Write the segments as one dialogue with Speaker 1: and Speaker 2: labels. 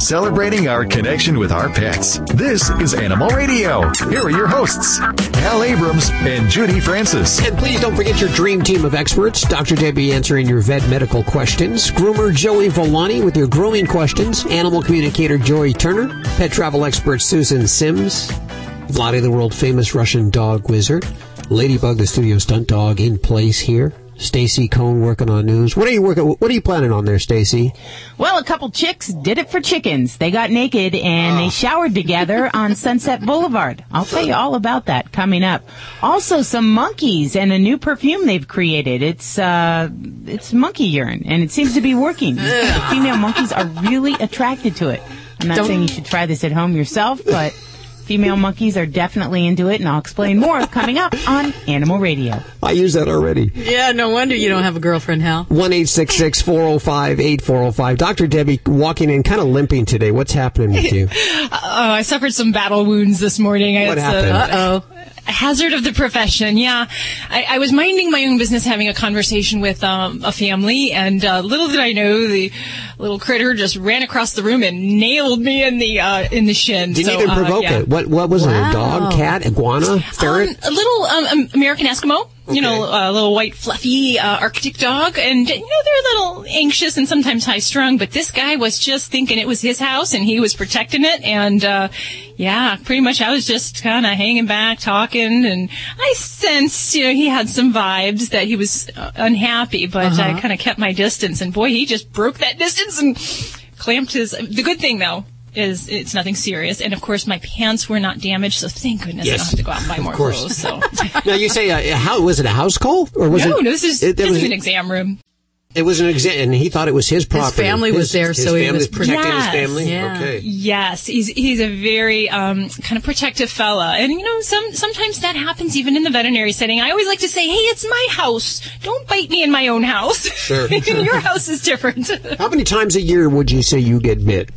Speaker 1: celebrating our connection with our pets. This is Animal Radio. Here are your hosts, Hal Abrams and Judy Francis.
Speaker 2: And please don't forget your dream team of experts. Dr. Debbie answering your vet medical questions. Groomer Joey Volani with your grooming questions. Animal communicator Joy Turner. Pet travel expert Susan Sims. Vladae, the world famous Russian dog wizard. Ladybug, the studio stunt dog in place here. Stacy Cohn working on news. What are you working? What are you planning on there, Stacy?
Speaker 3: Well, a couple chicks did it for chickens. They got naked and they showered together on Sunset Boulevard. I'll tell you all about that coming up. Also, some monkeys and a new perfume they've created. It's uh, it's monkey urine, and it seems to be working. The female monkeys are really attracted to it. I'm not
Speaker 4: Don't-
Speaker 3: saying you should try this at home yourself, but. Female monkeys are definitely into it, and I'll explain more coming up on Animal Radio.
Speaker 2: I use that already.
Speaker 4: Yeah, no wonder you don't have a girlfriend, Hal.
Speaker 2: One eight six six four zero five eight four zero five. Dr. Debbie walking in, kind of limping today. What's happening with you?
Speaker 5: Oh, I suffered some battle wounds this morning.
Speaker 2: What
Speaker 5: It's
Speaker 2: uh,
Speaker 5: happened?
Speaker 4: Uh-oh.
Speaker 5: Hazard of the profession. Yeah, I, I was minding my own business, having a conversation with um, a family, and uh, little did I know the little critter just ran across the room and nailed me in the uh, in the shin.
Speaker 2: Didn't
Speaker 5: so,
Speaker 2: even
Speaker 5: uh,
Speaker 2: provoke
Speaker 5: yeah.
Speaker 2: it. What what was it? A dog, cat, iguana, ferret?
Speaker 5: Um, a little um, American Eskimo. You know, a little white, fluffy uh, Arctic dog, and you know they're a little anxious and sometimes high strung. But this guy was just thinking it was his house, and he was protecting it. And uh, yeah, pretty much, I was just kind of hanging back, talking, and I sensed, you know, he had some vibes that he was uh, unhappy, but I kind of kept my distance. And boy, he just broke that distance and clamped his. The good thing though. Is it's nothing serious, and of course my pants were not damaged, so thank goodness I don't have to go out and buy more clothes. So
Speaker 2: now you say uh, how was it a house call or was
Speaker 5: no,
Speaker 2: it?
Speaker 5: no, this is
Speaker 2: it,
Speaker 5: this
Speaker 2: it was
Speaker 5: an exam room.
Speaker 2: it was an exam, and he thought it was his property.
Speaker 4: His family was there,
Speaker 2: his
Speaker 4: so he was
Speaker 2: protecting
Speaker 5: Yes.
Speaker 2: his family.
Speaker 4: Yeah.
Speaker 2: Okay.
Speaker 5: Yes, he's he's a very um, kind of protective fella, and you know some sometimes that happens even in the veterinary setting. I always like to say, "Hey, it's my house. Don't bite me in my own house.
Speaker 2: Sure.
Speaker 5: Your house is different."
Speaker 2: How many times a year would you say you get bit?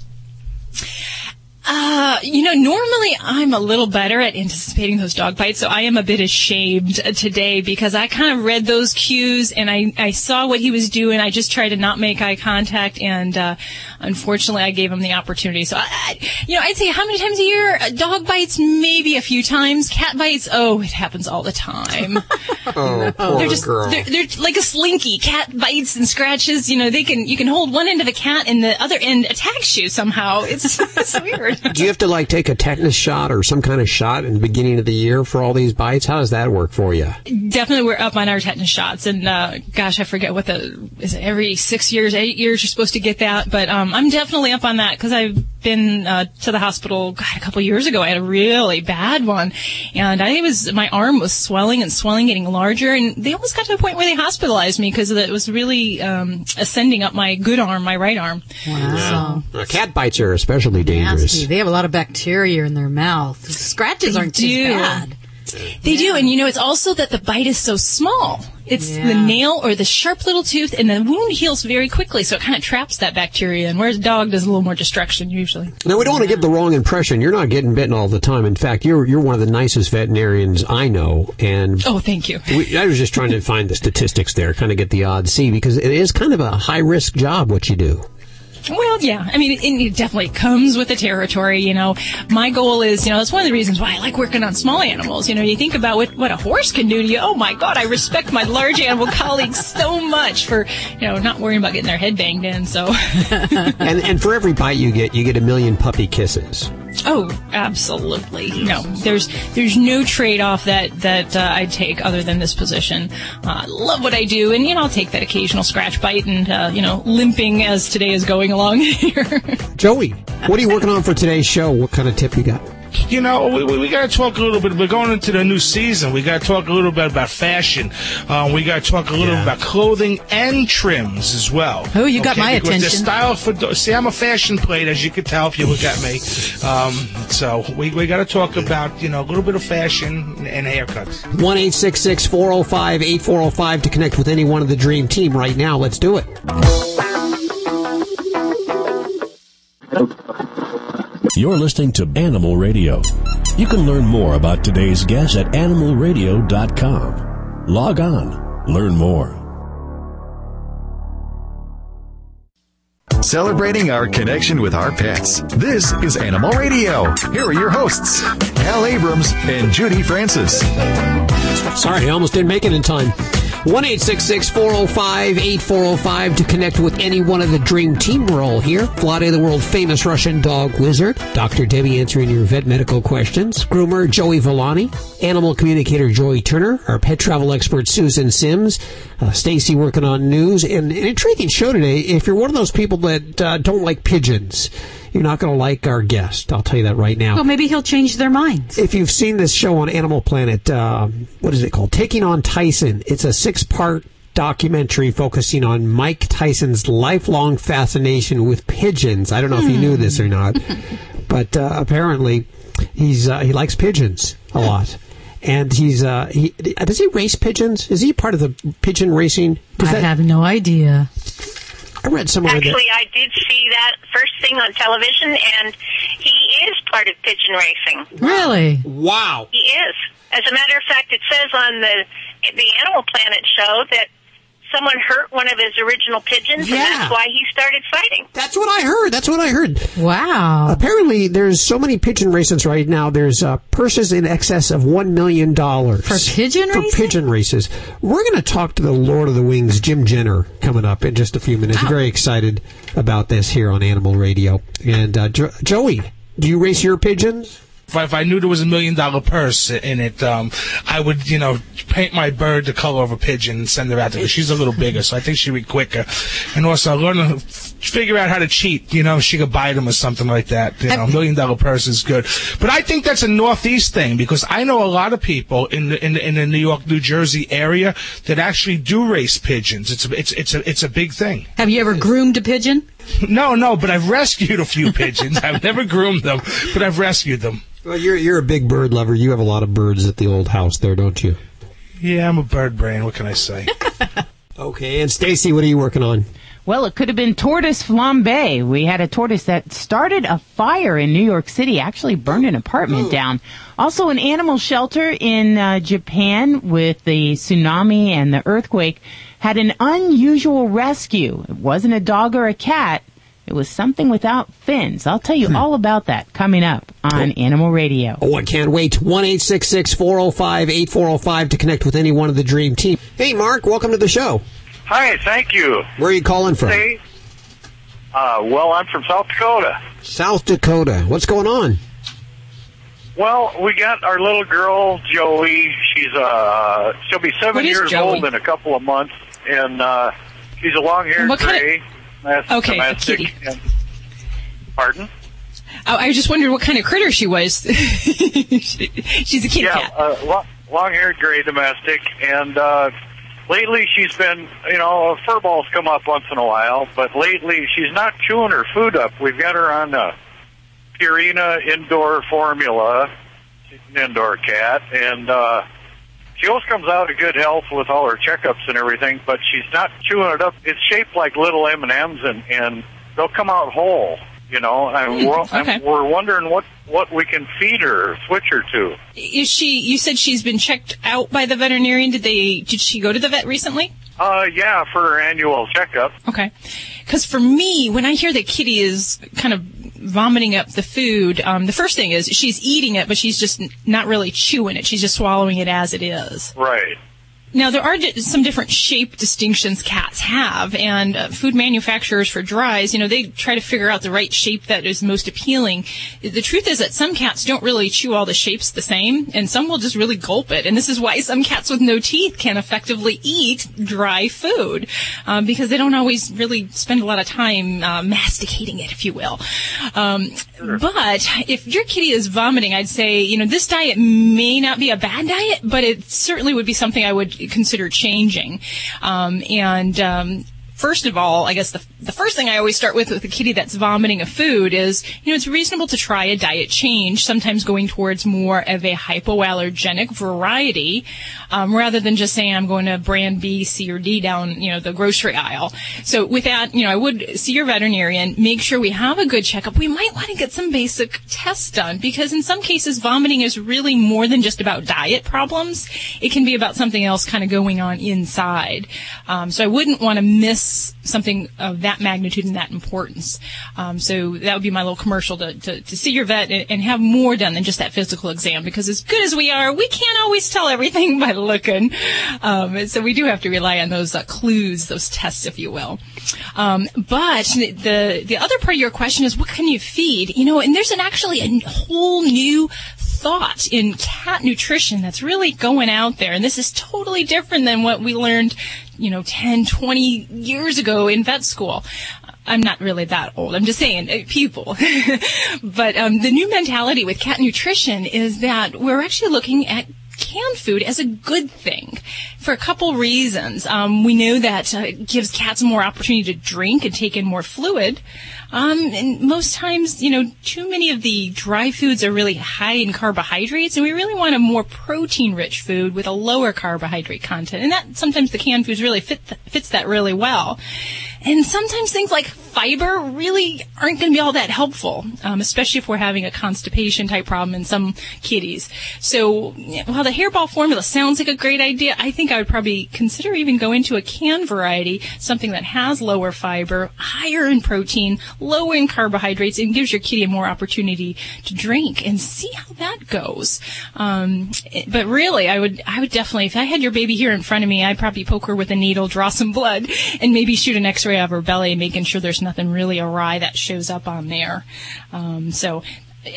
Speaker 5: Uh, you know, normally I'm a little better at anticipating those dog bites, so I am a bit ashamed today because I kind of read those cues and I, I saw what he was doing. I just tried to not make eye contact and, uh, unfortunately I gave him the opportunity. So I, I you know, I'd say how many times a year? Uh, Dog bites, maybe a few times. Cat bites, oh, it happens all the time.
Speaker 2: Oh, poor
Speaker 5: they're just,
Speaker 2: girl.
Speaker 5: they're, they're like a slinky. Cat bites and scratches, you know, they can, you can hold one end of the cat and the other end attacks you somehow. It's, it's weird.
Speaker 2: Do you have to like take a tetanus shot or some kind of shot in the beginning of the year for all these bites? How does that work for you?
Speaker 5: definitely we're up on our tetanus shots and uh gosh i forget what the is it every six years eight years you're supposed to get that but um i'm definitely up on that because i've been uh, to the hospital God, a couple years ago i had a really bad one and i was my arm was swelling and swelling getting larger and they almost got to the point where they hospitalized me because it was really um ascending up my good arm my right arm
Speaker 4: Wow.
Speaker 2: Uh, cat bites are especially dangerous.
Speaker 4: Nasty. They have a lot of bacteria in their mouth. Scratches aren't too
Speaker 5: do.
Speaker 4: Bad.
Speaker 5: They do, and you know, it's also that the bite is so small. It's
Speaker 4: Yeah.
Speaker 5: the nail or the sharp little tooth, and the wound heals very quickly, so it kind of traps that bacteria. And whereas a dog does a little more destruction usually.
Speaker 2: Now we don't want to get the wrong impression. You're not getting bitten all the time. In fact, you're you're one of the nicest veterinarians I know, and
Speaker 5: Oh, thank you.
Speaker 2: we, I was just trying to find the statistics there, kind of get the odds see because it is kind of a high risk job what you do.
Speaker 5: Well, yeah. I mean, it, it definitely comes with the territory. You know, my goal is, you know, that's one of the reasons why I like working on small animals. You know, you think about what what a horse can do to you. Oh my God, I respect my large animal colleagues so much for, you know, not worrying about getting their head banged in. So,
Speaker 2: And and for every bite you get, you get a million puppy kisses.
Speaker 5: Oh, absolutely. No, there's there's no trade off that that uh, I'd take other than this position. Uh, love what I do, and you know, I'll take that occasional scratch bite and uh, you know, limping as today is going along here.
Speaker 2: Joey, what are you working on for today's show? What kind of tip you got?
Speaker 6: You know, we, we, we got to talk a little bit. We're going into the new season. We got to talk a little bit about fashion. Um, we got to talk a little bit about clothing and trims as well.
Speaker 4: Oh, you got my
Speaker 6: because the
Speaker 4: attention.
Speaker 6: style for do- see, I'm a fashion plate, as you could tell if you look at me. Um, so we we got to talk about you know a little bit of fashion and haircuts.
Speaker 2: One eight six six four zero five eight four zero five to connect with any one of the dream team right now. Let's do it.
Speaker 7: You're listening to Animal Radio. You can learn more about today's guest at animalradio.com. Log on, learn more.
Speaker 8: celebrating our connection with our pets. This is Animal Radio. Here are your hosts, Hal Abrams and Judy Francis.
Speaker 2: Sorry, I almost didn't make it in time. 1 405 8405 to connect with any one of the Dream Team. We're all here. Vladae, the world famous Russian dog wizard. Dr. Debbie answering your vet medical questions. Groomer Joey Villani. Animal communicator Joy Turner. Our pet travel expert Susan Sims. Uh, Stacy working on news. And an intriguing show today. If you're one of those people that uh, don't like pigeons, you're not going to like our guest. I'll tell you that right now.
Speaker 4: Well, maybe he'll change their minds.
Speaker 2: If you've seen this show on Animal Planet, uh, what is it called? Taking on Tyson. It's a six part documentary focusing on Mike Tyson's lifelong fascination with pigeons. I don't know if you knew this or not, but uh, apparently he's uh, he likes pigeons a lot. And he's uh, he does he race pigeons? Is he part of the pigeon racing?
Speaker 4: I
Speaker 2: that-
Speaker 4: have no idea.
Speaker 2: I read somewhere that
Speaker 9: Actually, I did see that first thing on television, and he is part of pigeon racing.
Speaker 4: Really?
Speaker 2: wow.
Speaker 9: He is. As a matter of fact, it says on the the Animal Planet show that someone hurt one of his original pigeons,
Speaker 2: Yeah.
Speaker 9: and that's why he started fighting.
Speaker 2: That's what I heard. That's what I heard.
Speaker 4: Wow.
Speaker 2: Apparently, there's so many pigeon races right now. There's uh, purses in excess of one million dollars
Speaker 4: For pigeon
Speaker 2: for
Speaker 4: racing?
Speaker 2: pigeon races. We're going to talk to the Lord of the Wings, Jim Jenner, coming up in just a few minutes. Very excited about this here on Animal Radio. And uh, jo- Joey, do you race your pigeons?
Speaker 10: If I, if I knew there was a million dollar purse in it, um, I would, you know, paint my bird the color of a pigeon and send her out there. She's a little bigger, so I think she'd be quicker. And also learn to figure out how to cheat. You know, she could bite them or something like that. You know, a million dollar purse is good. But I think that's a Northeast thing because I know a lot of people in the, in the, in the New York, New Jersey area that actually do race pigeons. It's a, it's, it's a, it's a big thing.
Speaker 4: Have you ever groomed a pigeon?
Speaker 10: No, no, but I've rescued a few pigeons. I've never groomed them, but I've rescued them.
Speaker 2: Well, you're you're a big bird lover. You have a lot of birds at the old house there, don't you?
Speaker 10: Yeah, I'm a bird brain. What can I say?
Speaker 2: Okay. And Stacy, what are you working on?
Speaker 3: Well, it could have been tortoise flambe. We had a tortoise that started a fire in New York City, actually burned an apartment down. Also, an animal shelter in uh, Japan with the tsunami and the earthquake had an unusual rescue. It wasn't a dog or a cat. It was something without fins. I'll tell you all about that coming up on Animal Radio.
Speaker 2: Oh, I can't wait. 1 405 8405 to connect with any one of the Dream Team. Hey, Mark, welcome to the show.
Speaker 11: Hi, thank you.
Speaker 2: Where are you calling from?
Speaker 11: Hey. Uh, well, I'm from South Dakota.
Speaker 2: South Dakota. What's going on?
Speaker 11: Well, we got our little girl Joey. She's uh, she'll be seven years
Speaker 5: Joey?
Speaker 11: old in a couple of months, and uh, she's a long-haired
Speaker 5: what kind of-
Speaker 11: gray.
Speaker 5: Okay, a kitty.
Speaker 11: And, pardon?
Speaker 5: Oh, I just wondered what kind of critter she was. She- She's a kitty
Speaker 11: yeah,
Speaker 5: cat.
Speaker 11: uh, lo- long-haired gray domestic, and uh, lately she's been, you know, fur balls come up once in a while, but lately she's not chewing her food up. We've got her on uh, Purina indoor formula. She's an indoor cat, and uh, she always comes out of good health with all her checkups and everything, but she's not chewing it up. It's shaped like little M and M's, and and they'll come out whole. You know, and
Speaker 5: Hmm,
Speaker 11: we're,
Speaker 5: okay.
Speaker 11: and we're wondering what what we can feed her, switch her to.
Speaker 5: Is she? You said she's been checked out by the veterinarian. Did they? Did she go to the vet recently?
Speaker 11: Uh, yeah, for her annual checkup.
Speaker 5: Okay. Because for me, when I hear that Kitty is kind of vomiting up the food, um, the first thing is she's eating it, but she's just not really chewing it. She's just swallowing it as it is.
Speaker 11: Right.
Speaker 5: Now, there are some different shape distinctions cats have, and uh, food manufacturers for dries, you know, they try to figure out the right shape that is most appealing. The truth is that some cats don't really chew all the shapes the same, and some will just really gulp it. And this is why some cats with no teeth can effectively eat dry food, um, because they don't always really spend a lot of time uh, masticating it, if you will. Um, But if your kitty is vomiting, I'd say, you know, this diet may not be a bad diet, but it certainly would be something I would consider changing. Um, and, um, First of all, I guess the, the first thing I always start with with a kitty that's vomiting a food is, you know, it's reasonable to try a diet change, sometimes going towards more of a hypoallergenic variety, um, rather than just saying I'm going to brand B, C, or D down, you know, the grocery aisle. So with that, you know, I would see your veterinarian, make sure we have a good checkup. We might want to get some basic tests done because in some cases vomiting is really more than just about diet problems. It can be about something else kind of going on inside. Um, so I wouldn't want to miss something of that magnitude and that importance. Um, so that would be my little commercial to, to, to see your vet and, and have more done than just that physical exam because as good as we are, we can't always tell everything by looking. Um, so we do have to rely on those uh, clues, those tests, if you will. Um, but the the other part of your question is what can you feed? You know, and there's an actually a whole new thought in cat nutrition that's really going out there. And this is totally different than what we learned, you know, 10, 20 years ago in vet school. I'm not really that old. I'm just saying, uh, people. but um, the new mentality with cat nutrition is that we're actually looking at canned food as a good thing for a couple reasons. Um, we know that uh, it gives cats more opportunity to drink and take in more fluid. Um, and most times, you know, too many of the dry foods are really high in carbohydrates, and we really want a more protein-rich food with a lower carbohydrate content. And that sometimes the canned foods really fit th- fits that really well. And sometimes things like fiber really aren't going to be all that helpful, um, especially if we're having a constipation type problem in some kitties. So while the hairball formula sounds like a great idea, I think I would probably consider even going to a canned variety, something that has lower fiber, higher in protein, lower in carbohydrates, and gives your kitty a more opportunity to drink and see how that goes. Um, but really, I would I would definitely, if I had your baby here in front of me, I'd probably poke her with a needle, draw some blood, and maybe shoot an X-ray of her belly, making sure there's nothing really awry that shows up on there. Um, so,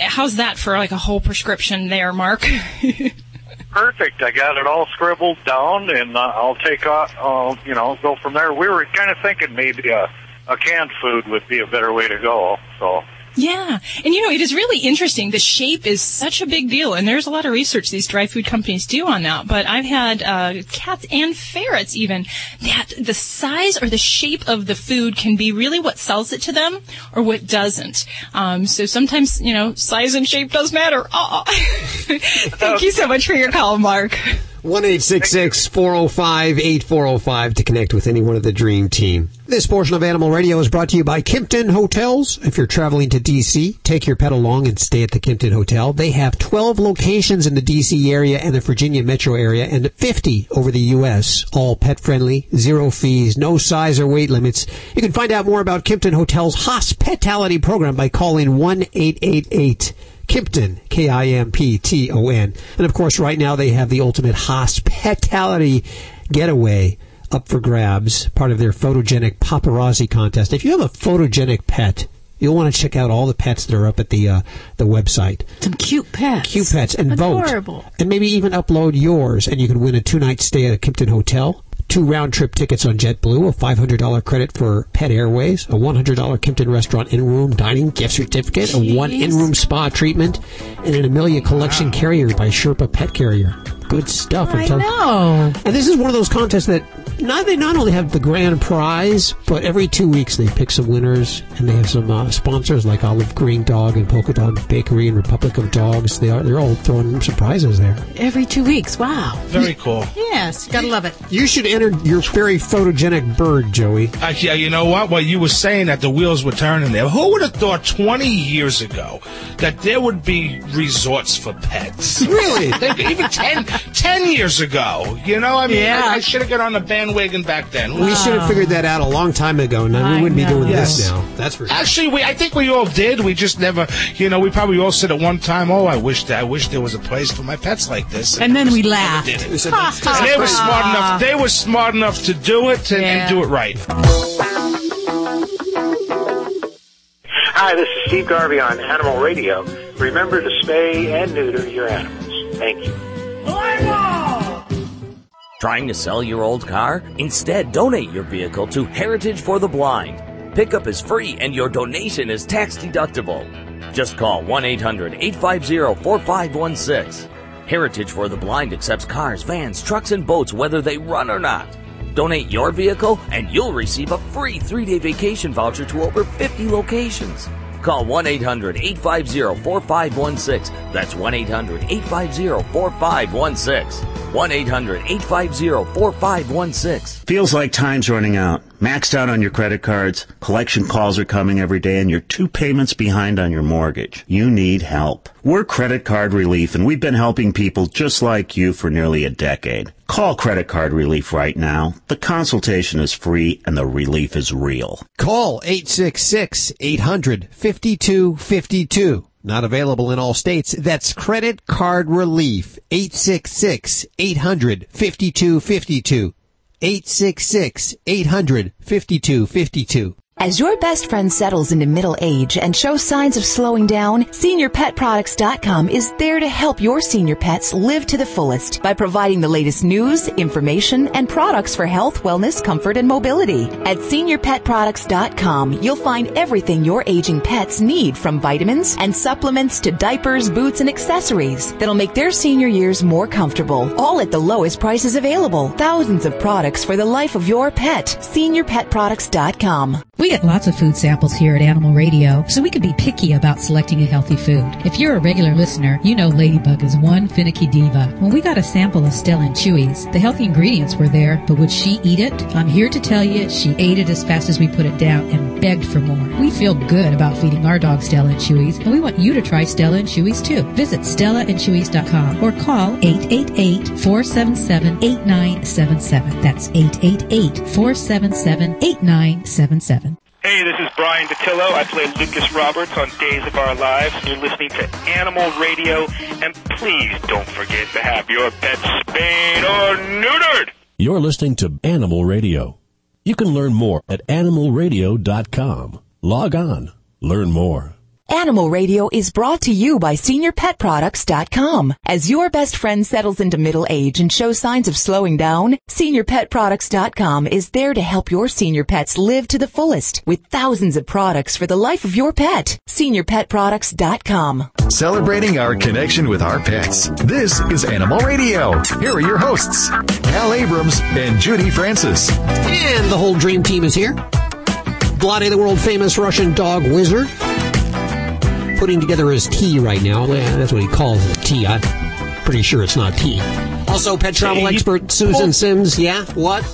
Speaker 5: how's that for like a whole prescription there, Mark?
Speaker 11: Perfect. I got it all scribbled down, and uh, I'll take off. I'll you know go from there. We were kind of thinking maybe a a canned food would be a better way to go. So
Speaker 5: Yeah, and you know, it is really interesting. The shape is such a big deal, and there's a lot of research these dry food companies do on that. But I've had uh, cats and ferrets even that the size or the shape of the food can be really what sells it to them or what doesn't. Um, so sometimes, you know, size and shape does matter. Thank you so much for your call, Mark.
Speaker 2: 1 405 8405 to connect with any one of the Dream Team. This portion of Animal Radio is brought to you by Kimpton Hotels. If you're traveling to DC, take your pet along and stay at the Kimpton Hotel. They have 12 locations in the DC area and the Virginia metro area and 50 over the U.S. All pet friendly, zero fees, no size or weight limits. You can find out more about Kimpton Hotel's hospitality program by calling 1 888 Kimpton, K-I-M-P-T-O-N. And of course, right now they have the ultimate hospitality getaway up for grabs, part of their photogenic paparazzi contest. If you have a photogenic pet, you'll want to check out all the pets that are up at the uh, the website.
Speaker 4: Some cute pets.
Speaker 2: Cute pets and
Speaker 4: Adorable.
Speaker 2: vote, and maybe even upload yours, and you can win a two night stay at a Kimpton hotel. Two round trip tickets on JetBlue, a $500 credit for Pet Airways, a $100 Kimpton restaurant in room dining gift certificate, a one in room spa treatment, and an Amelia collection carrier by Sherpa Pet Carrier. Good stuff. I'm
Speaker 4: know.
Speaker 2: and this is one of those contests that not they not only have the grand prize, but every two weeks they pick some winners, and they have some uh, sponsors like Olive Green Dog and Polka Dog Bakery and Republic of Dogs. They are they're all throwing some prizes there.
Speaker 4: Every two weeks. Wow.
Speaker 10: Very cool.
Speaker 4: Yes, gotta love it.
Speaker 2: You should enter your very photogenic bird, Joey.
Speaker 10: Uh, yeah, you know what? While you were saying that the wheels were turning there, who would have thought 20 years ago that there would be resorts for pets?
Speaker 2: Really?
Speaker 10: Even 10, 10 years ago. You know, I mean,
Speaker 4: Yeah.
Speaker 10: I, I should have got on the bandwagon back then.
Speaker 2: We should have figured that out a long time ago. Now we wouldn't be doing
Speaker 10: Yes.
Speaker 2: this now. That's for sure.
Speaker 10: Actually, we I think we all did. We just never, you know, we probably all said at one time, "Oh, I wish that I wish there was a place for my pets like this."
Speaker 4: And then we laughed.
Speaker 10: did it.
Speaker 2: We said,
Speaker 4: Ha,
Speaker 2: "That's
Speaker 4: ha.
Speaker 10: And they were smart enough. They were smart enough to do it and,
Speaker 4: Yeah.
Speaker 10: and do it right.
Speaker 12: Hi, this is Steve Garvey on Animal Radio. Remember to spay and neuter your animals. Thank you.
Speaker 13: Trying to sell your old car? Instead, donate your vehicle to Heritage for the Blind. Pickup is free and your donation is tax deductible. Just call 1 800 850 4516. Heritage for the Blind accepts cars, vans, trucks, and boats whether they run or not. Donate your vehicle and you'll receive a free three day vacation voucher to over 50 locations. Call 1 800 850 4516. That's 1 800 850 4516. 1 800 850 4516.
Speaker 14: Feels like time's running out. Maxed out on your credit cards, collection calls are coming every day, and you're two payments behind on your mortgage. You need help. We're Credit Card Relief, and we've been helping people just like you for nearly a decade. Call Credit Card Relief right now. The consultation is free, and the relief is real.
Speaker 2: Call 866 800 5252. Not available in all states. That's Credit Card Relief. 866 800 5252. 866 800 5252.
Speaker 15: As your best friend settles into middle age and shows signs of slowing down, SeniorPetProducts.com is there to help your senior pets live to the fullest by providing the latest news, information, and products for health, wellness, comfort, and mobility. At SeniorPetProducts.com, you'll find everything your aging pets need from vitamins and supplements to diapers, boots, and accessories that'll make their senior years more comfortable, all at the lowest prices available. Thousands of products for the life of your pet. SeniorPetProducts.com.
Speaker 16: We get lots of food samples here at Animal Radio, so we can be picky about selecting a healthy food. If you're a regular listener, you know Ladybug is one finicky diva. When we got a sample of Stella and Chewy's, the healthy ingredients were there, but would she eat it? I'm here to tell you she ate it as fast as we put it down and begged for more. We feel good about feeding our dog Stella and Chewy's, and we want you to try Stella and Chewy's too. Visit StellaandChewy's.com or call 888-477-8977. That's 888-477-8977.
Speaker 17: Hey, this is Bryan Dattilo. I play Lucas Roberts on Days of Our Lives. You're listening to Animal Radio, and please don't forget to have your pet spayed or neutered.
Speaker 7: You're listening to Animal Radio. You can learn more at animalradio.com. Log on. Learn more.
Speaker 15: Animal Radio is brought to you by SeniorPetProducts.com. As your best friend settles into middle age and shows signs of slowing down, SeniorPetProducts.com is there to help your senior pets live to the fullest with thousands of products for the life of your pet. SeniorPetProducts.com.
Speaker 8: Celebrating our connection with our pets. This is Animal Radio. Here are your hosts, Hal Abrams and Judy Francis.
Speaker 2: And the whole dream team is here. Vladae, the world famous Russian dog wizard, putting together his tea right now. That's what he calls it, tea. I'm pretty sure it's not tea. Also, pet travel
Speaker 10: He
Speaker 2: expert Susan
Speaker 10: pulled-
Speaker 2: Sims. Yeah, what?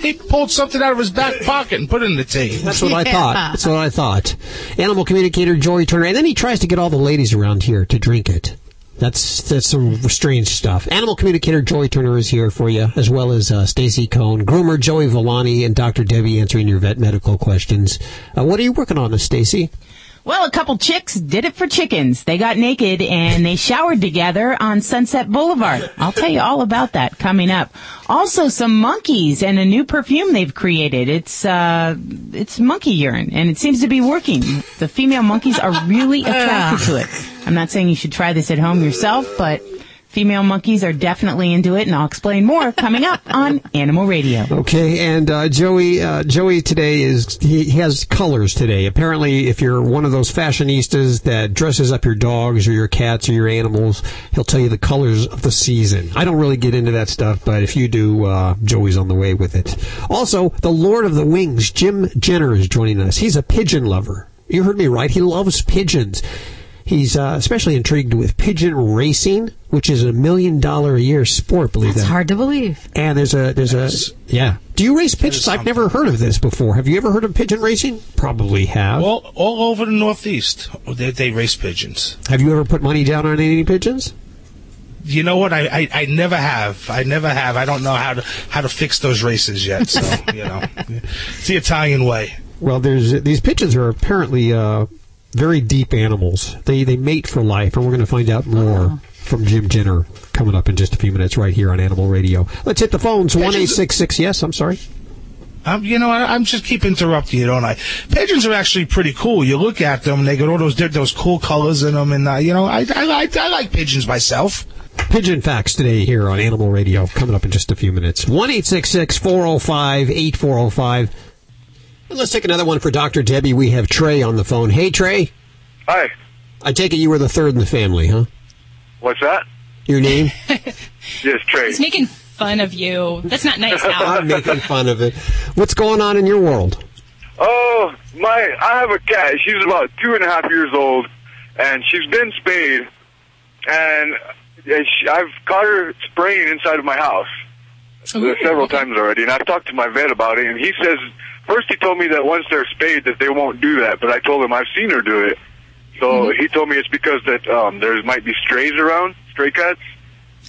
Speaker 10: He pulled something out of his back pocket and put it in the tea.
Speaker 2: That's what I thought. That's what I thought. Animal communicator Joy Turner, and then he tries to get all the ladies around here to drink it. That's that's some strange stuff. Animal communicator Joy Turner is here for you, as well as uh, Stacy Cohn, groomer Joey Volani, and Dr. Debbie answering your vet medical questions. Uh, what are you working on, Stacy?
Speaker 3: Well, a couple chicks did it for chickens. They got naked and they showered together on Sunset Boulevard. I'll tell you all about that coming up. Also, some monkeys and a new perfume they've created. It's uh, it's monkey urine, and it seems to be working. The female monkeys are really attracted to it. I'm not saying you should try this at home yourself, but female monkeys are definitely into it, and I'll explain more coming up on Animal Radio.
Speaker 2: Okay, and uh, Joey, uh, Joey today is he, he has colors today. Apparently, if you're one of those fashionistas that dresses up your dogs or your cats or your animals, he'll tell you the colors of the season. I don't really get into that stuff, but if you do, uh, Joey's on the way with it. Also, the Lord of the Wings, Jim Jenner, is joining us. He's a pigeon lover. You heard me right. He loves pigeons. He's uh, especially intrigued with pigeon racing, which is a million dollar a year sport. Believe
Speaker 4: It's
Speaker 2: that.
Speaker 4: hard to believe.
Speaker 2: And there's a there's a yeah. Do you race pigeons? I've never heard of this before. Have you ever heard of pigeon racing? Probably have.
Speaker 10: All, all over the Northeast, they, they race pigeons.
Speaker 2: have you ever put money down on any pigeons?
Speaker 10: You know what? I, I, I never have. I never have. I don't know how to how to fix those races yet. So you know, it's the Italian way.
Speaker 2: Well, there's these pigeons are apparently uh, very deep animals. They they mate for life, and we're going to find out more from Jim Jenner coming up in just a few minutes right here on Animal Radio. Let's hit the phones. One eight six six. Yes, I'm sorry.
Speaker 10: Um, you know, I, I'm just keep interrupting you, don't I? Pigeons are actually pretty cool. You look at them, they got all those those cool colors in them, and uh, you know, I, I like I like pigeons myself.
Speaker 2: Pigeon facts today here on Animal Radio coming up in just a few minutes. One eight six six four zero five eight four zero five. Let's take another one for Dr. Debbie. We have Trey on the phone. Hey, Trey.
Speaker 18: Hi.
Speaker 2: I take it you were the third in the family, huh?
Speaker 18: What's that?
Speaker 2: Your name?
Speaker 18: Yes, Trey.
Speaker 5: He's making fun of you. That's not nice, Hal.
Speaker 2: I'm making fun of it. What's going on in your world?
Speaker 18: Oh, my! I have a cat. She's about two and a half years old, and she's been spayed. And she, I've caught her spraying inside of my house uh, several times already, and I've talked to my vet about it, and he says first he told me that once they're spayed that they won't do that, but I told him I've seen her do it. So he told me it's because that um, there might be strays around, stray cats.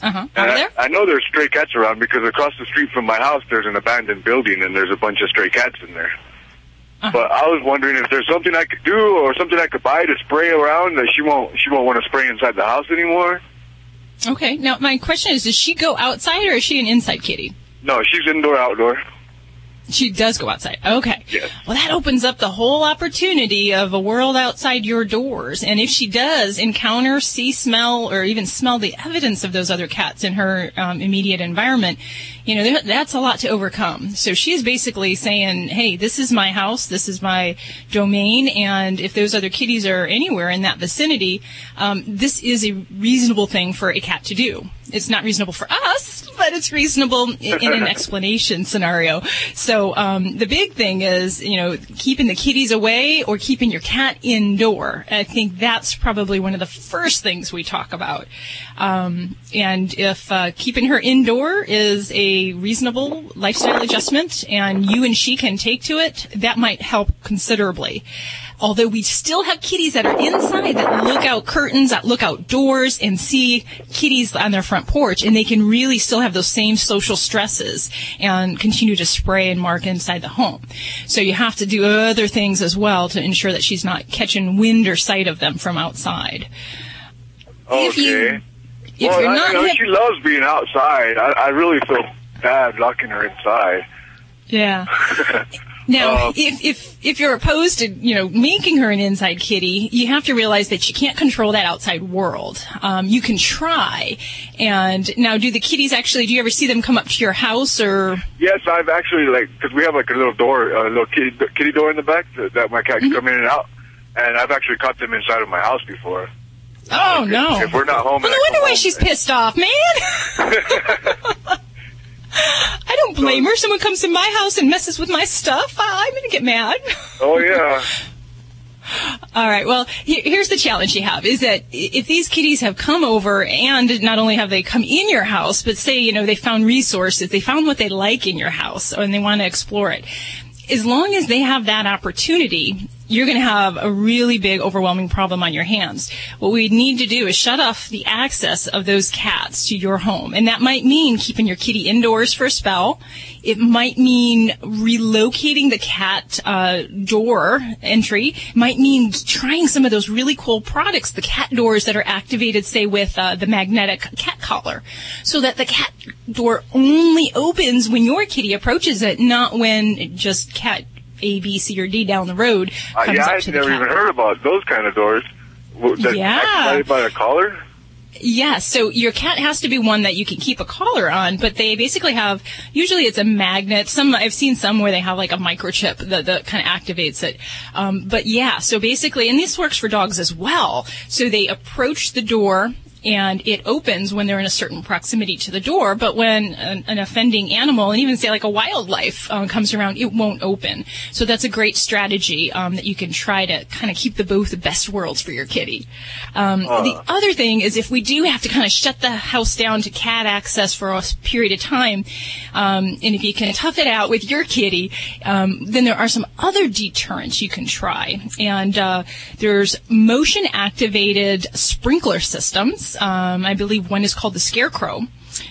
Speaker 5: Uh-huh.
Speaker 18: And I, I know there's stray cats around because across the street from my house there's an abandoned building and there's a bunch of stray cats in there. But I was wondering if there's something I could do or something I could buy to spray around that she won't she won't want to spray inside the house anymore.
Speaker 5: Okay. Now, my question is, does she go outside or is she an inside kitty?
Speaker 18: No, she's indoor outdoor.
Speaker 5: She does go outside. Okay. Well, that opens up the whole opportunity of a world outside your doors. And if she does encounter, see, smell, or even smell the evidence of those other cats in her um, immediate environment, you know, that's a lot to overcome. So she's basically saying, hey, this is my house, this is my domain, and if those other kitties are anywhere in that vicinity, um, this is a reasonable thing for a cat to do. It's not reasonable for us, but it's reasonable in, in an explanation scenario. So um, the big thing is, you know, keeping the kitties away or keeping your cat indoor. I think that's probably one of the first things we talk about. Um, and if uh, keeping her indoor is a reasonable lifestyle adjustment, and you and she can take to it, that might help considerably. Although we still have kitties that are inside that look out curtains, that look out doors and see kitties on their front porch and they can really still have those same social stresses and continue to spray and mark inside the home. So you have to do other things as well to ensure that she's not catching wind or sight of them from outside.
Speaker 18: Okay.
Speaker 5: If you- if
Speaker 18: well,
Speaker 5: you're
Speaker 18: I,
Speaker 5: not
Speaker 18: you know,
Speaker 5: hip-
Speaker 18: she loves being outside. I, I really feel bad locking her inside.
Speaker 5: Yeah. Now,
Speaker 18: Um,
Speaker 5: if, if, if you're opposed to, you know, making her an inside kitty, you have to realize that you can't control that outside world. Um, you can try. And now, do the kitties actually, do you ever see them come up to your house or?
Speaker 18: Yes, I've actually like because we have like a little door, a little kitty kitty door in the back that, that my cat can come in and out, and I've actually caught them inside of my house before.
Speaker 5: Oh, no.
Speaker 18: If we're not home,
Speaker 5: Well, no
Speaker 18: I
Speaker 5: wonder why she's pissed off, man. I don't blame her. Someone comes in my house and messes with my stuff. I'm going to get mad.
Speaker 18: oh yeah,
Speaker 5: All right. Well, here's the challenge you have is that if these kitties have come over and not only have they come in your house, but say, you know, they found resources, they found what they like in your house and they want to explore it. As long as they have that opportunity, you're going to have a really big, overwhelming problem on your hands. What we need to do is shut off the access of those cats to your home. And that might mean keeping your kitty indoors for a spell. It might mean relocating the cat uh, door entry. It might mean trying some of those really cool products, the cat doors that are activated, say, with uh, the magnetic cat collar, so that the cat door only opens when your kitty approaches it, not when just cat A, B, C, or D down the road
Speaker 18: uh, yeah. I've never even heard about those kind of doors. That's
Speaker 5: Yeah.
Speaker 18: by the collar.
Speaker 5: Yes, so your cat has to be one that you can keep a collar on, but they basically have, usually it's a magnet. Some, I've seen some where they have like a microchip that, that kind of activates it. Um, but yeah, so basically, and this works for dogs as well. So they approach the door and it opens when they're in a certain proximity to the door, but when an, an offending animal, and even say like a wildlife, um, comes around, it won't open. So that's a great strategy um, that you can try to kind of keep the both the best worlds for your kitty. Um, the other thing is if we do have to kind of shut the house down to cat access for a period of time, um, and if you can tough it out with your kitty, um, then there are some other deterrents you can try. And uh, there's motion activated sprinkler systems. Um, I believe one is called the Scarecrow.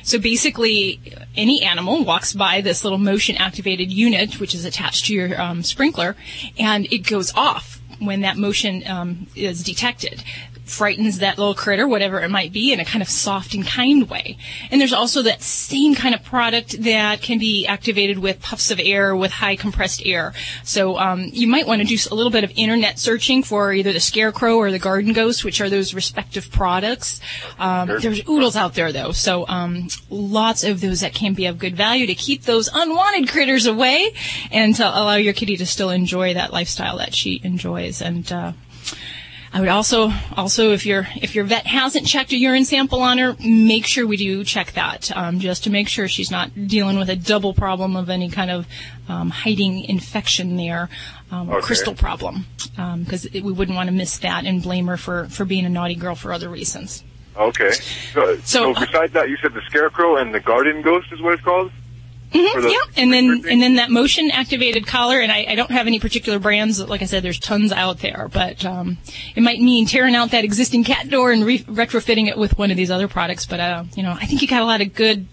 Speaker 5: So basically, any animal walks by this little motion activated unit, which is attached to your um, sprinkler, and it goes off when that motion um, is detected. Frightens that little critter, whatever it might be, in a kind of soft and kind way. And there's also that same kind of product that can be activated with puffs of air, with high compressed air. So um, you might want to do a little bit of internet searching for either the Scarecrow or the Garden Ghost, which are those respective products. Um, there's oodles out there though, so um, lots of those that can be of good value to keep those unwanted critters away and to allow your kitty to still enjoy that lifestyle that she enjoys. And uh, I would also, also if your if your vet hasn't checked a urine sample on her, make sure we do check that, um, just to make sure she's not dealing with a double problem of any kind of um, hiding infection there, um, or
Speaker 18: Okay.
Speaker 5: crystal problem, because we wouldn't want to miss that and blame her for for being a naughty girl for other reasons.
Speaker 18: Okay. So,
Speaker 5: So,
Speaker 18: so besides that, you said the scarecrow and the garden ghost is what it's called.
Speaker 5: Mhm,
Speaker 18: the-
Speaker 5: yeah, and then and then that motion activated collar, and I, I don't have any particular brands. Like I said, there's tons out there, but um, it might mean tearing out that existing cat door and re- retrofitting it with one of these other products. But uh, you know, I think you got a lot of good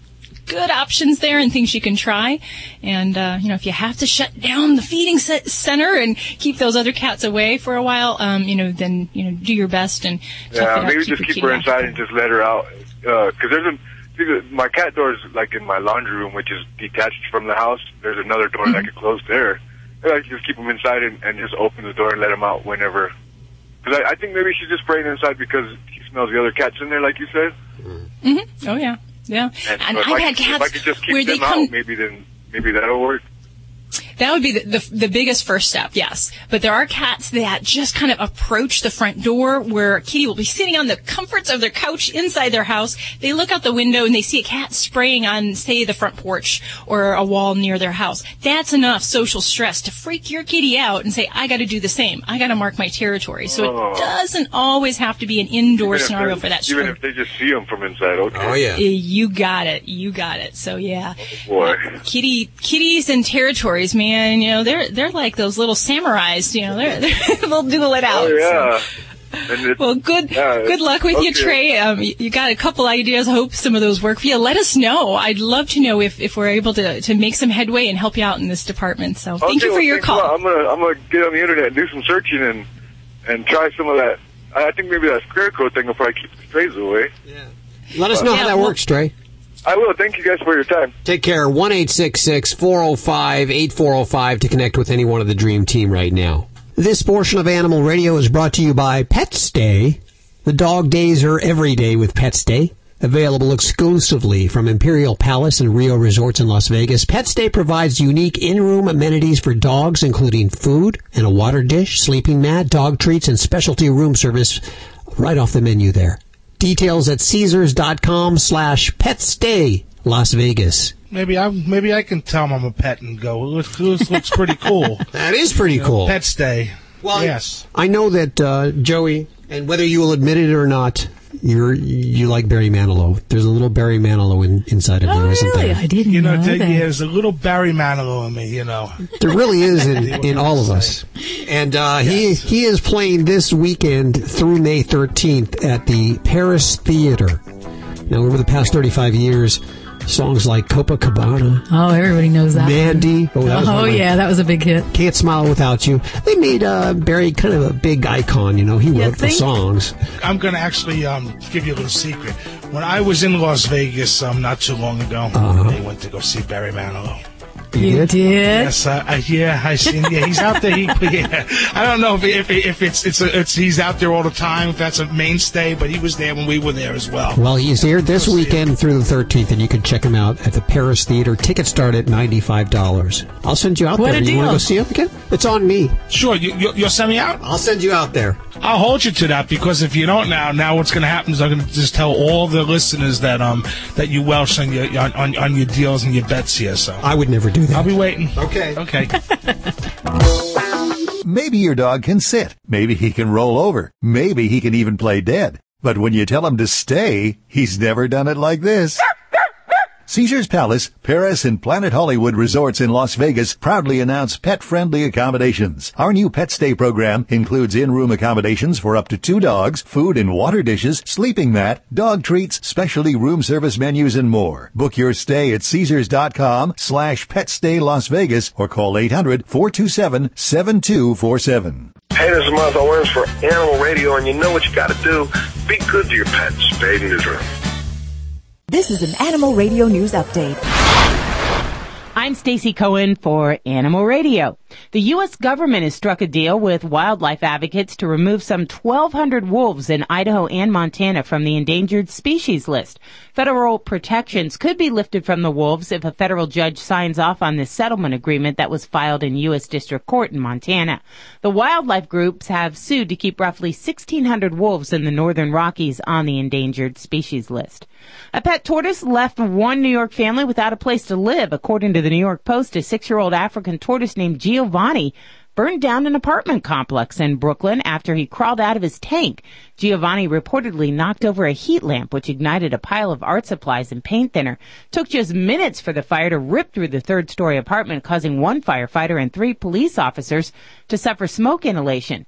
Speaker 5: good options there and things you can try. And uh, you know, if you have to shut down the feeding se- center and keep those other cats away for a while, um, you know, then you know, do your best and tough it
Speaker 18: Yeah,
Speaker 5: out,
Speaker 18: maybe
Speaker 5: keep
Speaker 18: just keep her
Speaker 5: off.
Speaker 18: inside and just let her out. Because there's a see, the- my cat door is like in my laundry room, which is detached from the house. There's another door that I could close there. And I can just keep them inside and, and just open the door and let them out whenever. Because I, I think maybe she's just spraying inside because he smells the other cats in there, like you said.
Speaker 5: hmm Oh yeah, yeah.
Speaker 18: And,
Speaker 5: And
Speaker 18: so
Speaker 5: I've
Speaker 18: I
Speaker 5: had
Speaker 18: could, if I
Speaker 5: cats
Speaker 18: could just keep
Speaker 5: where they
Speaker 18: them
Speaker 5: come
Speaker 18: out, maybe then maybe that'll work.
Speaker 5: That would be the, the, the biggest first step, yes. But there are cats that just kind of approach the front door where Kitty will be sitting on the comforts of their couch inside their house. They look out the window and they see a cat spraying on, say, the front porch or a wall near their house. That's enough social stress to freak your kitty out and say, I gotta do the same. I gotta mark my territory. So
Speaker 18: Oh.
Speaker 5: it doesn't always have to be an indoor scenario for that
Speaker 18: Even if they just see them from inside, okay.
Speaker 19: Oh,
Speaker 5: yeah. Eh, you got it. You got it. So yeah.
Speaker 18: Boy.
Speaker 5: Kitty, kitties and territories, man. And you know, they're they're like those little samurais. You know, they're, they're they'll duel it out.
Speaker 18: Oh yeah.
Speaker 5: so.
Speaker 18: And
Speaker 5: Well, good
Speaker 18: yeah,
Speaker 5: good luck with you. Trey. Um, you, you got a couple ideas. I hope some of those work for you. Let us know. I'd love to know if, if we're able to, to make some headway and help you out in this department. So thank
Speaker 18: Okay,
Speaker 5: you for
Speaker 18: well,
Speaker 5: your call.
Speaker 18: I'm gonna I'm gonna get on the internet and do some searching and and try some of that. I I think maybe that scarecrow thing will probably keep the strays away. Yeah.
Speaker 2: Let us know
Speaker 18: Yeah,
Speaker 2: how that
Speaker 18: well-
Speaker 2: works, Trey.
Speaker 18: I will. Thank you guys for your time.
Speaker 2: Take care. 1 405 8405 to connect with any one of the Dream Team right now. This portion of Animal Radio is brought to you by PetStay. The dog days are every day with PetStay. Available exclusively from Imperial Palace and Rio Resorts in Las Vegas, PetStay provides unique in-room amenities for dogs, including food and a water dish, sleeping mat, dog treats, and specialty room service right off the menu there. Details at Caesars.com slash petstay Las Vegas.
Speaker 6: Maybe I maybe I can tell him I'm a pet and go. This, looks, looks, looks pretty cool.
Speaker 2: That is pretty
Speaker 6: You know,
Speaker 2: cool.
Speaker 6: Pet stay.
Speaker 2: Well,
Speaker 6: yes.
Speaker 2: I know that uh, Joey, and whether you will admit it or not, you're you like Barry Manilow. There's a little Barry Manilow in, inside of you,
Speaker 5: Oh,
Speaker 2: isn't there?
Speaker 16: I didn't
Speaker 6: You know,
Speaker 16: know
Speaker 6: there-
Speaker 16: that.
Speaker 6: there's a little Barry Manilow in me. You know.
Speaker 2: There really is in, in all of us. And uh, he he is playing this weekend through May 13th at the Paris Theater. Now, over the past 35 years, songs like Copacabana,
Speaker 16: Oh, everybody knows that.
Speaker 2: Mandy. Oh, that was one
Speaker 16: oh yeah, that was a big hit.
Speaker 2: Can't Smile Without You. They made uh, Barry kind of a big icon. You know, he wrote the songs.
Speaker 6: I'm going to actually um, give you a little secret. When I was in Las Vegas um, not too long ago, I went to go see Barry Manilow.
Speaker 16: You did?
Speaker 6: Yes, I, I, yeah, I seen. Yeah, he's out there. He, yeah, I don't know if if, if it's it's a, it's he's out there all the time. If that's a mainstay, but he was there when we were there as well.
Speaker 2: Well, he's here this weekend through the 13th, and you can check him out at the Paris Theater. Tickets start at $95. I'll send you out
Speaker 16: What
Speaker 2: there.
Speaker 16: a
Speaker 2: you want to go see him again? It's on me.
Speaker 6: Sure, you, you, you'll send me out.
Speaker 2: I'll send you out there.
Speaker 6: I'll hold you to that because if you don't now, now what's going to happen is I'm going to just tell all the listeners that um that you Welsh on your on, on, on your deals and your bets here. So
Speaker 2: I would never do that.
Speaker 6: I'll be waiting.
Speaker 2: Okay.
Speaker 6: Okay.
Speaker 8: Maybe your dog can sit. Maybe he can roll over. Maybe he can even play dead. But when you tell him to stay, he's never done it like this. Caesars Palace, Paris, and Planet Hollywood resorts in Las Vegas proudly announce pet-friendly accommodations. Our new pet stay program includes in-room accommodations for up to two dogs, food and water dishes, sleeping mat, dog treats, specialty room service menus, and more. Book your stay at Caesars.com slash petstay Las Vegas or call 800-427-7247.
Speaker 20: Hey, this is Martha Worms for Animal Radio, and you know what you got to do. Be good to your pets. Spay and neuter.
Speaker 15: This is an Animal Radio News Update.
Speaker 3: I'm Stacy Cohen for Animal Radio. The U.S. government has struck a deal with wildlife advocates to remove some 1,200 wolves in Idaho and Montana from the endangered species list. Federal protections could be lifted from the wolves if a federal judge signs off on this settlement agreement that was filed in U.S. District Court in Montana. The wildlife groups have sued to keep roughly 1,600 wolves in the northern Rockies on the endangered species list. A pet tortoise left one New York family without a place to live. According to the New York Post, a six-year-old African tortoise named Giovani burned down an apartment complex in Brooklyn after he crawled out of his tank. Giovani reportedly knocked over a heat lamp which ignited a pile of art supplies and paint thinner. Took just minutes for the fire to rip through the third story apartment causing one firefighter and three police officers to suffer smoke inhalation.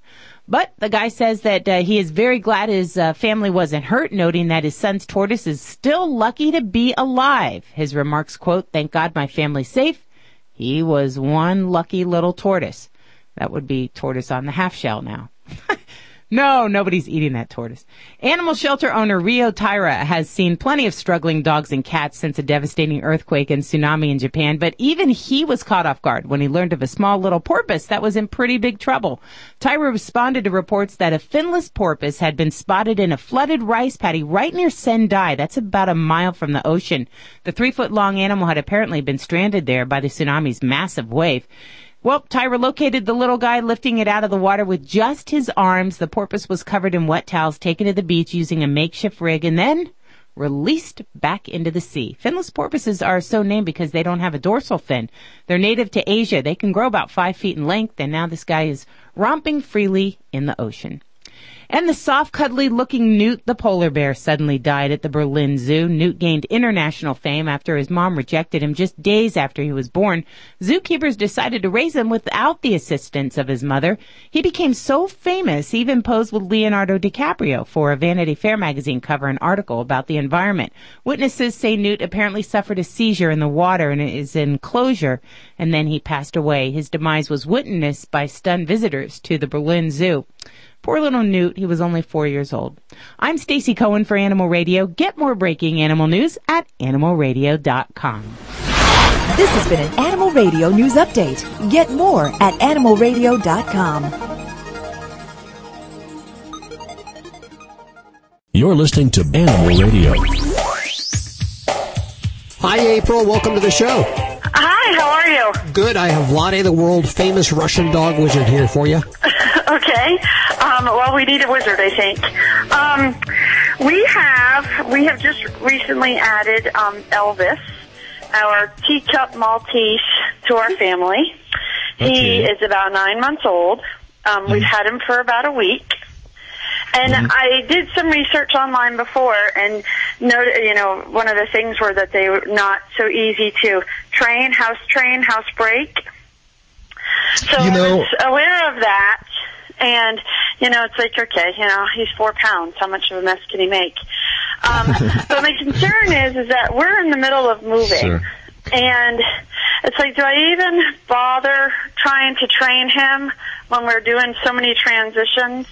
Speaker 3: But the guy says that uh, he is very glad his uh, family wasn't hurt, noting that his son's tortoise is still lucky to be alive. His remarks quote, thank God my family's safe. He was one lucky little tortoise. That would be tortoise on the half shell now. No, nobody's eating that tortoise. Animal shelter owner Rio Taira has seen plenty of struggling dogs and cats since a devastating earthquake and tsunami in Japan, but even he was caught off guard when he learned of a small little porpoise that was in pretty big trouble. Taira responded to reports that a finless porpoise had been spotted in a flooded rice paddy right near Sendai. That's about a mile from the ocean. The three foot long animal had apparently been stranded there by the tsunami's massive wave. Well, Tyra located the little guy lifting it out of the water with just his arms. The porpoise was covered in wet towels, taken to the beach using a makeshift rig, and then released back into the sea. Finless porpoises are so named because they don't have a dorsal fin. They're native to Asia. They can grow about five feet in length, and now this guy is romping freely in the ocean. And the soft, cuddly looking Knut the polar bear suddenly died at the Berlin Zoo. Knut gained international fame after his mom rejected him just days after he was born. Zookeepers decided to raise him without the assistance of his mother. He became so famous, he even posed with Leonardo DiCaprio for a Vanity Fair magazine cover and article about the environment. Witnesses say Knut apparently suffered a seizure in the water in his enclosure, and then he passed away. His demise was witnessed by stunned visitors to the Berlin Zoo. Poor little Knut, he was only four years old. I'm Stacy Cohen for Animal Radio. Get more breaking animal news at animalradio.com.
Speaker 15: This has been an Animal Radio News Update. Get more at animalradio.com.
Speaker 7: You're listening to Animal Radio.
Speaker 2: Hi, April. Welcome to the show.
Speaker 21: Hi, how are you?
Speaker 2: Good. I have Vladae, the world famous Russian dog wizard, here for you.
Speaker 21: okay. Um, well, we need a wizard, I think. Um, we have we have just recently added um, Elvis, our teacup Maltese, to our family. He is about nine months old. Um, We've had him for about a week. And I did some research online before and noted, you know, one of the things were that they were not so easy to train, house train, house break. So
Speaker 22: You know-
Speaker 21: I was aware of that. And, you know, it's like, okay, you know, he's four pounds. How much of a mess can he make? Um, but my concern is, is that we're in the middle of moving.
Speaker 22: Sure.
Speaker 21: And it's like, do I even bother trying to train him when we're doing so many transitions?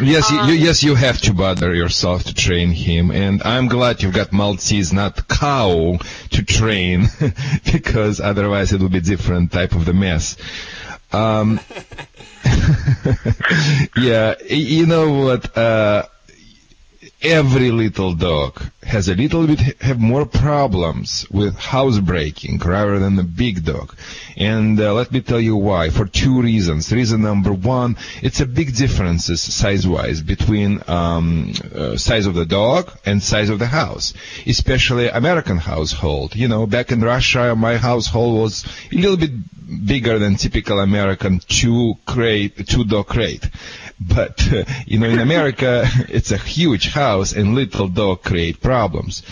Speaker 22: Yes, you, you, yes, you have to bother yourself to train him, and I'm glad you've got Maltese, not cow, to train, because otherwise it will be different type of the mess. Um, yeah, you know what? Uh, every little dog has a little bit have more problems with housebreaking rather than a big dog. And uh, let me tell you why. For two reasons. Reason number one, it's a big differences size-wise between um, uh, size of the dog and size of the house, especially American household. You know, back in Russia, my household was a little bit bigger than typical American two crate, two dog crate. But, uh, you know, in America, it's a huge house and little dog create problems.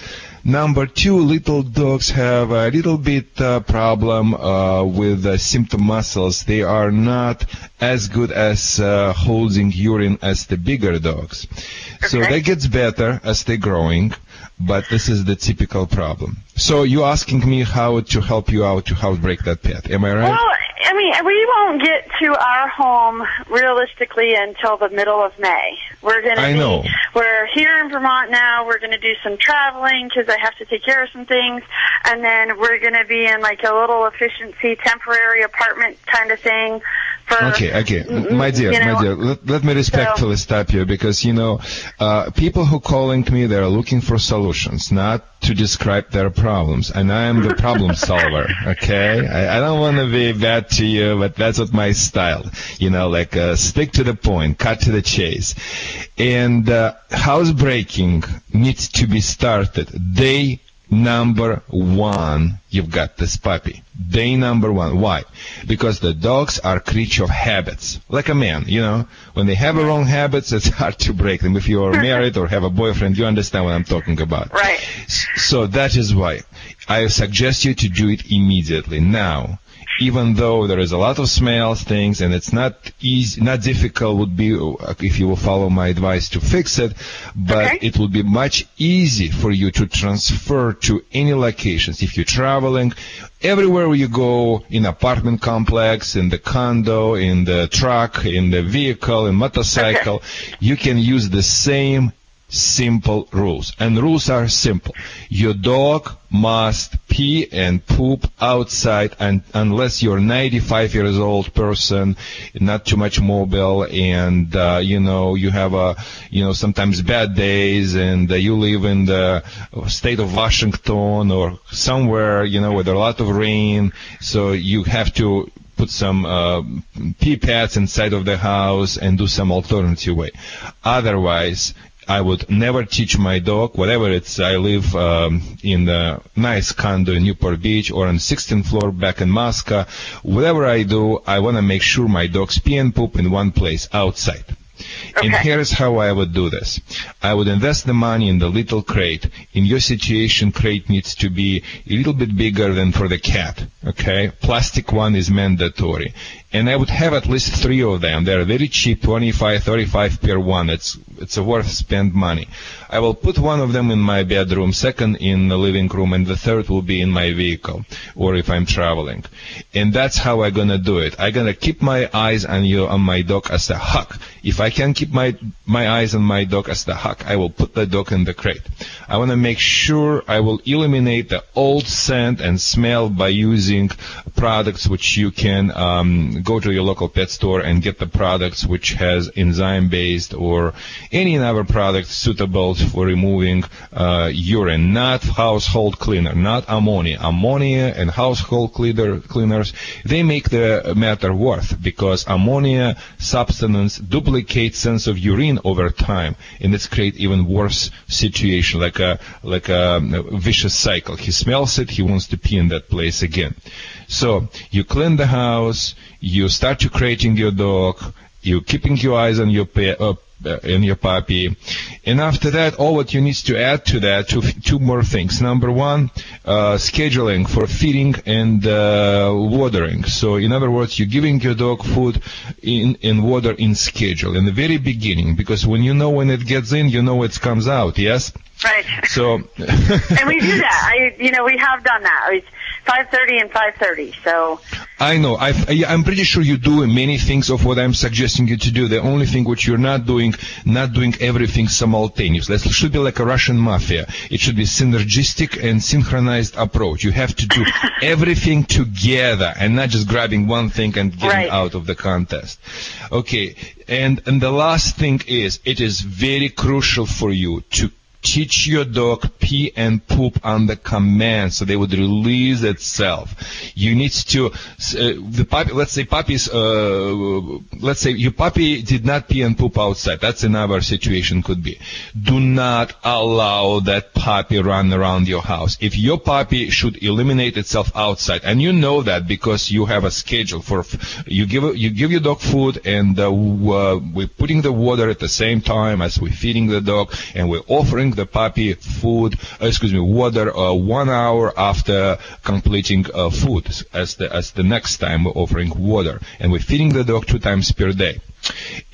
Speaker 22: Number two, little dogs have a little bit uh, problem uh, with uh, symptom muscles. They are not as good as uh, holding urine as the bigger dogs. So that gets better as they're growing, but this is the typical problem. So you're asking me how to help you out to help break that pet. Am I right?
Speaker 21: Well, I mean, we won't get to our home realistically until the middle of May. We're going to be,
Speaker 22: know.
Speaker 21: we're here in Vermont now. We're going to do some traveling because I have to take care of some things. And then we're going to be in like a little efficiency temporary apartment kind of thing.
Speaker 22: Okay, okay, my dear,
Speaker 21: you know,
Speaker 22: my dear. Let, let me respectfully stop you because you know, uh, people who calling me, they're looking for solutions, not to describe their problems, and I am the problem solver. Okay, I, I don't want to be bad to you, but that's what my style. You know, like uh, stick to the point, cut to the chase, and uh, housebreaking needs to be started day number one. You've got this puppy. Day number one. Why? Because the dogs are creature of habits, like a man. You know, when they have a wrong habits, it's hard to break them. If you're married or have a boyfriend, you understand what I'm talking about.
Speaker 21: Right.
Speaker 22: So that is why I suggest you to do it immediately now. Even though there is a lot of smells, things, and it's not easy, not difficult would be if you will follow my advice to fix it, but it will be much easy for you to transfer to any locations. If you're traveling, everywhere you go, in apartment complex, in the condo, in the truck, in the vehicle, in motorcycle, you can use the same simple rules. And rules are simple. Your dog must pee and poop outside and unless you're 95 years old person, not too much mobile and, uh, you know, you have a, you know, sometimes bad days and uh, you live in the state of Washington or somewhere, you know, where there's a lot of rain. So you have to put some uh, pee pads inside of the house and do some alternative way. Otherwise, I would never teach my dog, whatever it's, I live um, in a nice condo in Newport Beach or on 16th floor back in Moscow. Whatever I do, I want to make sure my dogs pee and poop in one place outside. And here's how I would do this. I would invest the money in the little crate. In your situation, crate needs to be a little bit bigger than for the cat. Okay? Plastic one is mandatory. And I would have at least three of them. They're very cheap, 25, 35 per one. It's, it's a worth spend money. I will put one of them in my bedroom, second in the living room, and the third will be in my vehicle, or if I'm traveling. And that's how I'm gonna do it. I'm gonna keep my eyes on you, on my dog as a hawk. If I can keep my, my eyes on my dog as the hawk, I will put the dog in the crate. I wanna make sure I will eliminate the old scent and smell by using products which you can, um, go to your local pet store and get the products which has enzyme based or any other product suitable for removing uh, urine, not household cleaner, not ammonia. Ammonia and household cleaner, cleaners, they make the matter worse because ammonia substance duplicates sense of urine over time and it's create even worse situation like a like a vicious cycle. He smells it, he wants to pee in that place again. So you clean the house, you start to creating your dog, you keeping your eyes on your uh, in your puppy. And after that, all what you need to add to that, two, two more things. Number one, uh, scheduling for feeding and uh, watering. So in other words, you're giving your dog food in, and water in schedule in the very beginning, because when you know when it gets in, you know it comes out, yes?
Speaker 21: Right.
Speaker 22: So,
Speaker 21: and we do that. I, you know, we have done that. 5:30 and 5:30. So
Speaker 22: I know. I've, I- I'm pretty sure you do many things of what I'm suggesting you to do. The only thing which you're not doing, not doing everything simultaneously. It should be like a Russian mafia. It should be synergistic and synchronized approach. You have to do everything together and not just grabbing one thing and getting
Speaker 21: Right.
Speaker 22: out of the contest. Okay. And, and the last thing is, it is very crucial for you to teach your dog pee and poop under command so they would release itself. You need to, uh, the puppy, let's say puppies, uh, let's say your puppy did not pee and poop outside. That's another situation could be. Do not allow that puppy run around your house. If your puppy should eliminate itself outside, and you know that because you have a schedule for, you give, you give your dog food and uh, uh, we're putting the water at the same time as we're feeding the dog and we're offering the puppy food, uh, excuse me, water uh, one hour after completing uh, food as the, as the next time we're offering water. And we're feeding the dog two times per day.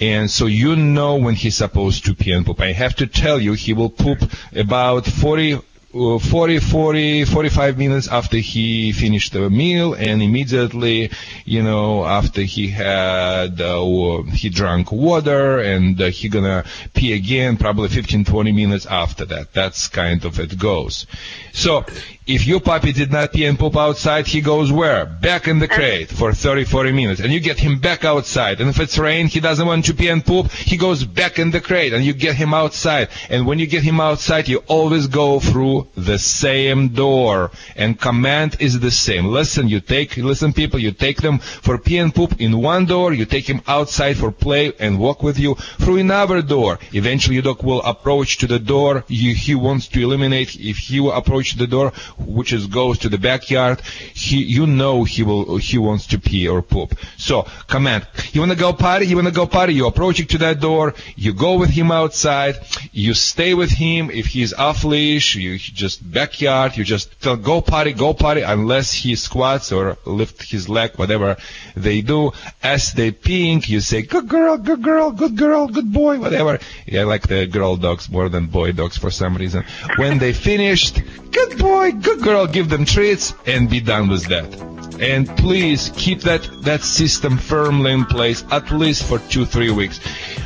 Speaker 22: And so you know when he's supposed to pee and poop. I have to tell you, he will poop about 40, uh, 40, 40, 45 minutes after he finished the meal and immediately, you know, after he had, uh, he drank water and uh, he gonna pee again probably 15, 20 minutes after that. That's kind of it goes. So, if your puppy did not pee and poop outside, he goes where? Back in the crate for 30, 40 minutes. And you get him back outside. And if it's rain, he doesn't want to pee and poop, he goes back in the crate and you get him outside. And when you get him outside, you always go through the same door. And command is the same. Listen, you take, listen people, you take them for pee and poop in one door, you take him outside for play and walk with you through another door. Eventually your dog will approach to the door you, he wants to eliminate. If he will approach the door, which is goes to the backyard, he, you know he will, he wants to pee or poop. So, command. You wanna go potty? You wanna go potty? You approaching to that door, you go with him outside, you stay with him. If he's off leash, you just backyard, you just tell go potty, go potty, unless he squats or lift his leg, whatever they do. As they peeing, you say, good girl, good girl, good girl, good boy, whatever. Yeah, I like the girl dogs more than boy dogs for some reason. When they finished, good boy, good girl, give them treats and be done with that. And please keep that, that system firmly in place at least for two, three weeks.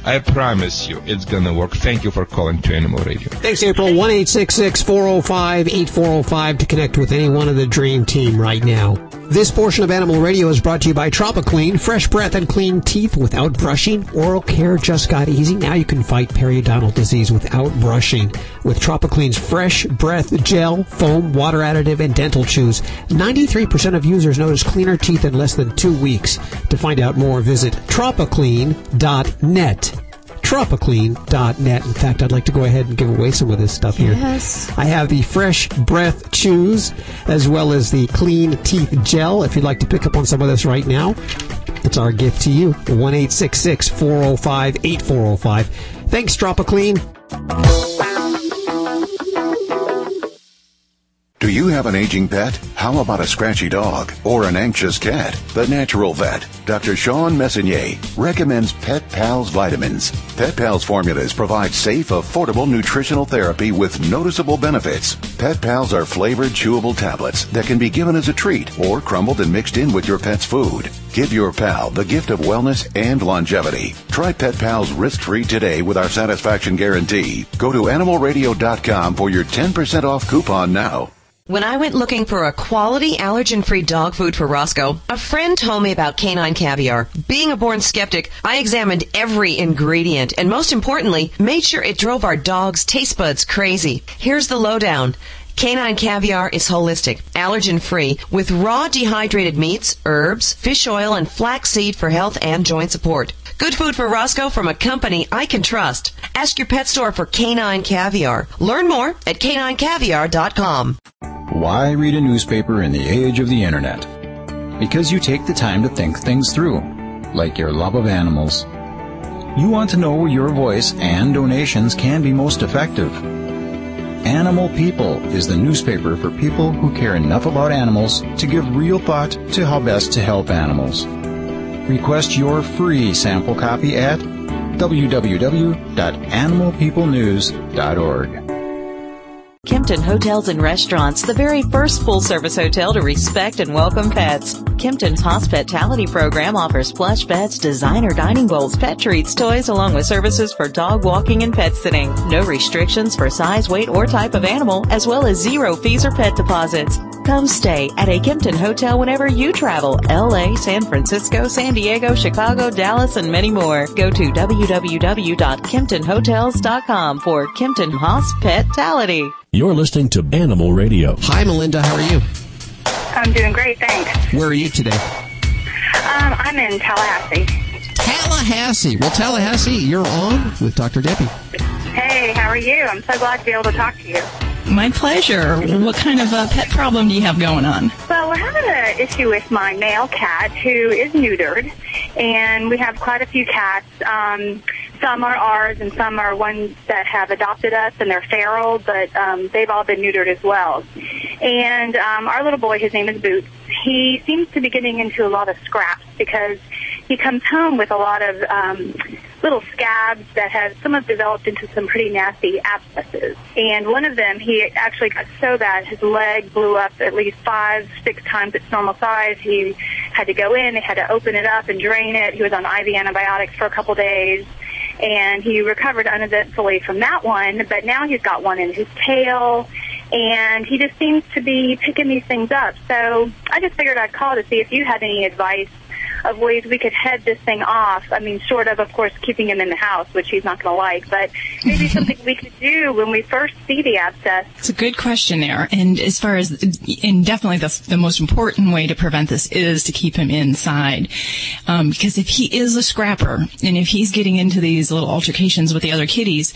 Speaker 22: I promise you it's gonna work. Thank you for calling to Animal Radio.
Speaker 2: Thanks, April. 1 405 8405 to connect with any one of the Dream Team right now. This portion of Animal Radio is brought to you by Tropiclean. Fresh breath and clean teeth without brushing. Oral care just got easy. Now you can fight periodontal disease without brushing. With Tropiclean's fresh breath gel, foam, water additive, and dental chews. 93% of users notice cleaner teeth in less than two weeks. To find out more, visit tropiclean.net tropiclean.net. In fact, I'd like to go ahead and give away some of this stuff here.
Speaker 4: Yes.
Speaker 2: I have the Fresh Breath Chews as well as the Clean Teeth Gel. If you'd like to pick up on some of this right now, it's our gift to you. 1 405 8405. Thanks, Tropiclean.
Speaker 23: Do you have an aging pet? How about a scratchy dog or an anxious cat? The Natural Vet, Dr. Shawn Messonnier, recommends Pet Pals vitamins. Pet Pals formulas provide safe, affordable nutritional therapy with noticeable benefits. Pet Pals are flavored, chewable tablets that can be given as a treat or crumbled and mixed in with your pet's food. Give your pal the gift of wellness and longevity. Try Pet Pals risk-free today with our satisfaction guarantee. Go to animalradio.com for your 10% off coupon now.
Speaker 24: When I went looking for a quality allergen-free dog food for Roscoe, a friend told me about canine caviar. Being a born skeptic, I examined every ingredient and most importantly, made sure it drove our dog's taste buds crazy. Here's the lowdown. Canine caviar is holistic, allergen free, with raw dehydrated meats, herbs, fish oil, and flaxseed for health and joint support. Good food for Roscoe from a company I can trust. Ask your pet store for canine caviar. Learn more at caninecaviar.com.
Speaker 25: Why read a newspaper in the age of the internet? Because you take the time to think things through, like your love of animals. You want to know where your voice and donations can be most effective. Animal People is the newspaper for people who care enough about animals to give real thought to how best to help animals. Request your free sample copy at www.animalpeoplenews.org.
Speaker 26: Kimpton Hotels and Restaurants, the very first full service hotel to respect and welcome pets. Kimpton's hospitality program offers plush beds, designer dining bowls, pet treats, toys, along with services for dog walking and pet sitting. No restrictions for size, weight, or type of animal, as well as zero fees or pet deposits. Come stay at a Kimpton hotel whenever you travel. LA, San Francisco, San Diego, Chicago, Dallas, and many more. Go to www.kimptonhotels.com for Kimpton Hospitality.
Speaker 7: You're listening to Animal Radio.
Speaker 2: Hi, Melinda. How are you?
Speaker 27: I'm doing great, thanks.
Speaker 2: Where are you today?
Speaker 27: Um, I'm in Tallahassee.
Speaker 2: Tallahassee. Well, Tallahassee, you're on with Dr. Debbie.
Speaker 27: Hey, how are you? I'm so glad to be able to talk to you.
Speaker 5: My pleasure. What kind of uh, pet problem do you have going on?
Speaker 27: Well, we're having an issue with my male cat who is neutered, and we have quite a few cats. Um, some are ours, and some are ones that have adopted us, and they're feral, but um, they've all been neutered as well. And um, our little boy, his name is Boots, he seems to be getting into a lot of scraps because he comes home with a lot of um, little scabs that have some have developed into some pretty nasty abscesses. And one of them, he actually got so bad his leg blew up at least five, six times its normal size. He had to go in, they had to open it up and drain it. He was on IV antibiotics for a couple days. And he recovered uneventfully from that one, but now he's got one in his tail and he just seems to be picking these things up. So I just figured I'd call to see if you had any advice of ways we could head this thing off. I mean, short of, of course, keeping him in the house, which he's not going to like, but maybe something we could do when we first see the abscess.
Speaker 5: It's a good question there. And as far as, and definitely the, the most important way to prevent this is to keep him inside. Um, because if he is a scrapper and if he's getting into these little altercations with the other kitties,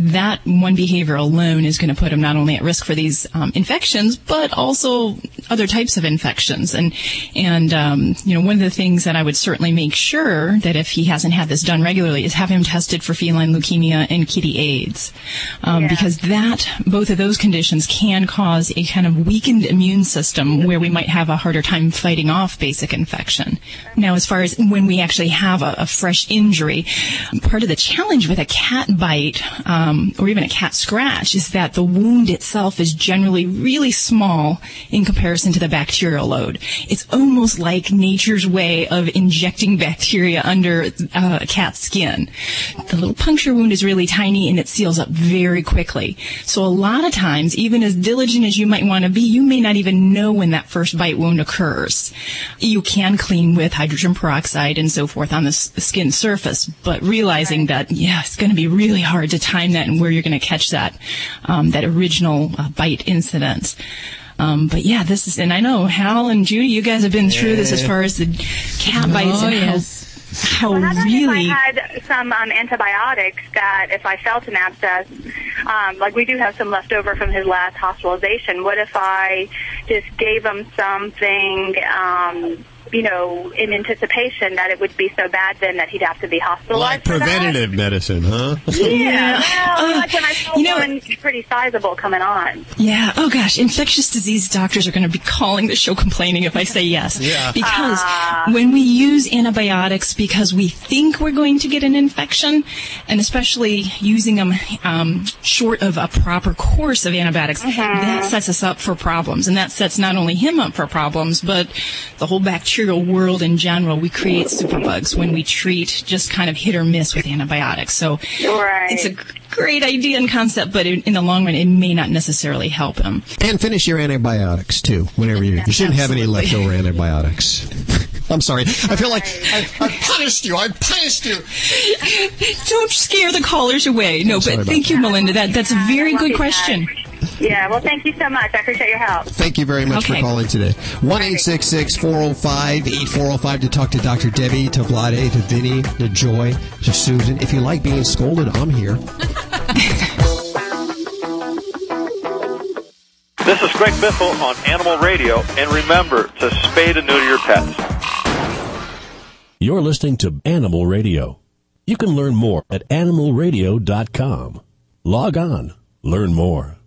Speaker 5: that one behavior alone is going to put him not only at risk for these um, infections, but also other types of infections. And, and, um, you know, one of the things that I would certainly make sure that if he hasn't had this done regularly is have him tested for feline leukemia and kitty AIDS. Um,
Speaker 27: Yeah.
Speaker 5: because that, both of those conditions can cause a kind of weakened immune system where we might have a harder time fighting off basic infection. Now, as far as when we actually have a, a fresh injury, part of the challenge with a cat bite um, or even a cat scratch is that the wound itself is generally really small in comparison to the bacterial load. It's almost like nature's way of injecting bacteria under uh, a cat's skin. The little puncture wound is really tiny and it seals up very quickly. So a lot of times, even as diligent as you might want to be, you may not even know when that first bite wound occurs. You can clean with hydrogen peroxide and so forth on the s- skin surface, but realizing that, yeah, it's going to be really hard to time that and where you're going to catch that, um, that original uh, bite incidence. Um, but yeah, this is, and I know Hal and Judy, you guys have been through this as far as the cat bites
Speaker 4: Oh,
Speaker 5: and
Speaker 4: yes.
Speaker 5: how,
Speaker 27: Well,
Speaker 5: how
Speaker 27: how about
Speaker 5: really.
Speaker 27: if I had some um, antibiotics that if I felt an abscess, um, like we do have some left over from his last hospitalization, what if I just gave him something, um, you know, in anticipation that it would be so bad then that he'd have to be hospitalized?
Speaker 28: Like preventative medicine, huh?
Speaker 27: Yeah, well,
Speaker 5: Uh,
Speaker 27: like when I saw
Speaker 5: you know-
Speaker 27: one pretty sizable coming on.
Speaker 5: Yeah. Oh gosh, infectious disease doctors are going to be calling the show complaining if I say yes.
Speaker 27: Yeah.
Speaker 5: Because
Speaker 27: Ah.
Speaker 5: when we use antibiotics because we think we're going to get an infection, and especially using them um, short of a proper course of antibiotics, that sets us up for problems, and that sets not only him up for problems, but the whole bacterial world in general. We create superbugs when we treat just kind of hit or miss with antibiotics. So
Speaker 27: Right.
Speaker 5: it's a great idea and concept, but in, in the long run, it may not necessarily help them.
Speaker 28: And finish your antibiotics too. Whenever you, you shouldn't have any leftover antibiotics. I'm sorry. I feel like I, I punished you. I punished you.
Speaker 5: Don't scare the callers away. No,
Speaker 28: sorry
Speaker 5: but
Speaker 28: about
Speaker 5: thank you, Melinda. That that's a very good question.
Speaker 27: Yeah, well, thank you so much. I appreciate your help.
Speaker 28: Thank you very much
Speaker 5: Okay.
Speaker 28: for calling today. 1 405 8405 to talk to Dr. Debbie, to Vladae, to Vinnie, to Joy, to Susan. If you like being scolded, I'm here.
Speaker 29: This is Greg Biffle on Animal Radio, and remember to spay and neuter your pets.
Speaker 7: You're listening to Animal Radio. You can learn more at animalradio.com. Log on, learn more.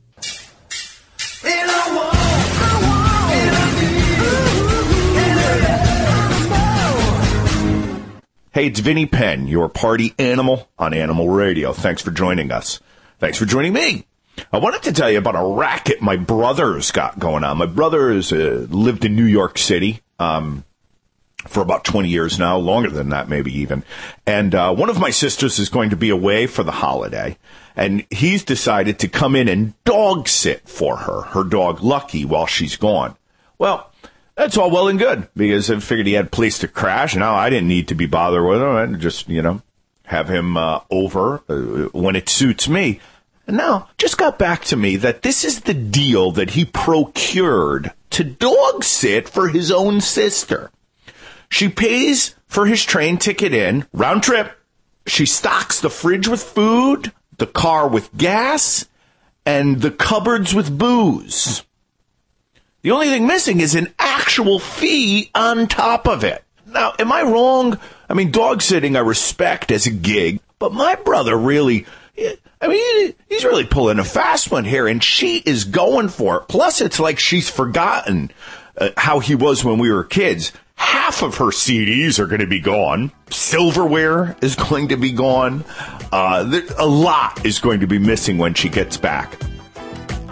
Speaker 30: Hey, it's Vinnie Penn, your party animal on Animal Radio. Thanks for joining us. Thanks for joining me. I wanted to tell you about a racket my brother's got going on. My brother has uh, lived in New York City um, for about 20 years now, longer than that, maybe even. And uh, one of my sisters is going to be away for the holiday, and he's decided to come in and dog sit for her, her dog Lucky, while she's gone. Well, that's all well and good because I figured he had a place to crash. Now I didn't need to be bothered with him. I just, you know, have him uh, over uh, when it suits me. And now, just got back to me that this is the deal that he procured to dog sit for his own sister. She pays for his train ticket in, round trip. She stocks the fridge with food, the car with gas, and the cupboards with booze. The only thing missing is an actual fee on top of it. Now, am I wrong? I mean, dog sitting I respect as a gig, but my brother really, I mean, he's really pulling a fast one here, and she is going for it. Plus, it's like she's forgotten uh, how he was when we were kids. Half of her CDs are going to be gone. Silverware is going to be gone. Uh, a lot is going to be missing when she gets back.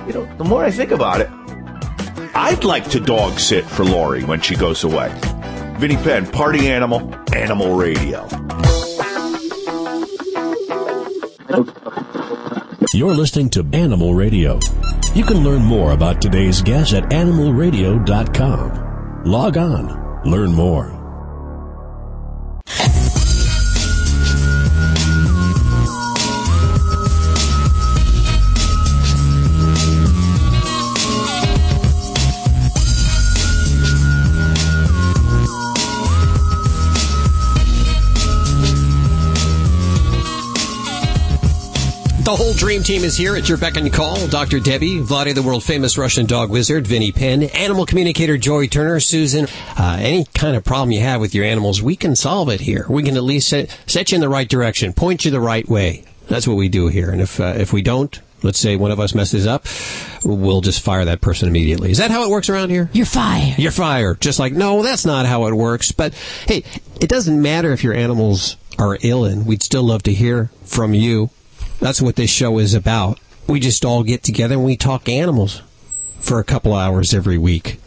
Speaker 30: You know, the more I think about it, I'd like to dog sit for Lori when she goes away. Vinnie Penn, Party Animal, Animal Radio.
Speaker 7: You're listening to Animal Radio. You can learn more about today's guest at animalradio.com. Log on, learn more.
Speaker 2: The whole dream team is here at your beck and call. Dr. Debbie, Vladae, the world famous Russian dog wizard, Vinnie Penn, animal communicator Joy Turner, Susan. Uh, any kind of problem you have with your animals, we can solve it here. We can at least set, set you in the right direction, point you the right way. That's what we do here. And if uh, if we don't, let's say one of us messes up, we'll just fire that person immediately. Is that how it works around here?
Speaker 3: You're fired.
Speaker 2: You're fired. Just like, no, that's not how it works. But hey, it doesn't matter if your animals are ill and we'd still love to hear from you. That's what this show is about. We just all get together and we talk animals for a couple hours every week.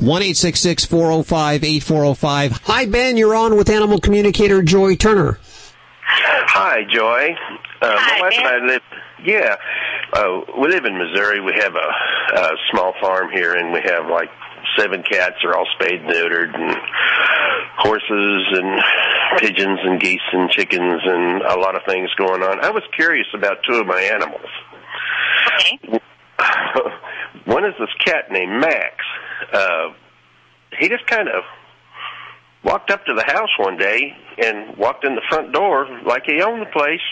Speaker 2: 1 405 8405. Hi, Ben. You're on with animal communicator Joy Turner.
Speaker 31: Hi, Joy. Uh, my wife and I live. Yeah, uh, we live in Missouri. We have a, a small farm here, and we have like seven cats. Are all spayed, and neutered, and horses, and pigeons, and geese, and chickens, and a lot of things going on. I was curious about two of my animals. Okay. One is this cat named Max. Uh, he just kind of walked up to the house one day and walked in the front door like he owned the place.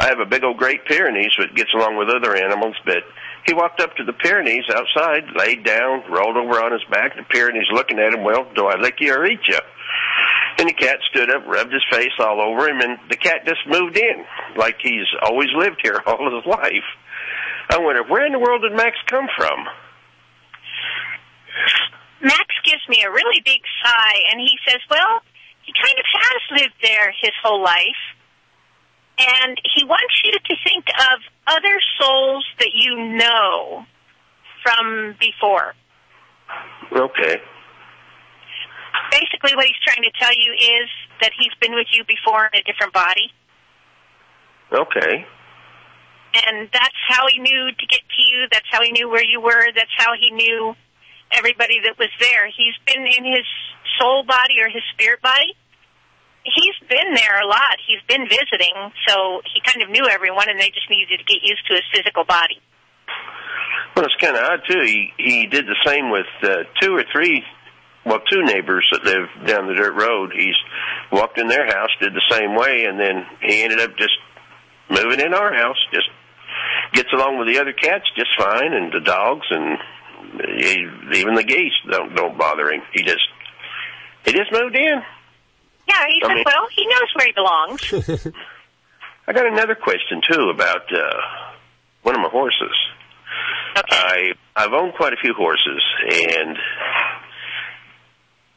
Speaker 31: I have a big old Great Pyrenees that gets along with other animals, but he walked up to the Pyrenees outside, laid down, rolled over on his back. The Pyrenees looking at him, well, do I lick you or eat you? And the cat stood up, rubbed his face all over him, and the cat just moved in like he's always lived here all his life. I wonder, where in the world did Max come from?
Speaker 9: Max gives me a really big sigh, and he says, well, he kind of has lived there his whole life. And he wants you to think of other souls that you know from before.
Speaker 31: Okay.
Speaker 9: Basically, what he's trying to tell you is that he's been with you before in a different body.
Speaker 31: Okay.
Speaker 9: And that's how he knew to get to you. That's how he knew where you were. That's how he knew everybody that was there. He's been in his soul body or his spirit body. He's been there a lot. He's been visiting, so he kind of knew everyone, and they just needed to get used to his physical body.
Speaker 31: Well, it's kind of odd too. He he did the same with uh, two or three, well, two neighbors that live down the dirt road. He's walked in their house, did the same way, and then he ended up just moving in our house. Just gets along with the other cats just fine, and the dogs, and he, even the geese don't don't bother him. He just he just moved in.
Speaker 9: Yeah, he
Speaker 31: I
Speaker 9: said,
Speaker 31: mean-
Speaker 9: well, he knows where he belongs.
Speaker 31: I got another question too about uh, one of my horses.
Speaker 9: Okay.
Speaker 31: I I've owned quite a few horses, and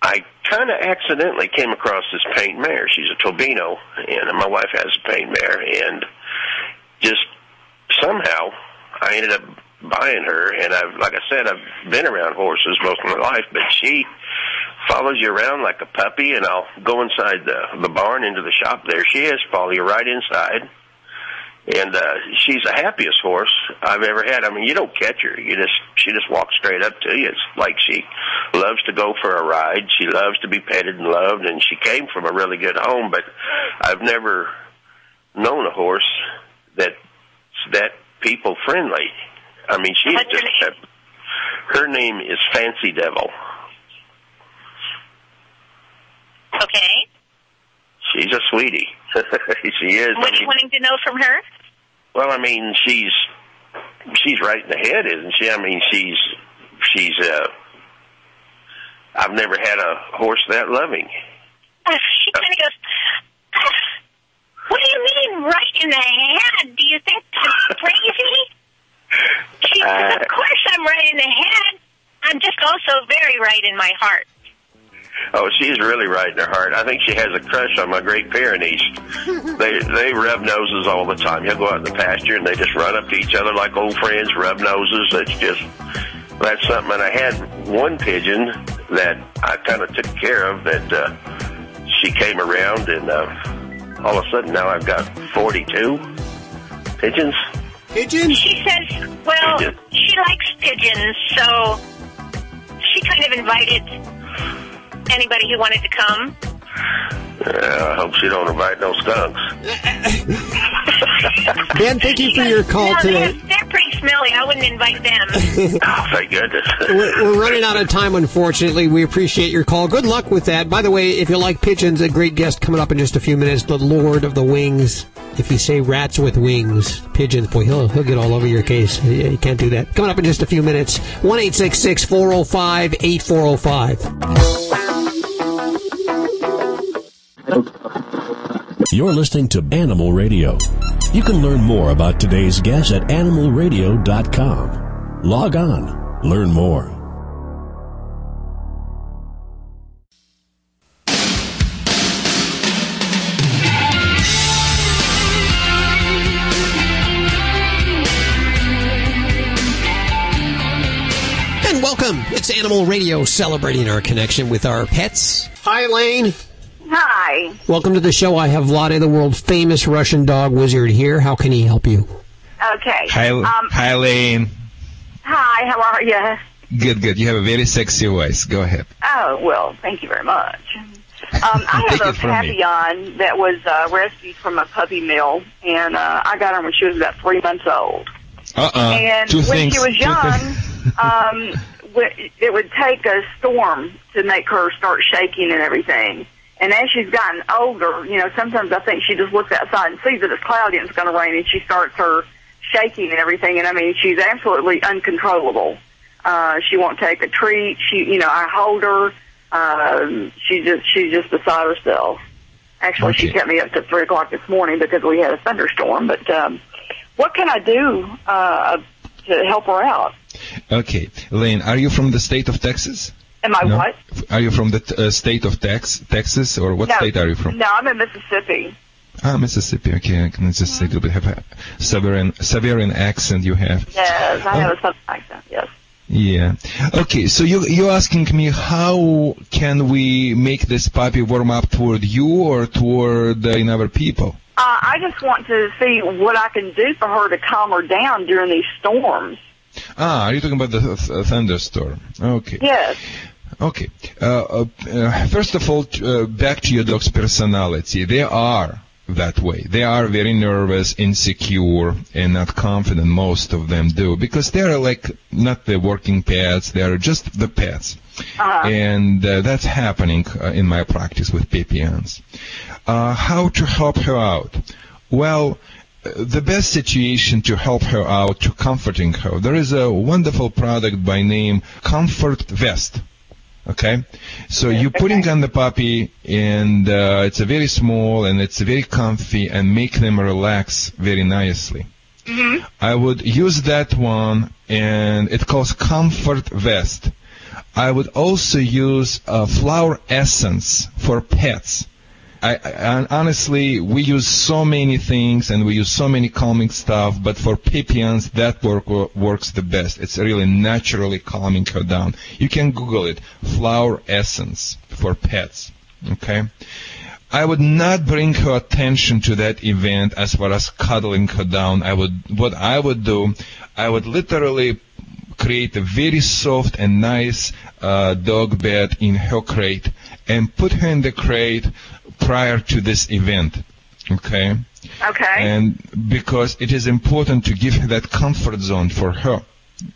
Speaker 31: I kind of accidentally came across this paint mare. She's a Tobiano, and my wife has a paint mare, and just somehow I ended up buying her. And I've, like I said, I've been around horses most of my life, but she follows you around like a puppy. And I'll go inside the the barn into the shop. There she is, follow you right inside. And uh, she's the happiest horse I've ever had. I mean, you don't catch her; you just she just walks straight up to you. It's like she loves to go for a ride. She loves to be petted and loved, and she came from a really good home. But I've never known a horse that's that people friendly. I mean, she is just. Her name is Fancy Devil.
Speaker 9: Okay.
Speaker 31: She's a sweetie. she is.
Speaker 9: What
Speaker 31: I
Speaker 9: are you wanting to know from her?
Speaker 31: Well, I mean, she's she's right in the head, isn't she? I mean, she's she's uh I've never had a horse that loving.
Speaker 9: Uh, She kind of goes, "Ah, what do you mean right in the head? Do you think I'm crazy? She says, of course I'm right in the head. I'm just also very right in my heart.
Speaker 31: Oh, she's really right in her heart. I think she has a crush on my Great Pyrenees. they they rub noses all the time. You'll go out in the pasture and they just run up to each other like old friends, rub noses. It's just that's something. And I had one pigeon that I kind of took care of. That uh, she came around, and uh, all of a sudden now I've got forty-two pigeons.
Speaker 2: Pigeons?
Speaker 9: She says, well, she likes pigeons, so she kind of invited anybody who wanted to come.
Speaker 31: Uh, I hope she don't invite no skunks.
Speaker 2: Ben, thank you for your call
Speaker 9: no,
Speaker 2: today.
Speaker 9: They're, they're pretty smelly. I wouldn't invite them.
Speaker 31: oh, thank goodness.
Speaker 2: We're, we're running out of time, unfortunately. We appreciate your call. Good luck with that. By the way, if you like pigeons, a great guest coming up in just a few minutes, the Lord of the Wings, if you say rats with wings, pigeons, boy, he'll, he'll get all over your case. Yeah, you can't do that. Coming up in just a few minutes, 1 405 8405.
Speaker 7: You're listening to Animal Radio. You can learn more about today's guest at animalradio.com. Log on, learn more.
Speaker 2: It's Animal Radio celebrating our connection with our pets. Hi, Lane.
Speaker 32: Hi.
Speaker 2: Welcome to the show. I have Vladae, the world famous Russian dog wizard here. How can he help you?
Speaker 32: Okay.
Speaker 22: Hi,
Speaker 32: Um,
Speaker 22: hi, Lane.
Speaker 32: hi, how are you?
Speaker 22: Good, good. You have a very sexy voice. Go ahead.
Speaker 32: Oh, well, thank you very much. Um, I have a
Speaker 22: from.
Speaker 32: Papillon that was uh, rescued from a puppy mill, and uh, I got her when she was about three months old.
Speaker 22: Uh-uh.
Speaker 32: and
Speaker 22: Two
Speaker 32: when
Speaker 22: things.
Speaker 32: she was young, um, w- it would take a storm to make her start shaking and everything. And as she's gotten older, you know, sometimes I think she just looks outside and sees that it's cloudy and it's going to rain, and she starts her shaking and everything. And I mean, she's absolutely uncontrollable. Uh, she won't take a treat. She, you know, I hold her. Um, she just, she's just beside herself. Actually, she kept me up to three o'clock this morning because we had a thunderstorm. But um, what can I do uh, to help her out?
Speaker 22: Okay, Lane, are you from the state of Texas?
Speaker 32: Am I
Speaker 22: No?
Speaker 32: what?
Speaker 22: Are you from the uh, state of Tex- Texas, or what
Speaker 32: no,
Speaker 22: state are you from?
Speaker 32: No, I'm in Mississippi.
Speaker 22: Ah, Mississippi. Okay, I can just say a little bit have a Severian, Severian accent you have.
Speaker 32: Yes, I
Speaker 22: Oh.
Speaker 32: have a southern accent. Yes.
Speaker 22: Yeah. Okay, so you you're asking me how can we make this puppy warm up toward you or toward uh, in other people?
Speaker 32: Uh, I just want to see what I can do for her to calm her down during these storms.
Speaker 22: Ah, are you talking about the th- th- thunderstorm? Okay.
Speaker 32: Yes.
Speaker 22: Okay. Uh, uh, uh, first of all, uh, back to your dog's personality. They are that way. They are very nervous, insecure, and not confident. Most of them do because they are like not the working pets. They are just the pets. And uh, that's happening uh, in my practice with Papillons. Uh, how to help her out? Well, the best situation to help her out, to comforting her, there is a wonderful product by name Comfort Vest. Okay, so you're putting on the puppy, and uh, it's a very small and it's very comfy, and make them relax very nicely. I would use that one, and it calls Comfort Vest. I would also use uh, flower essence for pets. I, I, honestly, we use so many things and we use so many calming stuff, but for Papillons, that work, works the best. It's really naturally calming her down. You can Google it, flower essence for pets. Okay? I would not bring her attention to that event as far as cuddling her down. I would, what I would do, I would literally create a very soft and nice uh, dog bed in her crate and put her in the crate prior to this event. Okay?
Speaker 32: Okay.
Speaker 22: And because it is important to give her that comfort zone for her.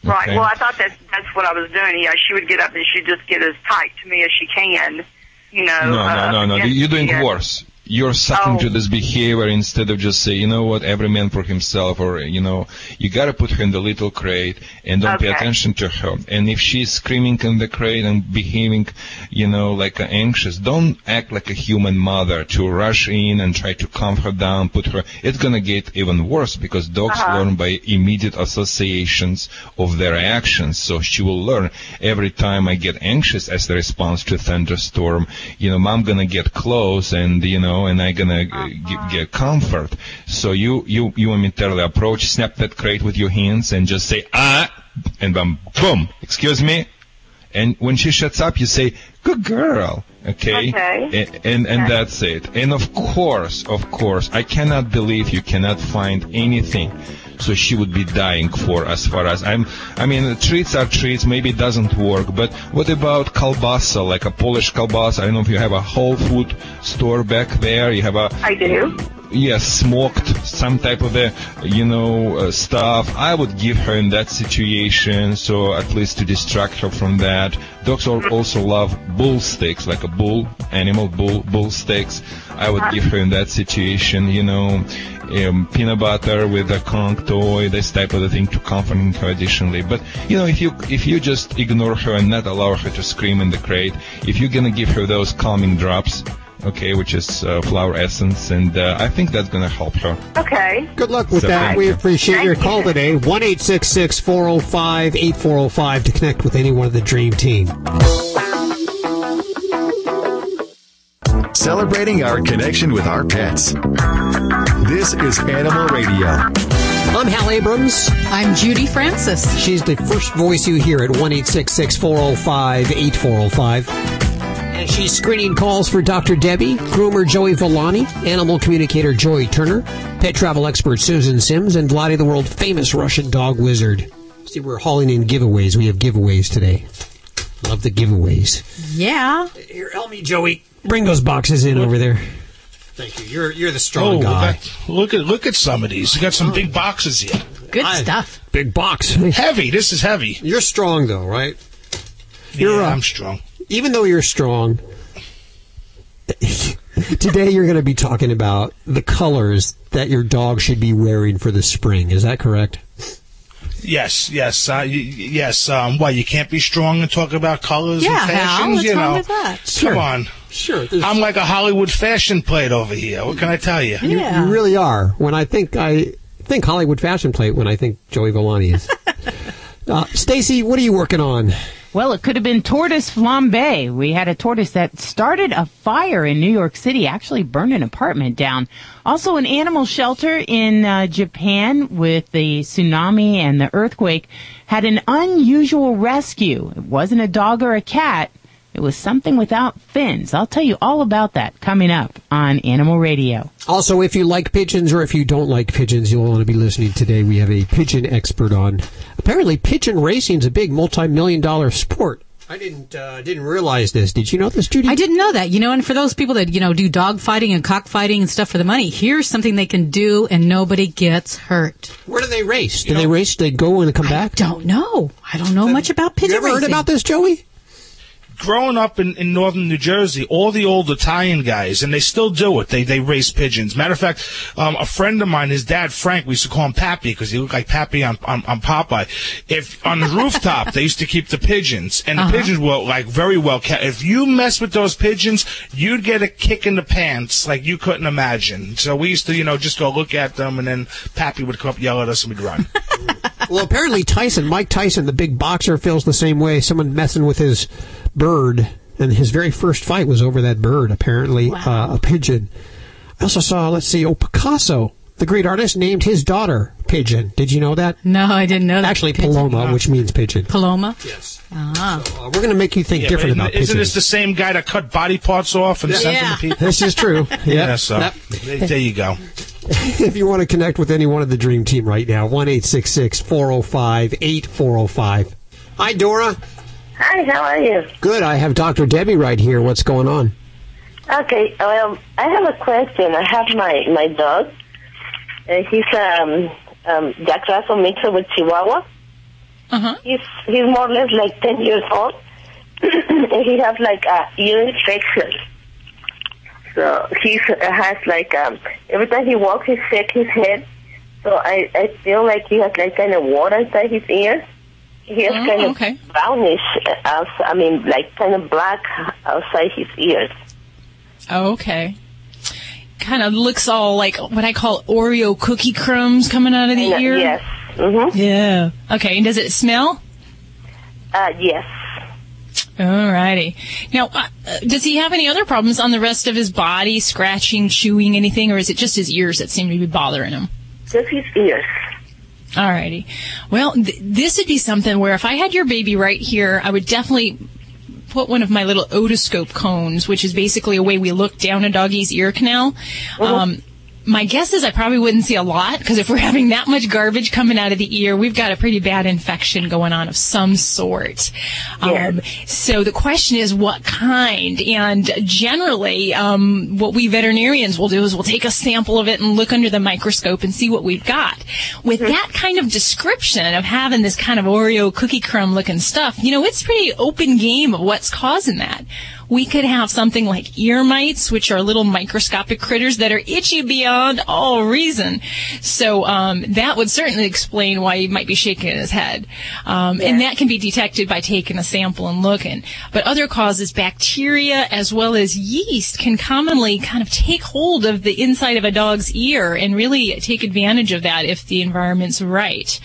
Speaker 32: Right. Well, I thought that that's what I was doing. Yeah, she would get up and she'd just get as tight to me as she can. You know.
Speaker 22: No,
Speaker 32: uh,
Speaker 22: no, no, no. You're doing worse. You're sucking
Speaker 32: Oh.
Speaker 22: to this behavior instead of just say, you know what, every man for himself, or you know, you gotta put her in the little crate and don't pay attention to her. And if she's screaming in the crate and behaving, you know, like anxious, don't act like a human mother to rush in and try to calm her down, put her. It's gonna get even worse because dogs
Speaker 32: Uh-huh.
Speaker 22: learn by immediate associations of their actions. So she will learn every time I get anxious as the response to thunderstorm, you know, mom gonna get close and, you know, and I'm gonna uh, g- get comfort. So you, you, you momentarily approach, snap that crate with your hands and just say, ah, and then boom, excuse me. And when she shuts up, you say, good girl. Okay?
Speaker 32: Okay.
Speaker 22: A- And, and that's it. And of course, of course, I cannot believe you cannot find anything. So she would be dying for as far as I'm, I mean, treats are treats, maybe it doesn't work, but what about kalbasa, like a Polish kalbasa? I don't know if you have a whole food store back there, you have a,
Speaker 32: I do.
Speaker 22: yes, smoked, some type of a, you know, uh, stuff. I would give her in that situation, so at least to distract her from that. Dogs al- also love bull steaks, like a bull, animal bull, bull steaks. I would give her in that situation, you know, um, peanut butter with a Kong toy, this type of thing to comforting her additionally. But you know, if you if you just ignore her and not allow her to scream in the crate, if you're gonna give her those calming drops, okay, which is uh, flower essence, and uh, I think that's gonna help her.
Speaker 32: Okay.
Speaker 2: Good luck with
Speaker 22: So
Speaker 2: that. We
Speaker 22: you.
Speaker 2: appreciate
Speaker 22: Thank
Speaker 2: your
Speaker 22: you.
Speaker 2: call today. 1 405 8405 to connect with anyone of the Dream Team.
Speaker 33: Celebrating our connection with our pets. This is Animal Radio.
Speaker 2: I'm Hal Abrams.
Speaker 4: I'm Judy Francis.
Speaker 2: She's the first voice you hear at 1 405 8405. And she's screening calls for Dr. Debbie, groomer Joey Villani, animal communicator Joey Turner, pet travel expert Susan Sims, and Vladae the world famous Russian dog wizard. See, we're hauling in giveaways. We have giveaways today. Love the giveaways.
Speaker 4: Yeah.
Speaker 2: Here, help me, Joey. Bring those boxes in over there. Thank you. You're you're the strong
Speaker 10: oh,
Speaker 2: guy.
Speaker 10: that- look at look at some of these. You got some big boxes here.
Speaker 4: Good stuff.
Speaker 2: Big box.
Speaker 10: Heavy. This is heavy.
Speaker 2: You're strong though, right?
Speaker 10: You're.
Speaker 2: uh,
Speaker 10: I'm strong.
Speaker 2: Even though you're strong, today you're going to be talking about the colors that your dog should be wearing for the spring. Is that correct?
Speaker 10: Yes, yes, uh, y- y- yes. Um, why you can't be strong and talk about colors
Speaker 4: Yeah,
Speaker 10: and
Speaker 4: Hal,
Speaker 10: fashions?
Speaker 4: what's
Speaker 10: you
Speaker 4: wrong
Speaker 10: know,
Speaker 4: with that?
Speaker 2: Sure.
Speaker 10: come on.
Speaker 2: Sure.
Speaker 10: I'm like a Hollywood fashion plate over here. What can I tell you?
Speaker 2: You, you really are. When I think I think Hollywood fashion plate, when I think Joey Villani is. uh, Stacy, what are you working on?
Speaker 3: Well, it could have been tortoise flambe. We had a tortoise that started a fire in New York City, actually burned an apartment down. Also, an animal shelter in uh, Japan with the tsunami and the earthquake had an unusual rescue. It wasn't a dog or a cat. It was something without fins. I'll tell you all about that coming up on Animal Radio.
Speaker 2: Also, if you like pigeons or if you don't like pigeons, you'll want to be listening today. We have a pigeon expert on. Apparently, pigeon racing is a big multi-million dollar sport. I didn't uh, didn't realize this. Did you know this, Judy?
Speaker 4: I didn't know that. You know, and for those people that, you know, do dog fighting and cockfighting and stuff for the money, here's something they can do and nobody gets hurt.
Speaker 2: Where do they race? Do they race? They go and come back?
Speaker 4: Don't know. I don't know much about pigeon
Speaker 2: You ever heard about this, Joey?
Speaker 10: Growing up in, in northern New Jersey, all the old Italian guys, and they still do it. They they race pigeons. Matter of fact, um, a friend of mine, his dad Frank, we used to call him Pappy because he looked like Pappy on, on on Popeye. If on the rooftop they used to keep the pigeons, and the
Speaker 4: Uh-huh.
Speaker 10: pigeons were like very well kept. If you mess with those pigeons, you'd get a kick in the pants like you couldn't imagine. So we used to, you know, just go look at them, and then Pappy would come up, yell at us, and we'd run.
Speaker 2: Well, apparently Tyson, Mike Tyson, the big boxer, feels the same way. Someone messing with his bird, and his very first fight was over that bird. Apparently, uh, a pigeon. I also saw, let's see, oh Picasso, the great artist, named his daughter Pigeon. Did you know that?
Speaker 4: No, I didn't know that.
Speaker 2: Actually,
Speaker 4: Pigeon.
Speaker 2: Paloma, which means pigeon.
Speaker 4: Paloma? Yes. Ah.
Speaker 2: Uh, we're going to make you think
Speaker 10: Yeah,
Speaker 2: different
Speaker 10: but
Speaker 2: about
Speaker 10: isn't
Speaker 2: pigeons.
Speaker 10: this the same guy that cut body parts off and sent them to people?
Speaker 2: This is true.
Speaker 10: Yeah,
Speaker 2: Yeah.
Speaker 10: so
Speaker 2: Yep.
Speaker 10: there there you go.
Speaker 2: if you want to connect with any one of the Dream Team right now, 1 405 8405. Hi, Dora.
Speaker 34: Hi, how are you?
Speaker 2: Good. I have Dr. Debbie right here. What's going on?
Speaker 34: Okay, um, I have a question. I have my my dog. Uh, he's um um Jack Russell mixed with Chihuahua.
Speaker 5: Uh-huh.
Speaker 34: He's he's more or less like ten years old, and he has like a ear infection. So he has like um every time he walks, he shakes his head. So I I feel like he has like kind of water inside his ears. He has
Speaker 5: Oh,
Speaker 34: kind of
Speaker 5: okay.
Speaker 34: brownish, uh, I mean, like kind of black outside his ears.
Speaker 5: Oh, okay. Kind of looks all like what I call Oreo cookie crumbs coming out of the
Speaker 34: Yeah,
Speaker 5: ear.
Speaker 34: yes. Mm-hmm.
Speaker 5: Yeah. Okay. And does it smell?
Speaker 34: Uh, yes.
Speaker 5: Alrighty. Now, uh, uh, does he have any other problems on the rest of his body, scratching, chewing, anything, or is it just his ears that seem to be bothering him?
Speaker 34: Just his ears.
Speaker 5: Alrighty. Well, th- this would be something where if I had your baby right here, I would definitely put one of my little otoscope cones, which is basically a way we look down a doggy's ear canal. Um, my guess is I probably wouldn't see a lot because if we're having that much garbage coming out of the ear, we've got a pretty bad infection going on of some sort. Um, so the question is what kind? And generally, um, what we veterinarians will do is we'll take a sample of it and look under the microscope and see what we've got. With that kind of description of having this kind of Oreo cookie crumb looking stuff, you know, it's pretty open game of what's causing that. We could have something like ear mites, which are little microscopic critters that are itchy beyond all reason. So um, that would certainly explain why he might be shaking his head. Um, And that can be detected by taking a sample and looking. But other causes, bacteria as well as yeast, can commonly kind of take hold of the inside of a dog's ear and really take advantage of that if the environment's right.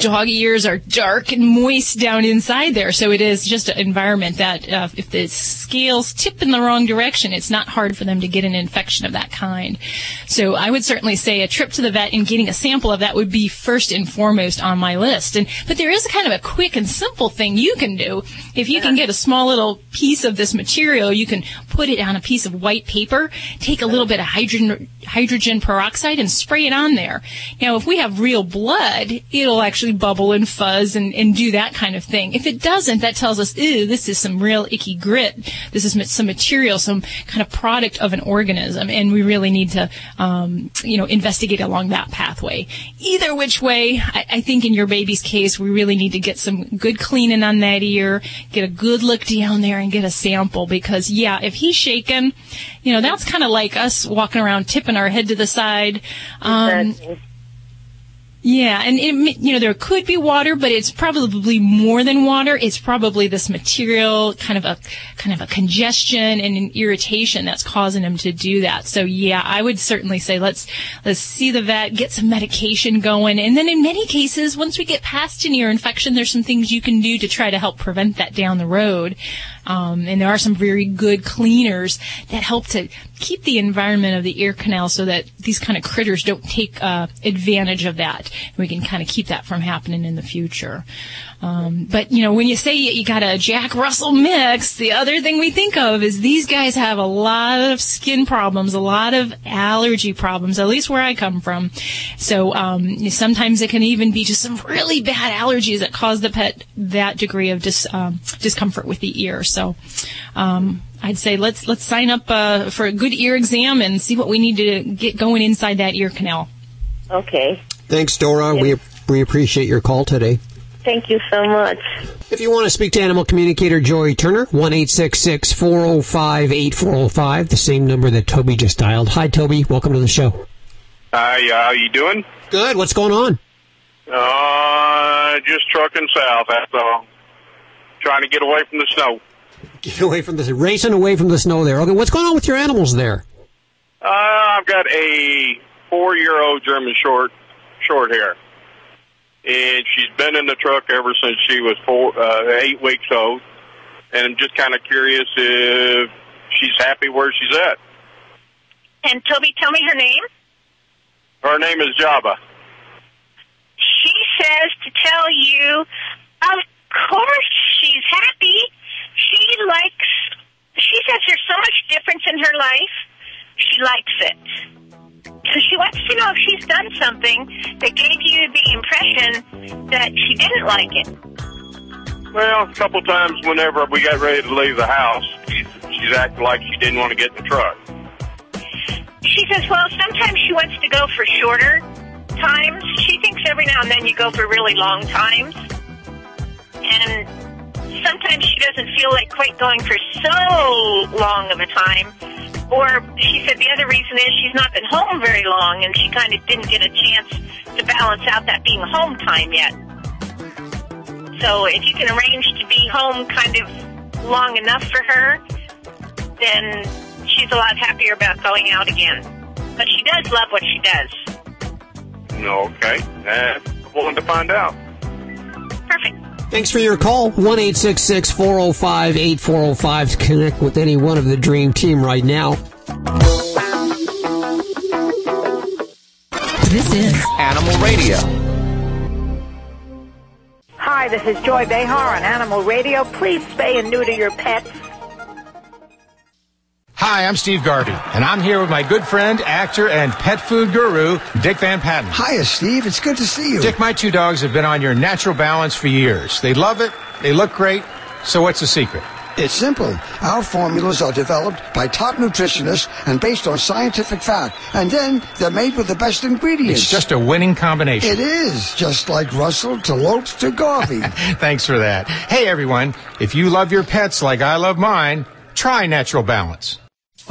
Speaker 5: Dog ears are dark and moist down inside there, so it is just an environment that uh, if the scales tip in the wrong direction, it's not hard for them to get an infection of that kind. So I would certainly say a trip to the vet and getting a sample of that would be first and foremost on my list. And but there is kind of a quick and simple thing you can do if you can get a small little piece of this material. You can put it on a piece of white paper, take a little bit of hydrogen hydrogen peroxide, and spray it on there. Now, if we have real blood, it'll actually bubble and fuzz and, and do that kind of thing. If it doesn't, that tells us, ooh, this is some real icky grit. This is some material, some kind of product of an organism, and we really need to, um, you know, investigate along that pathway. Either which way, I, I think in your baby's case, we really need to get some good cleaning on that ear, get a good look down there, and get a sample because, yeah, if he's shaking, you know, that's kind of like us walking around tipping our head to the side. Um, yeah, and it, you know there could be water, but it's probably more than water. It's probably this material, kind of a kind of a congestion and an irritation that's causing him to do that. So yeah, I would certainly say let's let's see the vet, get some medication going, and then in many cases, once we get past an ear infection, there's some things you can do to try to help prevent that down the road. Um, and there are some very good cleaners that help to keep the environment of the ear canal so that these kind of critters don't take uh, advantage of that. We can kind of keep that from happening in the future. Um, but you know, when you say you got a Jack Russell mix, the other thing we think of is these guys have a lot of skin problems, a lot of allergy problems, at least where I come from. So um, sometimes it can even be just some really bad allergies that cause the pet that degree of dis, um, discomfort with the ear. So um, I'd say let's let's sign up uh, for a good ear exam and see what we need to get going inside that ear canal.
Speaker 34: Okay.
Speaker 2: Thanks, Dora. We we appreciate your call today.
Speaker 34: Thank you so much.
Speaker 2: If you want to speak to animal communicator Joy Turner, 1 405 8405, the same number that Toby just dialed. Hi, Toby. Welcome to the show.
Speaker 35: Hi, uh, how you doing?
Speaker 2: Good. What's going on?
Speaker 35: Uh, just trucking south, that's all. Trying to get away from the snow.
Speaker 2: Get away from the racing away from the snow there. Okay, what's going on with your animals there?
Speaker 35: Uh, I've got a four-year-old German short, short hair. And she's been in the truck ever since she was four, uh, eight weeks old. And I'm just kind of curious if she's happy where she's at.
Speaker 9: And Toby, tell me her name.
Speaker 35: Her name is Java.
Speaker 9: She says to tell you, of course she's happy. She likes, she says there's so much difference in her life. She likes it. So she wants to know if she's done something that gave you the impression that she didn't like it.
Speaker 35: Well, a couple times whenever we got ready to leave the house, she's, she's acting like she didn't want to get in the truck.
Speaker 9: She says, well, sometimes she wants to go for shorter times. She thinks every now and then you go for really long times. And sometimes she doesn't feel like quite going for so long of a time. Or she said the other reason is she's not been home very long and she kind of didn't get a chance to balance out that being home time yet. So if you can arrange to be home kind of long enough for her, then she's a lot happier about going out again. But she does love what she does.
Speaker 35: Okay. Uh, I'm willing to find out.
Speaker 9: Perfect.
Speaker 2: Thanks for your call. 1 405 8405 to connect with any one of the Dream Team right now.
Speaker 26: This is
Speaker 36: Animal Radio.
Speaker 37: Hi, this is Joy Behar on Animal Radio. Please spay and neuter your pets.
Speaker 38: Hi, I'm Steve Garvey, and I'm here with my good friend, actor, and pet food guru, Dick Van Patten.
Speaker 39: Hiya, Steve. It's good to see you.
Speaker 38: Dick, my two dogs have been on your natural balance for years. They love it, they look great. So, what's the secret?
Speaker 39: It's simple. Our formulas are developed by top nutritionists and based on scientific fact. And then they're made with the best ingredients.
Speaker 38: It's just a winning combination.
Speaker 39: It is, just like Russell to Lopes to Garvey.
Speaker 38: Thanks for that. Hey, everyone, if you love your pets like I love mine, try Natural Balance.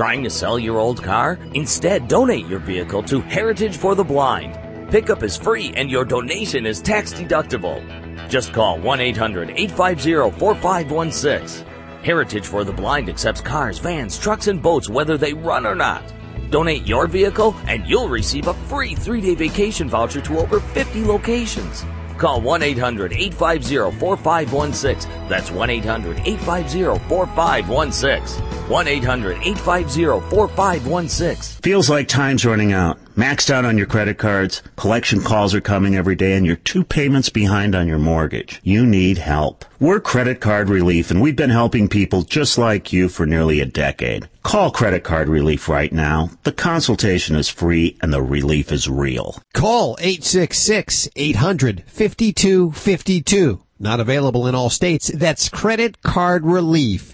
Speaker 13: Trying to sell your old car? Instead, donate your vehicle to Heritage for the Blind. Pickup is free and your donation is tax deductible. Just call 1-800-850-4516. Heritage for the Blind accepts cars, vans, trucks, and boats whether they run or not. Donate your vehicle and you'll receive a free three-day vacation voucher to over 50 locations. Call 1-800-850-4516. That's 1-800-850-4516. 1-800-850-4516.
Speaker 14: Feels like time's running out. Maxed out on your credit cards, collection calls are coming every day, and you're two payments behind on your mortgage. You need help. We're Credit Card Relief, and we've been helping people just like you for nearly a decade. Call Credit Card Relief right now. The consultation is free, and the relief is real.
Speaker 40: Call 866-800-5252. Not available in all states. That's Credit Card Relief.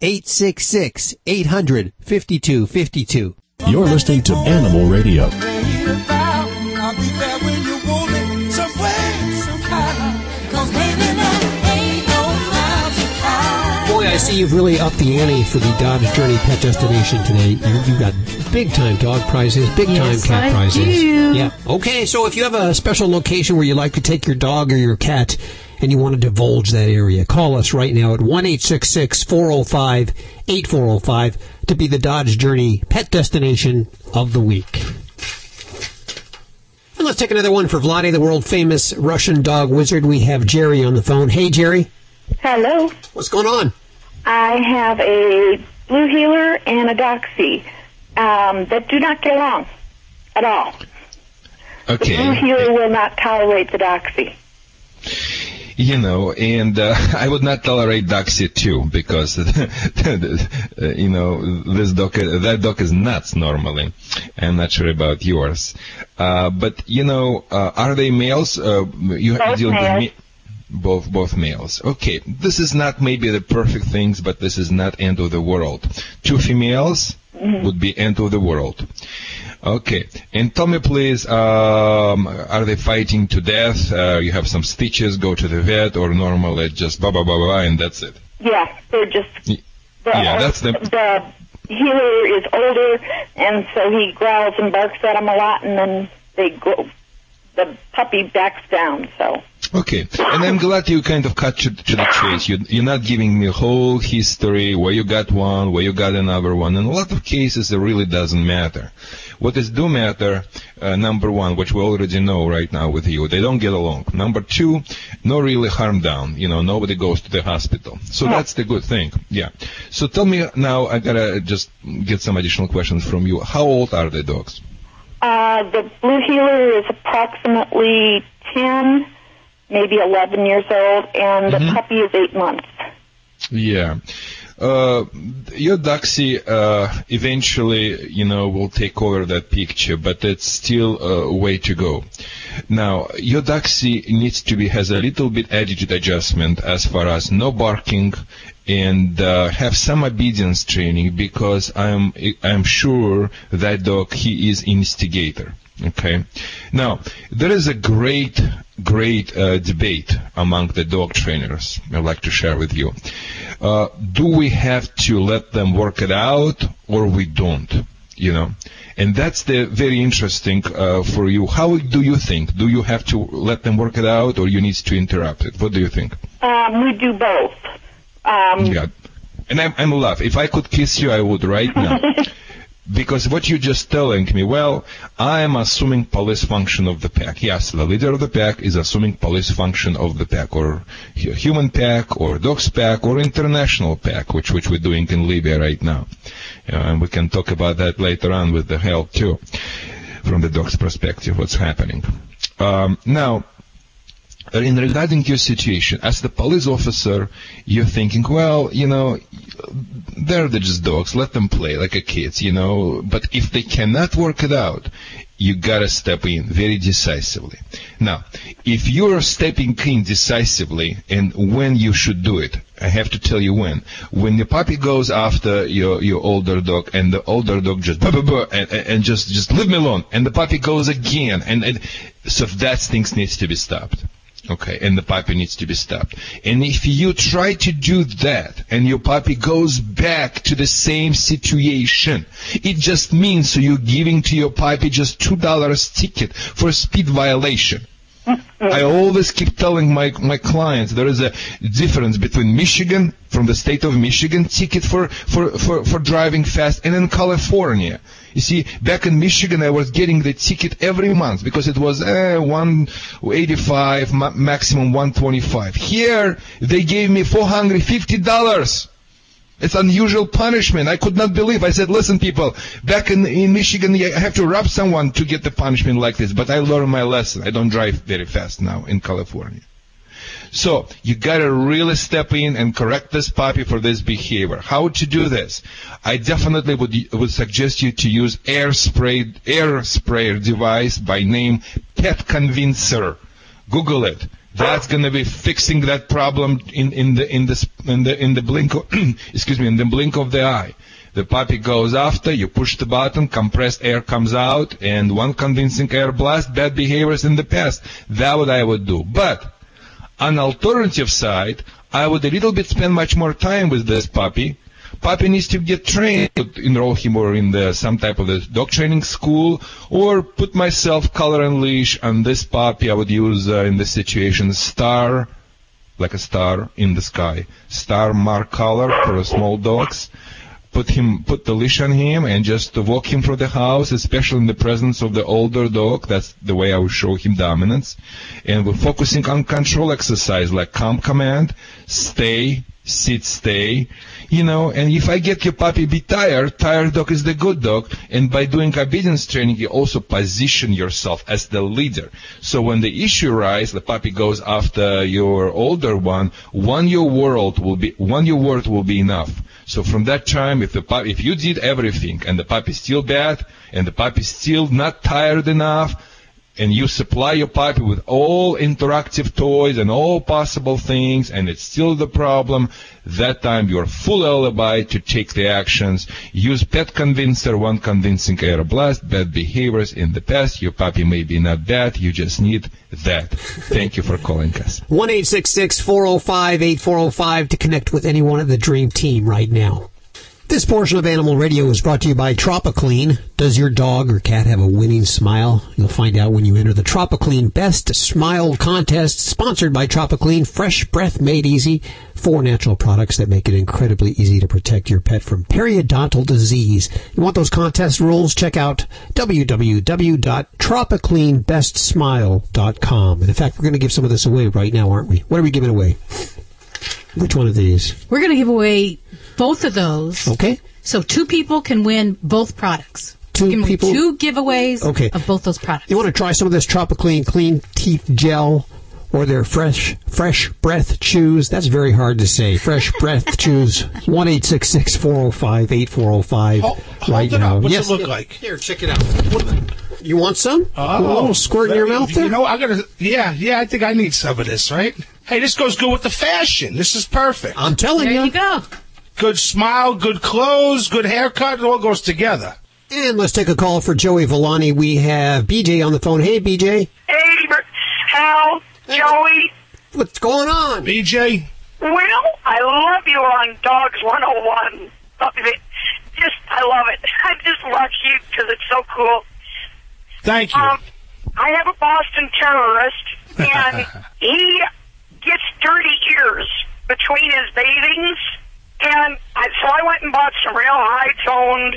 Speaker 40: 866-800-5252. 866-800-5252.
Speaker 7: You're listening to Animal Radio.
Speaker 2: Boy, I see you've really upped the ante for the Dodge Journey Pet Destination today. You, have got big time dog prizes, big
Speaker 4: Yes,
Speaker 2: time cat
Speaker 4: I
Speaker 2: prizes.
Speaker 4: do.
Speaker 2: Yeah. Okay, so if you have a special location where you like to take your dog or your cat and you want to divulge that area, call us right now at 1 405 8405 to be the Dodge Journey Pet Destination of the Week. And let's take another one for Vladae, the world famous Russian dog wizard. We have Jerry on the phone. Hey, Jerry.
Speaker 34: Hello.
Speaker 2: What's going on?
Speaker 34: I have a blue heeler and a doxy um, that do not get along at all. Okay. The blue heeler will not tolerate the doxy.
Speaker 22: You know, and uh, I would not tolerate Doxy too because, you know, this dog, that doc is nuts normally. I'm not sure about yours. Uh, but, you know, uh, are they males? Uh, you
Speaker 34: Both
Speaker 22: deal with
Speaker 34: males.
Speaker 22: me- both both males. Okay, this is not maybe the perfect things, but this is not end of the world. Two females would be end of the world. Okay, and tell me please, um, are they fighting to death? Uh, you have some stitches, go to the vet, or normally just blah blah blah blah, and that's it.
Speaker 34: Yeah, they're just. The,
Speaker 22: yeah, that's the-
Speaker 34: the heeler is older, and so he growls and barks at them a lot, and then they go. The puppy backs down. So
Speaker 22: Okay, and I'm glad you kind of cut to, to the chase. You, you're not giving me a whole history where you got one, where you got another one. In a lot of cases, it really doesn't matter. What is do matter, uh, number one, which we already know right now with you, they don't get along. Number two, no really harm done. You know, nobody goes to the hospital. So that's the good thing. Yeah. So tell me now, I gotta just get some additional questions from you. How old are the dogs?
Speaker 34: uh, the blue heeler is approximately ten, maybe eleven years old, and the puppy is eight months.
Speaker 22: Yeah. Uh, your Doxy, uh, eventually, you know, will take over that picture, but it's still a way to go. Now, your Doxy needs to be, has a little bit attitude adjustment as far as no barking and, uh, have some obedience training because I'm, I'm sure that dog, he is instigator. Okay. Now, there is a great, great uh, debate among the dog trainers I'd like to share with you. Uh, do we have to let them work it out or we don't? You know, and that's the very interesting uh, for you. How do you think? Do you have to let them work it out or you need to interrupt it? What do you think?
Speaker 34: Um, we do both. Um,
Speaker 22: Yeah. And I'm, I'm love. If I could kiss you, I would right now. because what you're just telling me, well, I am assuming police function of the pack. Yes, the leader of the pack is assuming police function of the pack, or human pack, or dog's pack, or international pack, which which we're doing in Libya right now. Uh, and we can talk about that later on with the help too, from the dog's perspective, what's happening. Um, now, in regarding your situation, as the police officer, you're thinking, well, you know, they're just dogs. Let them play like a kids, you know. But if they cannot work it out, you gotta step in very decisively. Now, if you're stepping in decisively and when you should do it, I have to tell you when. When the puppy goes after your, your older dog and the older dog just buh, buh, buh, and, and just just leave me alone and the puppy goes again and, and so that things needs to be stopped. Okay, and the puppy needs to be stopped. And if you try to do that and your puppy goes back to the same situation, it just means you're giving to your puppy just two dollars ticket for speed violation. I always keep telling my my clients there is a difference between Michigan from the state of Michigan ticket for for for, for driving fast and in California. You see, back in Michigan, I was getting the ticket every month because it was eh, 185, ma- maximum 125. Here, they gave me $450. It's unusual punishment. I could not believe. I said, listen, people, back in, in Michigan, I have to rob someone to get the punishment like this. But I learned my lesson. I don't drive very fast now in California. So you gotta really step in and correct this puppy for this behavior. How to do this? I definitely would would suggest you to use air spray air sprayer device by name Pet Convincer. Google it. That's gonna be fixing that problem in, in the in the in the in the blink of, excuse me in the blink of the eye. The puppy goes after, you push the button, compressed air comes out, and one convincing air blast, bad behaviors in the past. That what I would do. But on alternative side, I would a little bit spend much more time with this puppy. Puppy needs to get trained, enroll him or in the, some type of the dog training school, or put myself collar and leash on this puppy. I would use uh, in this situation star, like a star in the sky, star mark collar for small dogs put him, put the leash on him and just walk him through the house, especially in the presence of the older dog. That's the way I would show him dominance. And we're focusing on control exercise like calm command, stay, sit, stay, you know, and if I get your puppy be tired, tired dog is the good dog. And by doing obedience training, you also position yourself as the leader. So when the issue arises, the puppy goes after your older one, one your world will be, one your word will be enough. So from that time, if the puppy, if you did everything and the puppy still bad and the puppy still not tired enough, and you supply your puppy with all interactive toys and all possible things, and it's still the problem, that time you're full alibi to take the actions. Use Pet Convincer, one convincing air blast, bad behaviors in the past. Your puppy may be not bad, you just need that. Thank you for calling us.
Speaker 2: 1 405 8405 to connect with anyone of the Dream Team right now. This portion of Animal Radio is brought to you by Tropiclean. Does your dog or cat have a winning smile? You'll find out when you enter the Tropiclean Best Smile Contest, sponsored by Tropiclean. Fresh breath made easy. Four natural products that make it incredibly easy to protect your pet from periodontal disease. You want those contest rules? Check out www.tropicleanbestsmile.com. And in fact, we're going to give some of this away right now, aren't we? What are we giving away? Which one of these?
Speaker 4: We're going to give away both of those.
Speaker 2: Okay.
Speaker 4: So two people can win both products.
Speaker 2: Two
Speaker 4: Give me
Speaker 2: people-
Speaker 4: two giveaways
Speaker 2: Okay.
Speaker 4: of both those products.
Speaker 2: You want to try some of this Tropiclean Clean Teeth Gel or their Fresh Fresh Breath Chews? That's very hard to say. Fresh Breath Chews. One eight six six four zero five eight four zero five.
Speaker 10: Hold
Speaker 2: Right
Speaker 10: it
Speaker 2: now.
Speaker 10: up. What's
Speaker 2: yes.
Speaker 10: it look like?
Speaker 2: Here, check it out. You want some?
Speaker 10: Oh,
Speaker 2: a little squirt in your mouth there.
Speaker 10: You know, I gotta. Yeah, yeah. I think I need some of this, right? Hey, this goes good with the fashion. This is perfect.
Speaker 2: I'm telling you.
Speaker 4: There you go.
Speaker 10: Good smile, good clothes, good haircut. It all goes together.
Speaker 2: And let's take a call for Joey Villani. We have BJ on the phone. Hey, BJ.
Speaker 9: Hey, Bert, Hal, Joey.
Speaker 2: What's going on?
Speaker 10: BJ.
Speaker 9: Well, I love you on Dogs 101. Love it. Just, I love it. I just love you because it's so cool.
Speaker 10: Thank you.
Speaker 9: Um, I have a Boston terrorist, and he gets dirty ears between his bathings. And I, so I went and bought some real high toned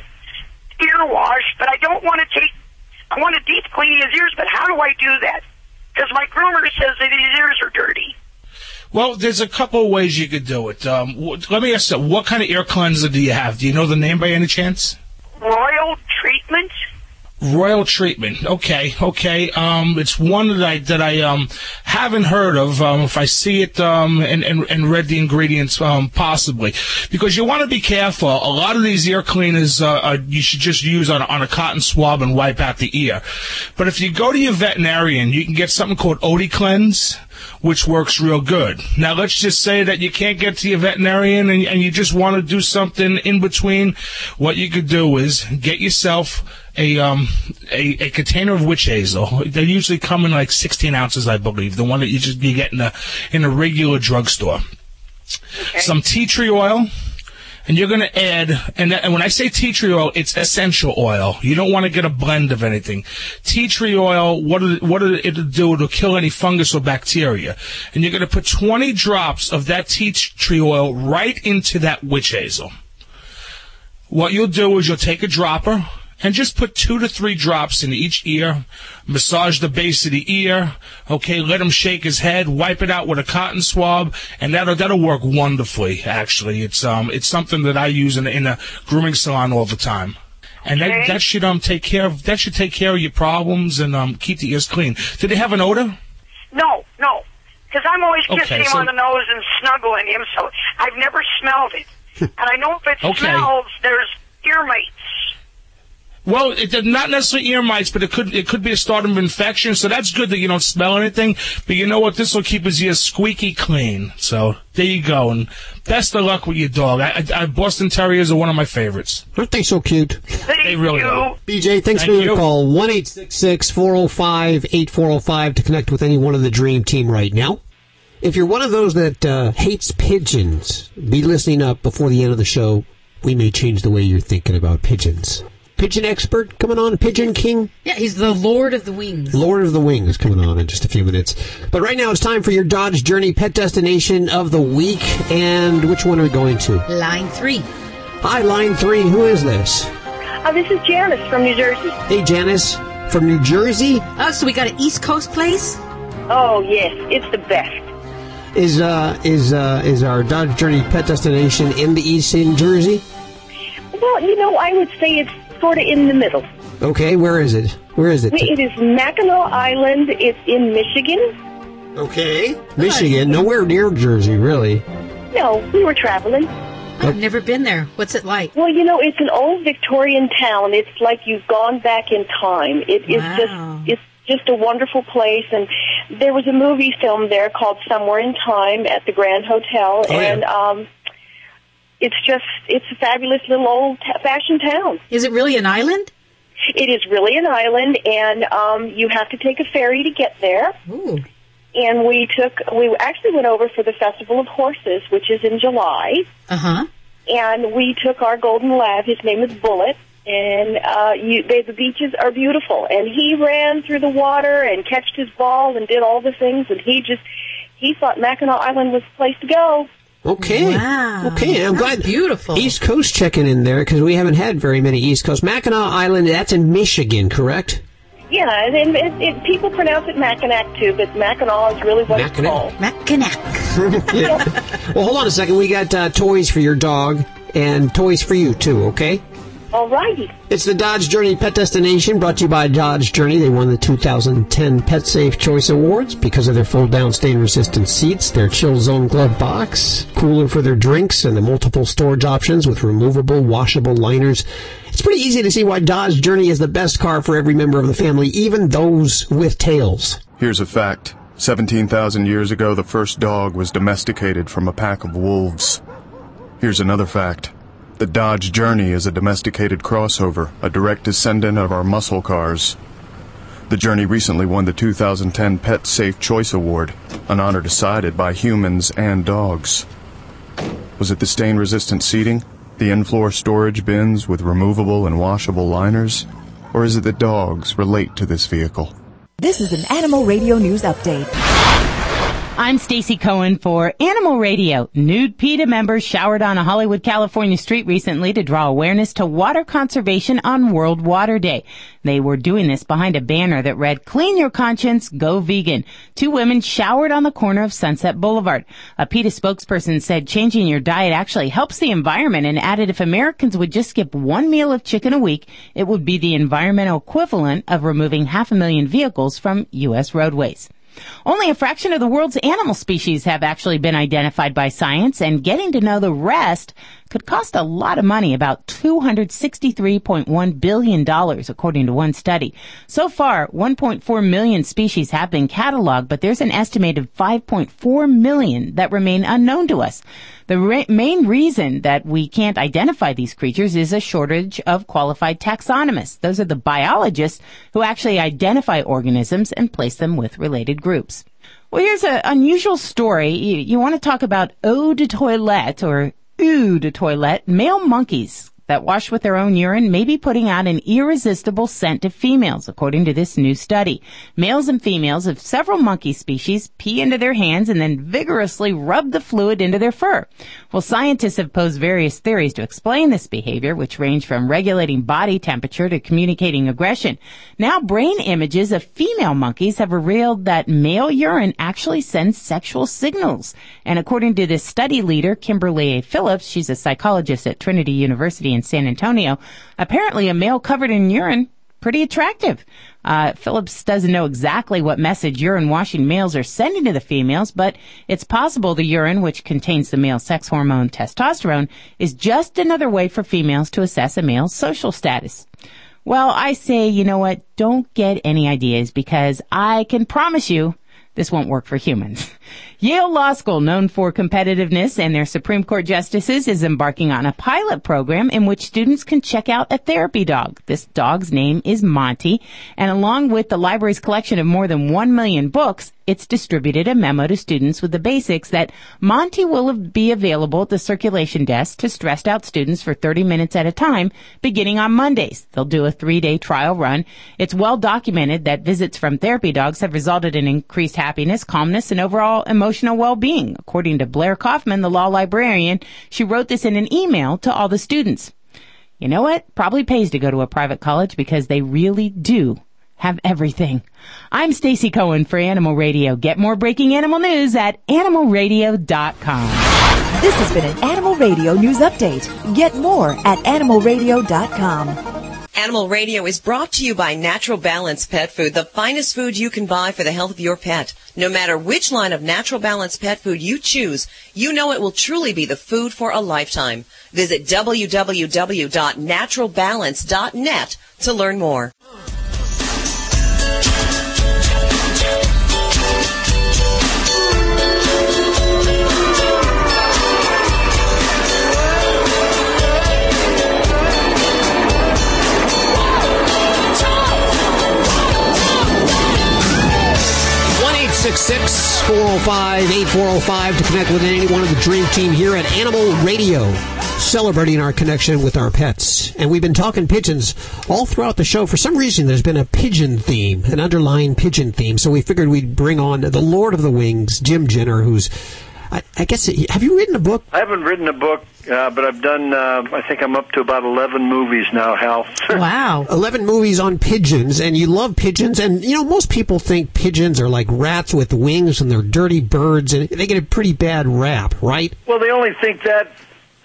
Speaker 9: ear wash, but I don't want to take, I want to deep clean his ears, but how do I do that? Because my groomer says that his ears are dirty.
Speaker 10: Well, there's a couple of ways you could do it. Um, wh- let me ask you, what kind of ear cleanser do you have? Do you know the name by any chance?
Speaker 9: Royal treatment?
Speaker 10: Royal treatment. Okay, okay. Um, it's one that I that I um haven't heard of. Um, if I see it um and and, and read the ingredients um possibly, because you want to be careful. A lot of these ear cleaners uh, uh, you should just use on on a cotton swab and wipe out the ear. But if you go to your veterinarian, you can get something called Oti-Clens which works real good. Now let's just say that you can't get to your veterinarian and, and you just want to do something in between. What you could do is get yourself a um a, a container of witch hazel. They usually come in like 16 ounces, I believe. The one that you just you get in a in a regular drugstore. Some tea tree oil. And you're going to add, and, that, and when I say tea tree oil, it's essential oil. You don't want to get a blend of anything. Tea tree oil, what it, what it'll do, it'll kill any fungus or bacteria. And you're going to put 20 drops of that tea tree oil right into that witch hazel. What you'll do is you'll take a dropper and just put two to three drops in each ear. Massage the base of the ear. Okay, let him shake his head. Wipe it out with a cotton swab, and that'll that'll work wonderfully. Actually, it's um it's something that I use in a, in a grooming salon all the time. And that, that should um take care of that should take care of your problems and um keep the ears clean. Do they have an odor?
Speaker 41: No, no. Because I'm always kissing
Speaker 10: Okay,
Speaker 41: him
Speaker 10: so-
Speaker 41: on the nose and snuggling him, so I've never smelled it. and I know if it
Speaker 10: Okay.
Speaker 41: smells, there's ear mites.
Speaker 10: Well, it did not necessarily ear mites, but it could it could be a start of infection. So that's good that you don't smell anything. But you know what? This will keep his ears squeaky clean. So there you go. And best of luck with your dog. I, I, I Boston Terriers are one of my favorites.
Speaker 2: Aren't they so cute?
Speaker 10: They really are.
Speaker 2: BJ, thanks
Speaker 10: Thank
Speaker 2: for your
Speaker 10: you.
Speaker 2: call. 1 405 8405 to connect with any one of the Dream Team right now. If you're one of those that uh, hates pigeons, be listening up before the end of the show. We may change the way you're thinking about pigeons. Pigeon expert coming on, Pigeon King.
Speaker 4: Yeah, he's the Lord of the Wings.
Speaker 2: Lord of the Wings coming on in just a few minutes. But right now it's time for your Dodge Journey pet destination of the week. And which one are we going to?
Speaker 4: Line three.
Speaker 2: Hi, line three. Who is this?
Speaker 34: Oh, this is Janice from New Jersey.
Speaker 2: Hey, Janice from New Jersey.
Speaker 4: Oh, so we got an East Coast place?
Speaker 34: Oh, yes, it's the best.
Speaker 2: Is uh is uh is our Dodge Journey pet destination in the East in Jersey?
Speaker 34: Well, you know, I would say it's sort of in the middle.
Speaker 2: Okay, where is it? Where is it?
Speaker 34: It is Mackinac Island. It's in Michigan.
Speaker 2: Okay. Michigan, nowhere near Jersey, really.
Speaker 34: No, we were traveling.
Speaker 4: I've never been there. What's it like?
Speaker 34: Well, you know, it's an old Victorian town. It's like you've gone back in time. It is
Speaker 4: Wow.
Speaker 34: just it's just a wonderful place and there was a movie film there called Somewhere in Time at the Grand Hotel
Speaker 4: Oh, yeah.
Speaker 34: and um it's just it's a fabulous little old fashioned town.
Speaker 4: Is it really an island?
Speaker 34: It is really an island and um you have to take a ferry to get there.
Speaker 4: Ooh.
Speaker 34: And we took we actually went over for the Festival of Horses, which is in July.
Speaker 4: Uh huh.
Speaker 34: and we took our golden lab. His name is Bullet, and uh, you, they, the beaches are beautiful. And he ran through the water and catched his ball and did all the things. And he just he thought Mackinac Island was the place to go.
Speaker 2: Okay.
Speaker 4: Wow.
Speaker 2: Okay, I'm glad.
Speaker 4: Beautiful.
Speaker 2: East Coast checking in there because we haven't had very many East Coast. Mackinac Island, that's in Michigan, correct?
Speaker 34: Yeah, and it, it, it, people pronounce it Mackinac too, but Mackinac is really what it's called.
Speaker 4: Mackinac.
Speaker 2: yeah. Well, hold on a second. We got uh, toys for your dog and toys for you too. Okay.
Speaker 34: Alrighty.
Speaker 2: It's the Dodge Journey Pet Destination brought to you by Dodge Journey. They won the 2010 Pet Safe Choice Awards because of their fold down stain resistant seats, their chill zone glove box, cooler for their drinks, and the multiple storage options with removable, washable liners. It's pretty easy to see why Dodge Journey is the best car for every member of the family, even those with tails.
Speaker 42: Here's a fact 17,000 years ago, the first dog was domesticated from a pack of wolves. Here's another fact the Dodge Journey is a domesticated crossover, a direct descendant of our muscle cars. The Journey recently won the 2010 Pet Safe Choice Award, an honor decided by humans and dogs. Was it the stain resistant seating, the in floor storage bins with removable and washable liners, or is it that dogs relate to this vehicle?
Speaker 43: This is an Animal Radio News Update.
Speaker 3: I'm Stacy Cohen for Animal Radio. Nude PETA members showered on a Hollywood, California street recently to draw awareness to water conservation on World Water Day. They were doing this behind a banner that read, clean your conscience, go vegan. Two women showered on the corner of Sunset Boulevard. A PETA spokesperson said changing your diet actually helps the environment and added if Americans would just skip one meal of chicken a week, it would be the environmental equivalent of removing half a million vehicles from U.S. roadways. Only a fraction of the world's animal species have actually been identified by science, and getting to know the rest could cost a lot of money, about $263.1 billion, according to one study. So far, 1.4 million species have been cataloged, but there's an estimated 5.4 million that remain unknown to us. The re- main reason that we can't identify these creatures is a shortage of qualified taxonomists. Those are the biologists who actually identify organisms and place them with related groups. Well, here's an unusual story. You, you want to talk about eau de toilette or eau de toilette. Male monkeys that wash with their own urine may be putting out an irresistible scent to females, according to this new study. Males and females of several monkey species pee into their hands and then vigorously rub the fluid into their fur. Well, scientists have posed various theories to explain this behavior, which range from regulating body temperature to communicating aggression. Now, brain images of female monkeys have revealed that male urine actually sends sexual signals. And according to this study leader, Kimberly A. Phillips, she's a psychologist at Trinity University in San Antonio. Apparently a male covered in urine, pretty attractive. Uh, Phillips doesn't know exactly what message urine washing males are sending to the females, but it's possible the urine, which contains the male sex hormone testosterone, is just another way for females to assess a male's social status. Well, I say, you know what? Don't get any ideas because I can promise you this won't work for humans. Yale Law School, known for competitiveness and their Supreme Court justices, is embarking on a pilot program in which students can check out a therapy dog. This dog's name is Monty, and along with the library's collection of more than one million books, it's distributed a memo to students with the basics that Monty will be available at the circulation desk to stressed out students for 30 minutes at a time, beginning on Mondays. They'll do a three-day trial run. It's well documented that visits from therapy dogs have resulted in increased happiness, calmness, and overall emotional well-being. According to Blair Kauffman, the law librarian, she wrote this in an email to all the students. You know what? Probably pays to go to a private college because they really do have everything. I'm Stacy Cohen for Animal Radio. Get more breaking animal news at animalradio.com.
Speaker 15: This has been an Animal Radio news update. Get more at animalradio.com.
Speaker 43: Animal Radio is brought to you by Natural Balance Pet Food, the finest food you can buy for the health of your pet. No matter which line of Natural Balance Pet Food you choose, you know it will truly be the food for a lifetime. Visit www.naturalbalance.net to learn more.
Speaker 2: Six six four zero five eight four zero five to connect with any one of the Dream Team here at Animal Radio, celebrating our connection with our pets. And we've been talking pigeons all throughout the show. For some reason, there's been a pigeon theme, an underlying pigeon theme. So we figured we'd bring on the Lord of the Wings, Jim Jenner, who's I, I guess have you written a book?
Speaker 44: I haven't written a book, uh, but I've done. Uh, I think I'm up to about eleven movies now. Hal.
Speaker 4: wow,
Speaker 2: eleven movies on pigeons, and you love pigeons. And you know, most people think pigeons are like rats with wings, and they're dirty birds, and they get a pretty bad rap, right?
Speaker 44: Well, they only think that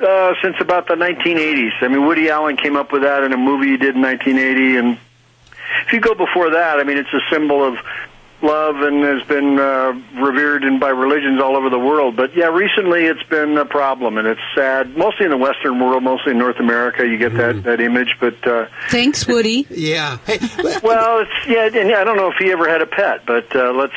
Speaker 44: uh, since about the 1980s. I mean, Woody Allen came up with that in a movie he did in 1980, and if you go before that, I mean, it's a symbol of love and has been uh, revered in by religions all over the world. But yeah, recently it's been a problem, and it's sad. Mostly in the Western world, mostly in North America, you get that that image. But uh,
Speaker 4: thanks, Woody.
Speaker 2: yeah.
Speaker 44: Hey, well, it's yeah, and I don't know if he ever had a pet, but uh, let's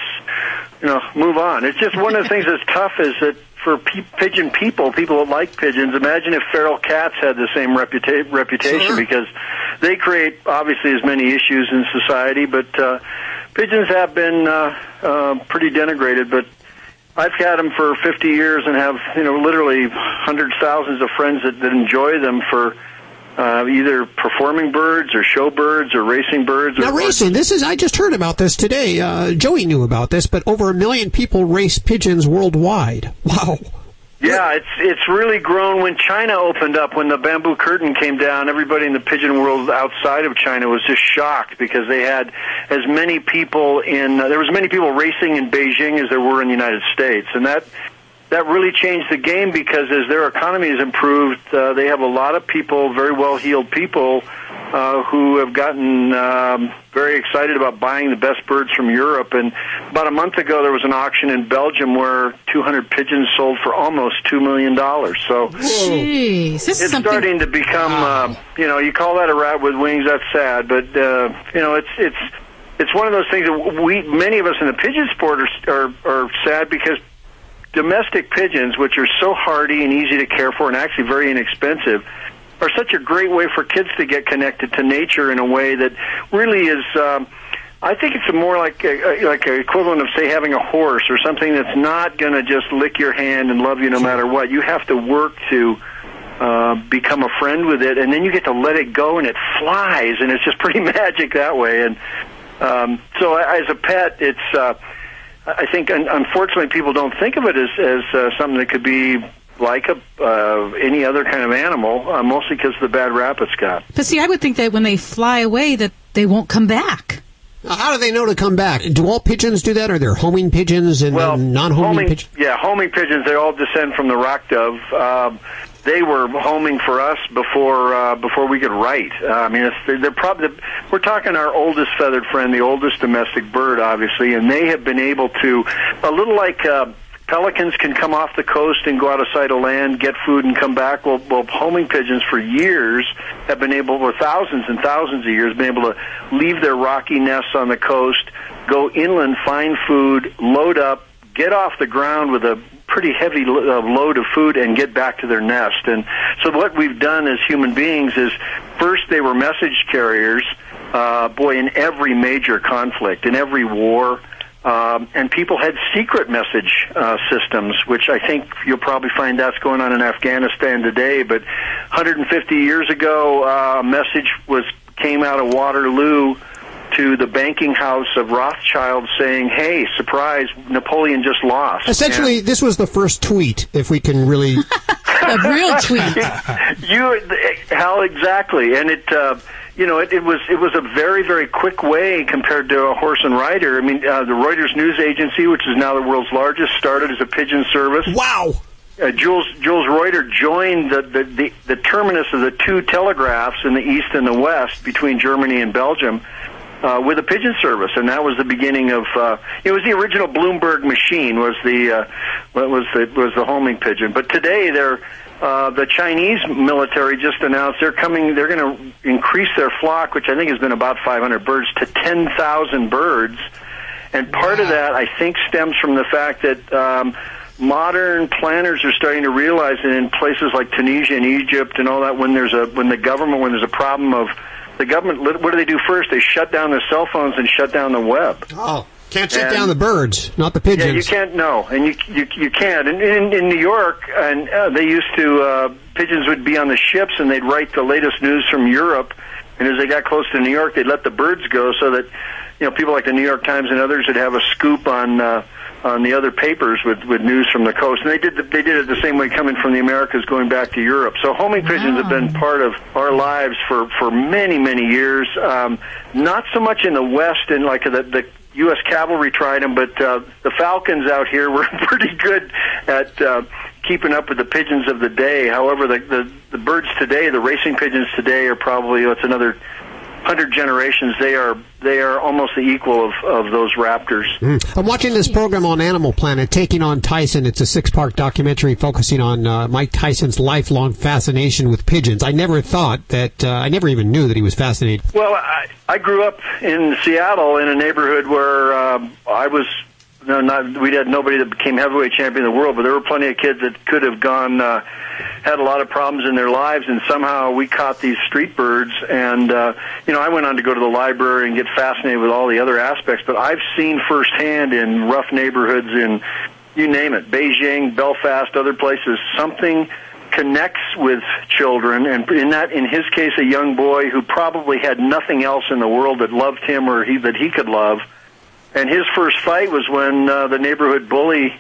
Speaker 44: you know move on. It's just one of the things that's tough is that. For pe- pigeon people, people that like pigeons, imagine if feral cats had the same reputa- reputation
Speaker 2: Sure.
Speaker 44: because they create obviously as many issues in society, but uh, pigeons have been uh, uh, pretty denigrated, but I've had them for 50 years and have, you know, literally hundreds, thousands of friends that, that enjoy them for uh, either performing birds or show birds or racing birds.
Speaker 2: Now,
Speaker 44: or,
Speaker 2: racing. This is. I just heard about this today. Uh, Joey knew about this, but over a million people race pigeons worldwide. Wow.
Speaker 44: Yeah, it's it's really grown when China opened up. When the bamboo curtain came down, everybody in the pigeon world outside of China was just shocked because they had as many people in uh, there was many people racing in Beijing as there were in the United States, and that that really changed the game because as their economy has improved, uh, they have a lot of people, very well-heeled people, uh, who have gotten um, very excited about buying the best birds from Europe. And about a month ago, there was an auction in Belgium where 200 pigeons sold for almost two million dollars. So
Speaker 4: Jeez,
Speaker 44: it's
Speaker 4: something.
Speaker 44: starting to become, uh, you know, you call that a rat with wings. That's sad, but uh, you know, it's it's it's one of those things that we many of us in the pigeon sport are are, are sad because domestic pigeons, which are so hardy and easy to care for and actually very inexpensive, are such a great way for kids to get connected to nature in a way that really is. Um, I think it's more like a, like an equivalent of say having a horse or something that's not going to just lick your hand and love you no matter what. You have to work to uh, become a friend with it, and then you get to let it go, and it flies, and it's just pretty magic that way. And um, so, as a pet, it's. Uh, I think, un- unfortunately, people don't think of it as as uh, something that could be like a uh, any other kind of animal, uh, mostly because of the bad rap it's got.
Speaker 4: But see, I would think that when they fly away, that they won't come back.
Speaker 2: How do they know to come back? Do all pigeons do that? Are there homing pigeons and
Speaker 44: Well,
Speaker 2: then non-homing pigeons?
Speaker 44: yeah, homing pigeons. They all descend from the rock dove. Um, they were homing for us before uh, before we could write. Uh, I mean, it's, they're, they're probably we're talking our oldest feathered friend, the oldest domestic bird, obviously, and they have been able to a little like. Uh, Pelicans can come off the coast and go out of sight of land, get food, and come back. Well, well, homing pigeons for years have been able, for thousands and thousands of years, been able to leave their rocky nests on the coast, go inland, find food, load up, get off the ground with a pretty heavy uh, load of food and get back to their nest. And so what we've done as human beings is first they were message carriers, uh, boy, in every major conflict, in every war. Um, and people had secret message uh, systems, which I think you'll probably find that's going on in Afghanistan today. But 150 years ago, uh, a message was came out of Waterloo to the banking house of Rothschild saying, "Hey, surprise! Napoleon just lost."
Speaker 2: Essentially, this was the first tweet, if we can really.
Speaker 4: a real tweet.
Speaker 44: you how exactly and it uh you know it, it was it was a very very quick way compared to a horse and rider i mean uh, the reuters news agency which is now the world's largest started as a pigeon service
Speaker 2: wow
Speaker 44: uh, Jules Jules Reuter joined the, the the the terminus of the two telegraphs in the east and the west between Germany and Belgium uh, with a pigeon service, and that was the beginning of. Uh, it was the original Bloomberg machine. Was the uh, was the was the homing pigeon? But today they're. Uh, the Chinese military just announced they're coming. They're going to increase their flock, which I think has been about 500 birds, to 10,000 birds. And part of that, I think, stems from the fact that um, modern planners are starting to realize that in places like Tunisia and Egypt and all that, when there's a when the government when there's a problem of the government, what do they do first? They shut down their cell phones and shut down the web.
Speaker 2: Oh, can't shut
Speaker 44: And-
Speaker 2: down the birds, not the pigeons.
Speaker 44: Yeah, you can't. No, and you you you can't. And in, in New York, and uh, they used to uh, pigeons would be on the ships, and they'd write the latest news from Europe. And as they got close to New York, they'd let the birds go, so that you know people like the New York Times and others would have a scoop on. Uh, on the other papers with, with news from the coast, and they did the, they did it the same way coming from the Americas going back to Europe. So homing pigeons have been part of our lives for for many many years. Um, not so much in the West, and like the the U.S. cavalry tried them, but uh, the falcons out here were pretty good at uh, keeping up with the pigeons of the day. However, the, the the birds today, the racing pigeons today, are probably what's another hundred generations. They are they are almost the equal of, of those raptors.
Speaker 2: Mm. I'm watching this program on Animal Planet, Taking on Tyson. It's a six-part documentary focusing on uh, Mike Tyson's lifelong fascination with pigeons. I never thought that, uh, I never even knew that he was fascinated.
Speaker 44: Well, I, I grew up in Seattle in a neighborhood where um, I was. No, not we had nobody that became heavyweight champion of the world, but there were plenty of kids that could have gone, uh, had a lot of problems in their lives, and somehow we caught these street birds. And uh, you know, I went on to go to the library and get fascinated with all the other aspects. But I've seen firsthand in rough neighborhoods in, you name it, Beijing, Belfast, other places, something connects with children, and in that, in his case, a young boy who probably had nothing else in the world that loved him or he that he could love. And his first fight was when uh, the neighborhood bully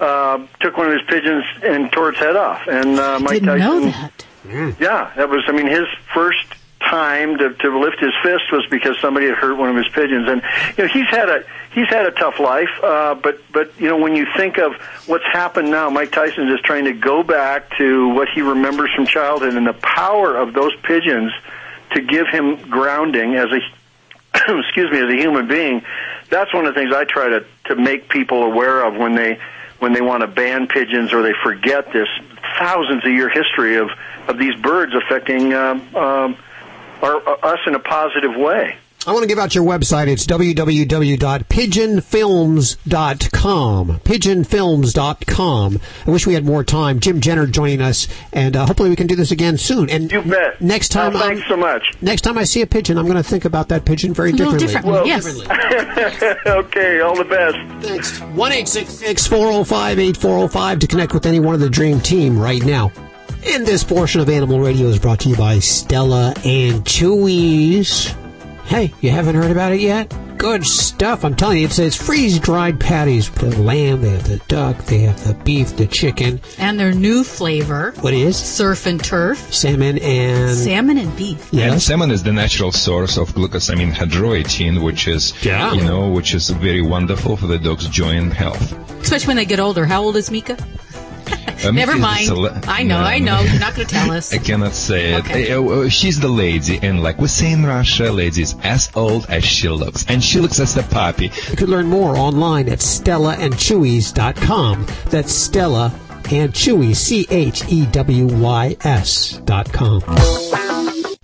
Speaker 44: uh, took one of his pigeons and tore its head off. And uh, Mike
Speaker 4: Didn't
Speaker 44: Tyson,
Speaker 4: know that.
Speaker 44: yeah, that was. I mean, his first time to, to lift his fist was because somebody had hurt one of his pigeons, and you know he's had a he's had a tough life. Uh, but but you know when you think of what's happened now, Mike Tyson is trying to go back to what he remembers from childhood and the power of those pigeons to give him grounding as a excuse me as a human being. That's one of the things I try to to make people aware of when they when they want to ban pigeons or they forget this thousands of year history of of these birds affecting um, um, our, uh, us in a positive way.
Speaker 2: I want to give out your website. It's www.pigeonfilms.com. Pigeonfilms.com. I wish we had more time. Jim Jenner joining us, and uh, hopefully we can do this again soon. And
Speaker 44: you bet.
Speaker 2: Next time,
Speaker 44: Uh, thanks so much.
Speaker 2: Next time I see a pigeon, I'm going to think about that pigeon very
Speaker 4: A little
Speaker 2: differently.
Speaker 4: differently, yes.
Speaker 44: okay, all the best.
Speaker 2: Thanks. One eight six six four zero five eight four zero five to connect with any one of the Dream Team right now. And this portion of Animal Radio is brought to you by Stella and Chewy's. Hey, you haven't heard about it yet? Good stuff. I'm telling you, it says freeze dried patties. The lamb, they have the duck, they have the beef, the chicken.
Speaker 4: And their new flavor,
Speaker 2: What is?
Speaker 4: surf and turf,
Speaker 2: Salmon and.
Speaker 4: salmon and beef.
Speaker 2: Yes.
Speaker 22: And salmon is the natural source of glucosamine hydroxytine, which is,
Speaker 2: Yeah.
Speaker 22: you know, which is very wonderful for the dog's joint health.
Speaker 4: Especially when they get older. How old is Mika? Never mind.
Speaker 22: cele-
Speaker 4: I know,
Speaker 22: No.
Speaker 4: I know. You're not going to tell us.
Speaker 22: I cannot say it.
Speaker 4: Okay.
Speaker 22: Uh, uh, she's the lady, and like we say in Russia, lady is as old as she looks, and she looks as a puppy.
Speaker 2: You can learn more online at stellaandchewies.com. That's Stella and Chewy, C H E W Y S dot com.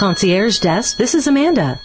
Speaker 45: Concierge Desk, this is Amanda.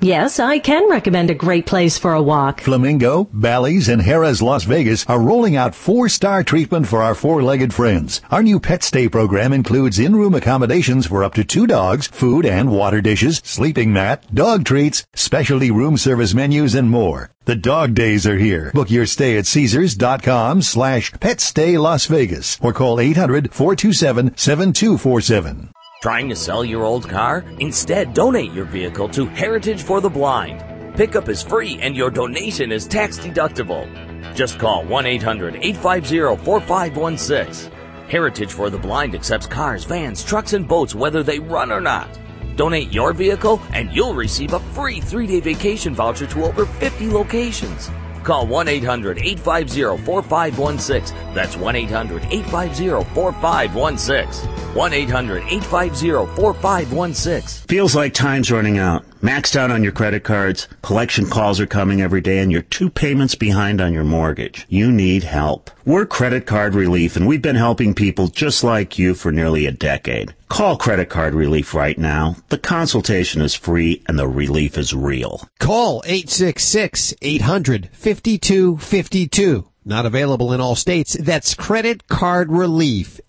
Speaker 45: Yes, I can recommend a great place for a walk.
Speaker 46: Flamingo, Bally's, and Harrah's Las Vegas are rolling out four-star treatment for our four-legged friends. Our new PetStay program includes in-room accommodations for up to two dogs, food and water dishes, sleeping mat, dog treats, specialty room service menus, and more. The dog days are here. Book your stay at Caesars.com slash petstay Las Vegas or call 800-427-7247.
Speaker 13: Trying to sell your old car? Instead, donate your vehicle to Heritage for the Blind. Pickup is free and your donation is tax deductible. Just call 1-800-850-4516. Heritage for the Blind accepts cars, vans, trucks, and boats whether they run or not. Donate your vehicle and you'll receive a free three-day vacation voucher to over 50 locations. Call 1-800-850-4516. That's 1-800-850-4516. 1-800-850-4516.
Speaker 14: Feels like time's running out. Maxed out on your credit cards, collection calls are coming every day, and you're two payments behind on your mortgage. You need help. We're Credit Card Relief, and we've been helping people just like you for nearly a decade. Call Credit Card Relief right now. The consultation is free, and the relief is real.
Speaker 2: Call 866-800-5252. Not available in all states. That's Credit Card Relief.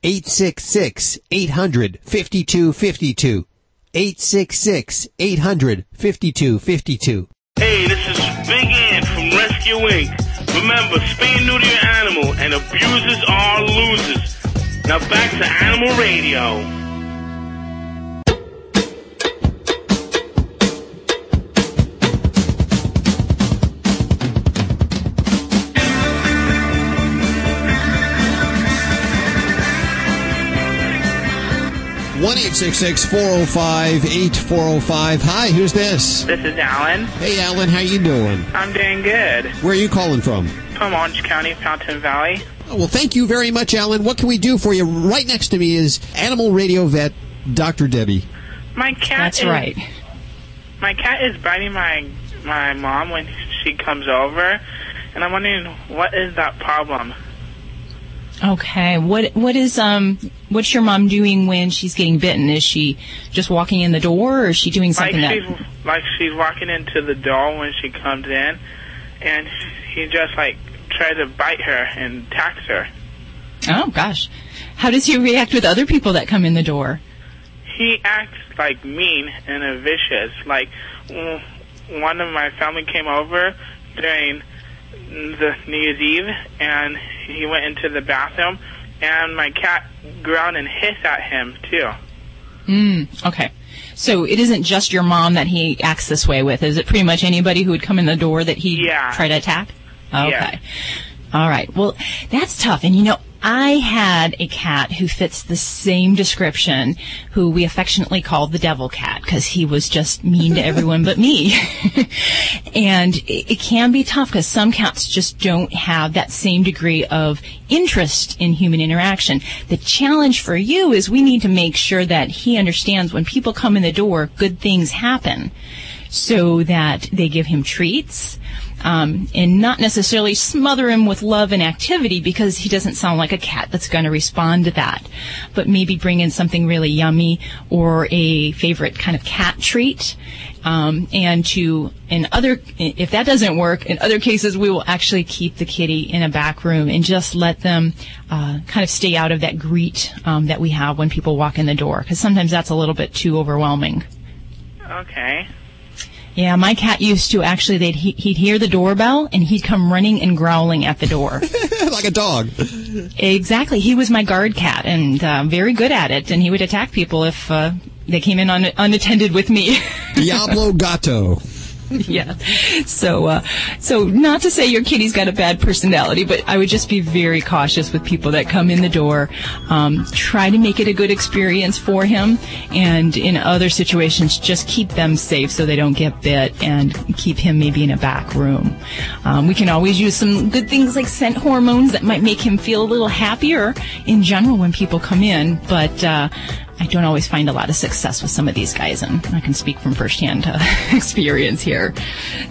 Speaker 2: 866-800-5252. 866-800-5252.
Speaker 47: Hey, this is Big Ant from Rescue Inc. Remember, spay neuter your animal, and abusers are losers. Now back to Animal Radio.
Speaker 40: Four oh zero oh five. Hi, who's this?
Speaker 48: This is Alan.
Speaker 40: Hey, Alan, how you doing?
Speaker 48: I'm doing good.
Speaker 40: Where are you calling from?
Speaker 48: From Orange County, Fountain Valley.
Speaker 40: Oh, well, thank you very much, Alan. What can we do for you? Right next to me is animal radio vet Dr. Debbie.
Speaker 48: My cat.
Speaker 49: That's
Speaker 48: is,
Speaker 49: right.
Speaker 48: My cat is biting my my mom when she comes over, and I'm wondering what is that problem.
Speaker 5: Okay. What what is um what's your mom doing when she's getting bitten? Is she just walking in the door, or is she doing
Speaker 48: Like
Speaker 5: something that?
Speaker 48: she's like she's walking into the door when she comes in, and he just like tries to bite her and attacks her.
Speaker 5: Oh gosh, how does he react with other people that come in the door?
Speaker 48: He acts like mean and vicious. Like one of my family came over during the New Year's Eve, and he went into the bathroom, and my cat growled and hissed at him too.
Speaker 5: Mm, okay. So it isn't just your mom that he acts this way with. Is it pretty much anybody who would come in the door that he
Speaker 48: Yeah.
Speaker 5: try to attack? Okay.
Speaker 48: Yeah.
Speaker 5: All right. Well, that's tough. And you know, I had a cat who fits the same description, who we affectionately called the devil cat because he was just mean to everyone but me. and it, it can be tough because some cats just don't have that same degree of interest in human interaction. The challenge for you is we need to make sure that he understands when people come in the door, good things happen so that they give him treats um, and not necessarily smother him with love and activity because he doesn't sound like a cat that's going to respond to that. But maybe bring in something really yummy or a favorite kind of cat treat. Um, and to, in other, if that doesn't work, in other cases, we will actually keep the kitty in a back room and just let them uh, kind of stay out of that greet um, that we have when people walk in the door because sometimes that's a little bit too overwhelming.
Speaker 48: Okay.
Speaker 5: Yeah, my cat used to actually. They'd he- he'd hear the doorbell and he'd come running and growling at the door,
Speaker 50: like a dog.
Speaker 5: exactly. He was my guard cat and uh, very good at it. And he would attack people if uh, they came in un- unattended with me.
Speaker 50: Diablo Gato.
Speaker 5: yeah. So, uh, so not to say your kitty's got a bad personality, but I would just be very cautious with people that come in the door. Um, try to make it a good experience for him, and in other situations, just keep them safe so they don't get bit, and keep him maybe in a back room. Um, we can always use some good things like scent hormones that might make him feel a little happier in general when people come in, but. Uh, I don't always find a lot of success with some of these guys, and I can speak from firsthand uh, experience here.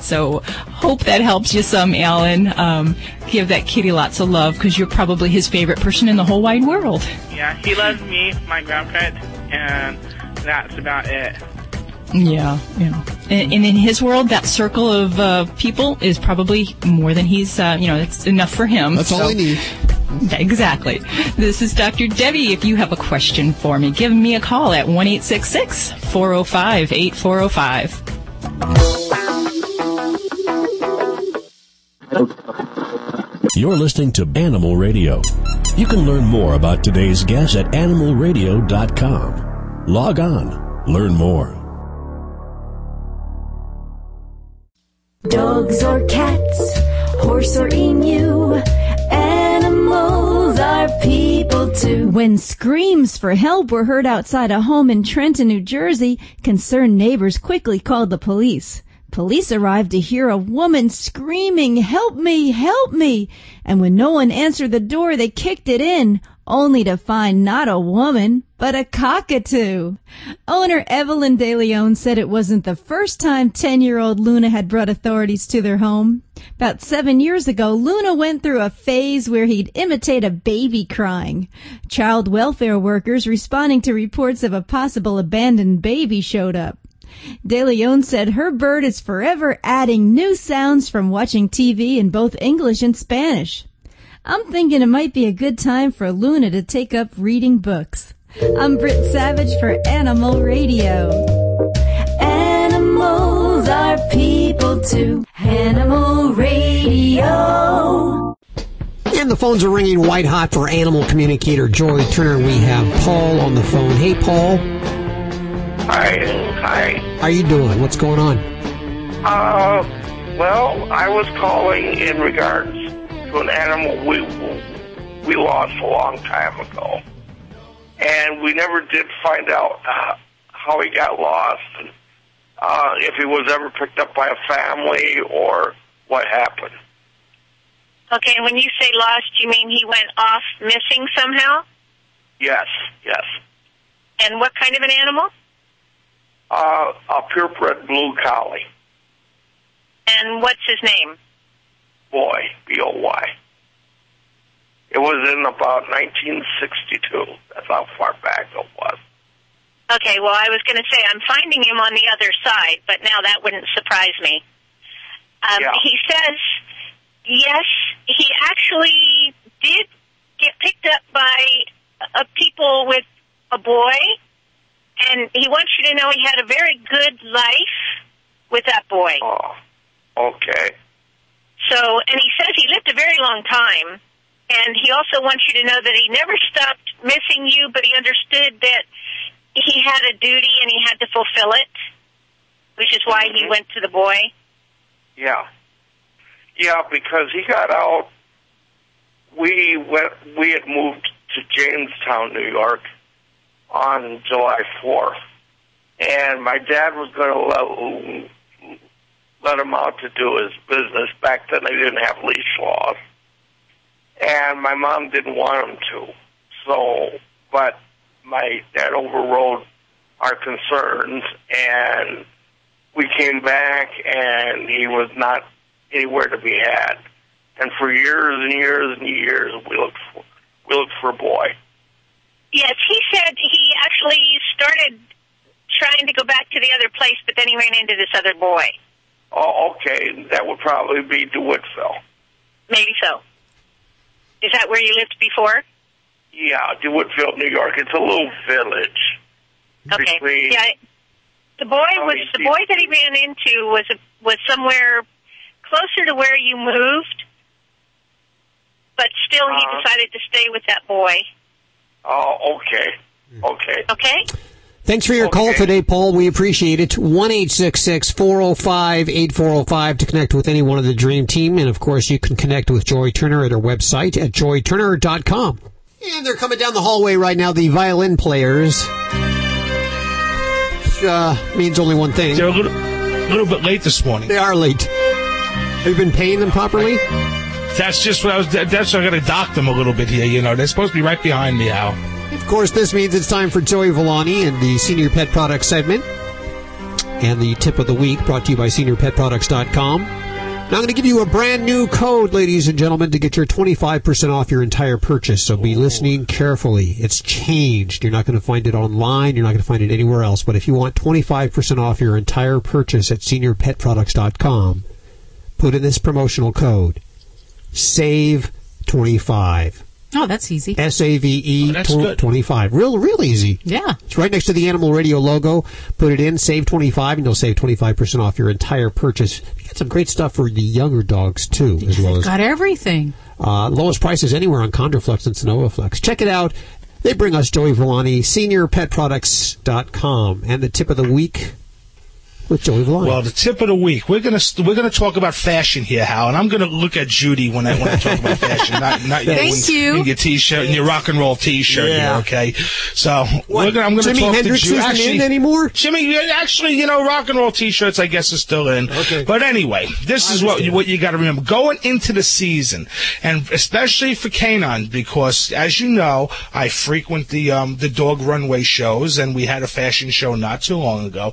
Speaker 5: So, hope that helps you some, Alan. Um, give that kitty lots of love because you're probably his favorite person in the whole wide world.
Speaker 48: Yeah, he loves me, my grandparent, and that's about it.
Speaker 5: Yeah, yeah. And, and in his world, that circle of uh, people is probably more than he's, uh, you know, it's enough for him.
Speaker 50: That's all
Speaker 5: So-
Speaker 50: I need.
Speaker 5: Exactly. This is Dr. Debbie. If you have a question for me, give me a call at 1 405 8405.
Speaker 7: You're listening to Animal Radio. You can learn more about today's guest at animalradio.com. Log on, learn more.
Speaker 51: Dogs or cats, horse or emu, animals are people too.
Speaker 52: When screams for help were heard outside a home in Trenton, New Jersey, concerned neighbors quickly called the police. Police arrived to hear a woman screaming, help me, help me. And when no one answered the door, they kicked it in, only to find not a woman, but a cockatoo. Owner Evelyn De Leon said it wasn't the first time 10-year-old Luna had brought authorities to their home. About seven years ago, Luna went through a phase where he'd imitate a baby crying. Child welfare workers responding to reports of a possible abandoned baby showed up. De Leon said her bird is forever adding new sounds from watching TV in both English and Spanish. I'm thinking it might be a good time for Luna to take up reading books. I'm Britt Savage for Animal Radio. Animals are people too. Animal Radio.
Speaker 2: And the phones are ringing white hot for animal communicator Joy Turner. We have Paul on the phone. Hey, Paul.
Speaker 53: Hi, hi.
Speaker 2: How are you doing? What's going on?
Speaker 53: Uh, well, I was calling in regards to an animal we we lost a long time ago, and we never did find out uh, how he got lost, and uh, if he was ever picked up by a family or what happened.
Speaker 9: Okay, when you say lost, you mean he went off missing somehow?
Speaker 53: Yes, yes.
Speaker 9: And what kind of an animal?
Speaker 53: Uh, a purebred blue collie,
Speaker 9: And what's his name?
Speaker 53: boy, B O Y. It was in about 1962. That's how far back it was.
Speaker 9: Okay, well, I was going to say I'm finding him on the other side, but now that wouldn't surprise me. Um,
Speaker 53: Yeah.
Speaker 9: He says, yes, he actually did get picked up by uh, people with a boy, and he wants you to know he had a very good life with that boy.
Speaker 53: Oh, okay.
Speaker 9: So, and he says he lived a very long time, and he also wants you to know that he never stopped missing you, but he understood that he had a duty and he had to fulfill it, which is why he mm-hmm. went to the boy.
Speaker 53: Yeah. Yeah, because he got out. We went. We had moved to Jamestown, New York, on July fourth, and my dad was going to let let him out to do his business. Back then, they didn't have leash laws, and my mom didn't want him to. So, but my dad overrode our concerns, and we came back, and he was not anywhere to be had. And for years and years and years, we looked for we looked for a boy.
Speaker 9: Yes, he said he actually started trying to go back to the other place, but then he ran into this other boy.
Speaker 53: Oh, okay, that would probably be DeWittville.
Speaker 9: Maybe so. Is that where you lived before?
Speaker 53: Yeah, DeWittville, New York. It's a little village.
Speaker 9: Okay.
Speaker 53: Between,
Speaker 9: Yeah. The boy was the boy that he ran into was a, was somewhere closer to where you moved, but still he
Speaker 53: Uh-huh.
Speaker 9: decided to stay with that boy.
Speaker 53: Oh, okay, okay.
Speaker 9: Okay.
Speaker 2: Thanks for your call today, Paul. We appreciate it. 1 405 8405 to connect with any one of the Dream Team. And of course, you can connect with Joy Turner at her website at joyturner.com. And they're coming down the hallway right now, the violin players. Which, uh, means only one thing.
Speaker 10: They're a little, little bit late this morning.
Speaker 2: They are late. Have you been paying them properly?
Speaker 10: That's just what I was. That's what I got to dock them a little bit here. You know, they're supposed to be right behind me, Al.
Speaker 2: Of course, this means it's time for Joey Villani and the Senior Pet Products segment. And the tip of the week brought to you by SeniorPetProducts.com. Now I'm going to give you a brand new code, ladies and gentlemen, to get your 25% off your entire purchase. So be oh. listening carefully. It's changed. You're not going to find it online. You're not going to find it anywhere else. But if you want 25% off your entire purchase at SeniorPetProducts.com, put in this promotional code. Save 25.
Speaker 4: Oh, that's easy.
Speaker 2: S A V E
Speaker 4: that's good.
Speaker 2: 25. Real, real easy.
Speaker 4: Yeah.
Speaker 2: It's right next to the Animal Radio logo. Put it in, save 25, and you'll save 25% off your entire purchase. You got some great stuff for the younger dogs, too, as well as
Speaker 4: Got everything.
Speaker 2: uh, lowest prices anywhere on Chondroflex and Sonovaflex. Check it out. They bring us Joey Villani, seniorpetproducts.com. And the tip of the week with Joey.
Speaker 10: Well, the tip of the week. We're gonna we're gonna talk about fashion here, Hal, and I'm gonna look at Judy when I when I talk about fashion, not not
Speaker 4: Thank
Speaker 10: in,
Speaker 4: you.
Speaker 10: in your t-shirt and your rock and roll t-shirt.
Speaker 2: Yeah.
Speaker 10: Here, okay. So we're gonna, I'm gonna
Speaker 2: Jimi
Speaker 10: talk
Speaker 2: Hendrix
Speaker 10: to Judy. Actually,
Speaker 2: in anymore?
Speaker 10: Jimmy, actually, you know, rock and roll t-shirts, I guess, are still in.
Speaker 2: Okay.
Speaker 10: But anyway, this is what what you got to remember going into the season, and especially for canine, because as you know, I frequent the um the dog runway shows, and we had a fashion show not too long ago,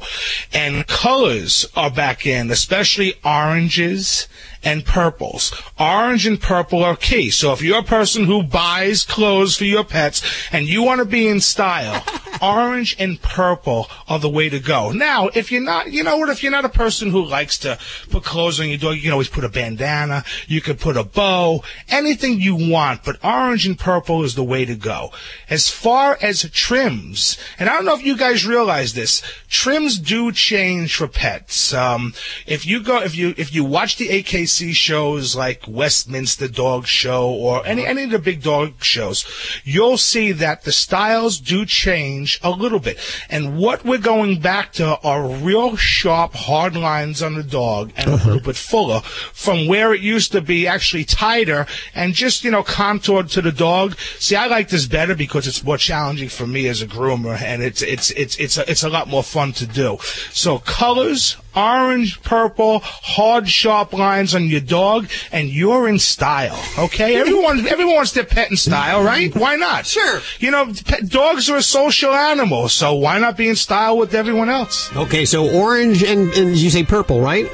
Speaker 10: and colors are back in, especially oranges and purples. Orange and purple are key. So if you're a person who buys clothes for your pets and you want to be in style, orange and purple are the way to go. Now, if you're not, you know what, if you're not a person who likes to put clothes on your dog, you can always put a bandana, you could put a bow, anything you want, but orange and purple is the way to go. As far as trims, and I don't know if you guys realize this, trims do change for pets. Um, if you go, if you, if you watch the AKC shows like Westminster Dog Show or uh-huh. any, any of the big dog shows, you'll see that the styles do change a little bit. And what we're going back to are real sharp, hard lines on the dog and a uh-huh. little bit fuller from where it used to be actually tighter and just, you know, contoured to the dog. See, I like this better because it's more challenging for me as a groomer and it's, it's, it's, it's, a, it's a lot more fun to do. So colors, orange, purple, hard, sharp lines on your dog, and you're in style. Okay, everyone, everyone wants their pet in style, right? Why not? Sure. You know, pet, dogs are a social animal, so why not be in style with everyone else?
Speaker 2: Okay, so orange and, and you say purple, right?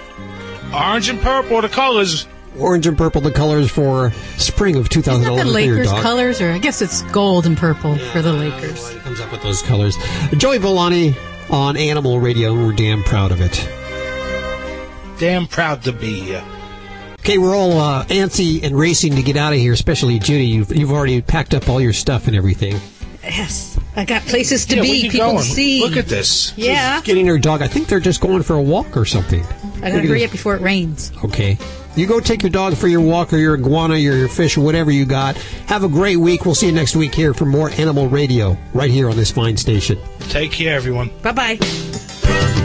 Speaker 10: Orange and purple the colors.
Speaker 2: Orange and purple, the colors for spring of
Speaker 4: Isn't
Speaker 2: 2011
Speaker 4: that the
Speaker 2: for your
Speaker 4: Lakers
Speaker 2: dog.
Speaker 4: colors, or I guess it's gold and purple for the Lakers.
Speaker 2: comes up with those colors. Joey Villani on Animal Radio. We're damn proud of it.
Speaker 54: Damn proud to be here.
Speaker 2: Okay, we're all uh, antsy and racing to get out of here, especially Judy. You've, you've already packed up all your stuff and everything.
Speaker 4: Yes, I got places to
Speaker 54: Yeah,
Speaker 4: be, people
Speaker 54: going?
Speaker 4: to see.
Speaker 54: Look at this.
Speaker 4: Yeah,
Speaker 2: Getting her dog. I think they're just going for a walk or something.
Speaker 4: I
Speaker 2: Look
Speaker 4: gotta
Speaker 2: at
Speaker 4: hurry
Speaker 2: this.
Speaker 4: up before it rains.
Speaker 2: Okay. You go take your dog for your walk or your iguana, your, your fish, or whatever you got. Have a great week. We'll see you next week here for more Animal Radio right here on this fine station.
Speaker 54: Take care, everyone.
Speaker 4: Bye bye.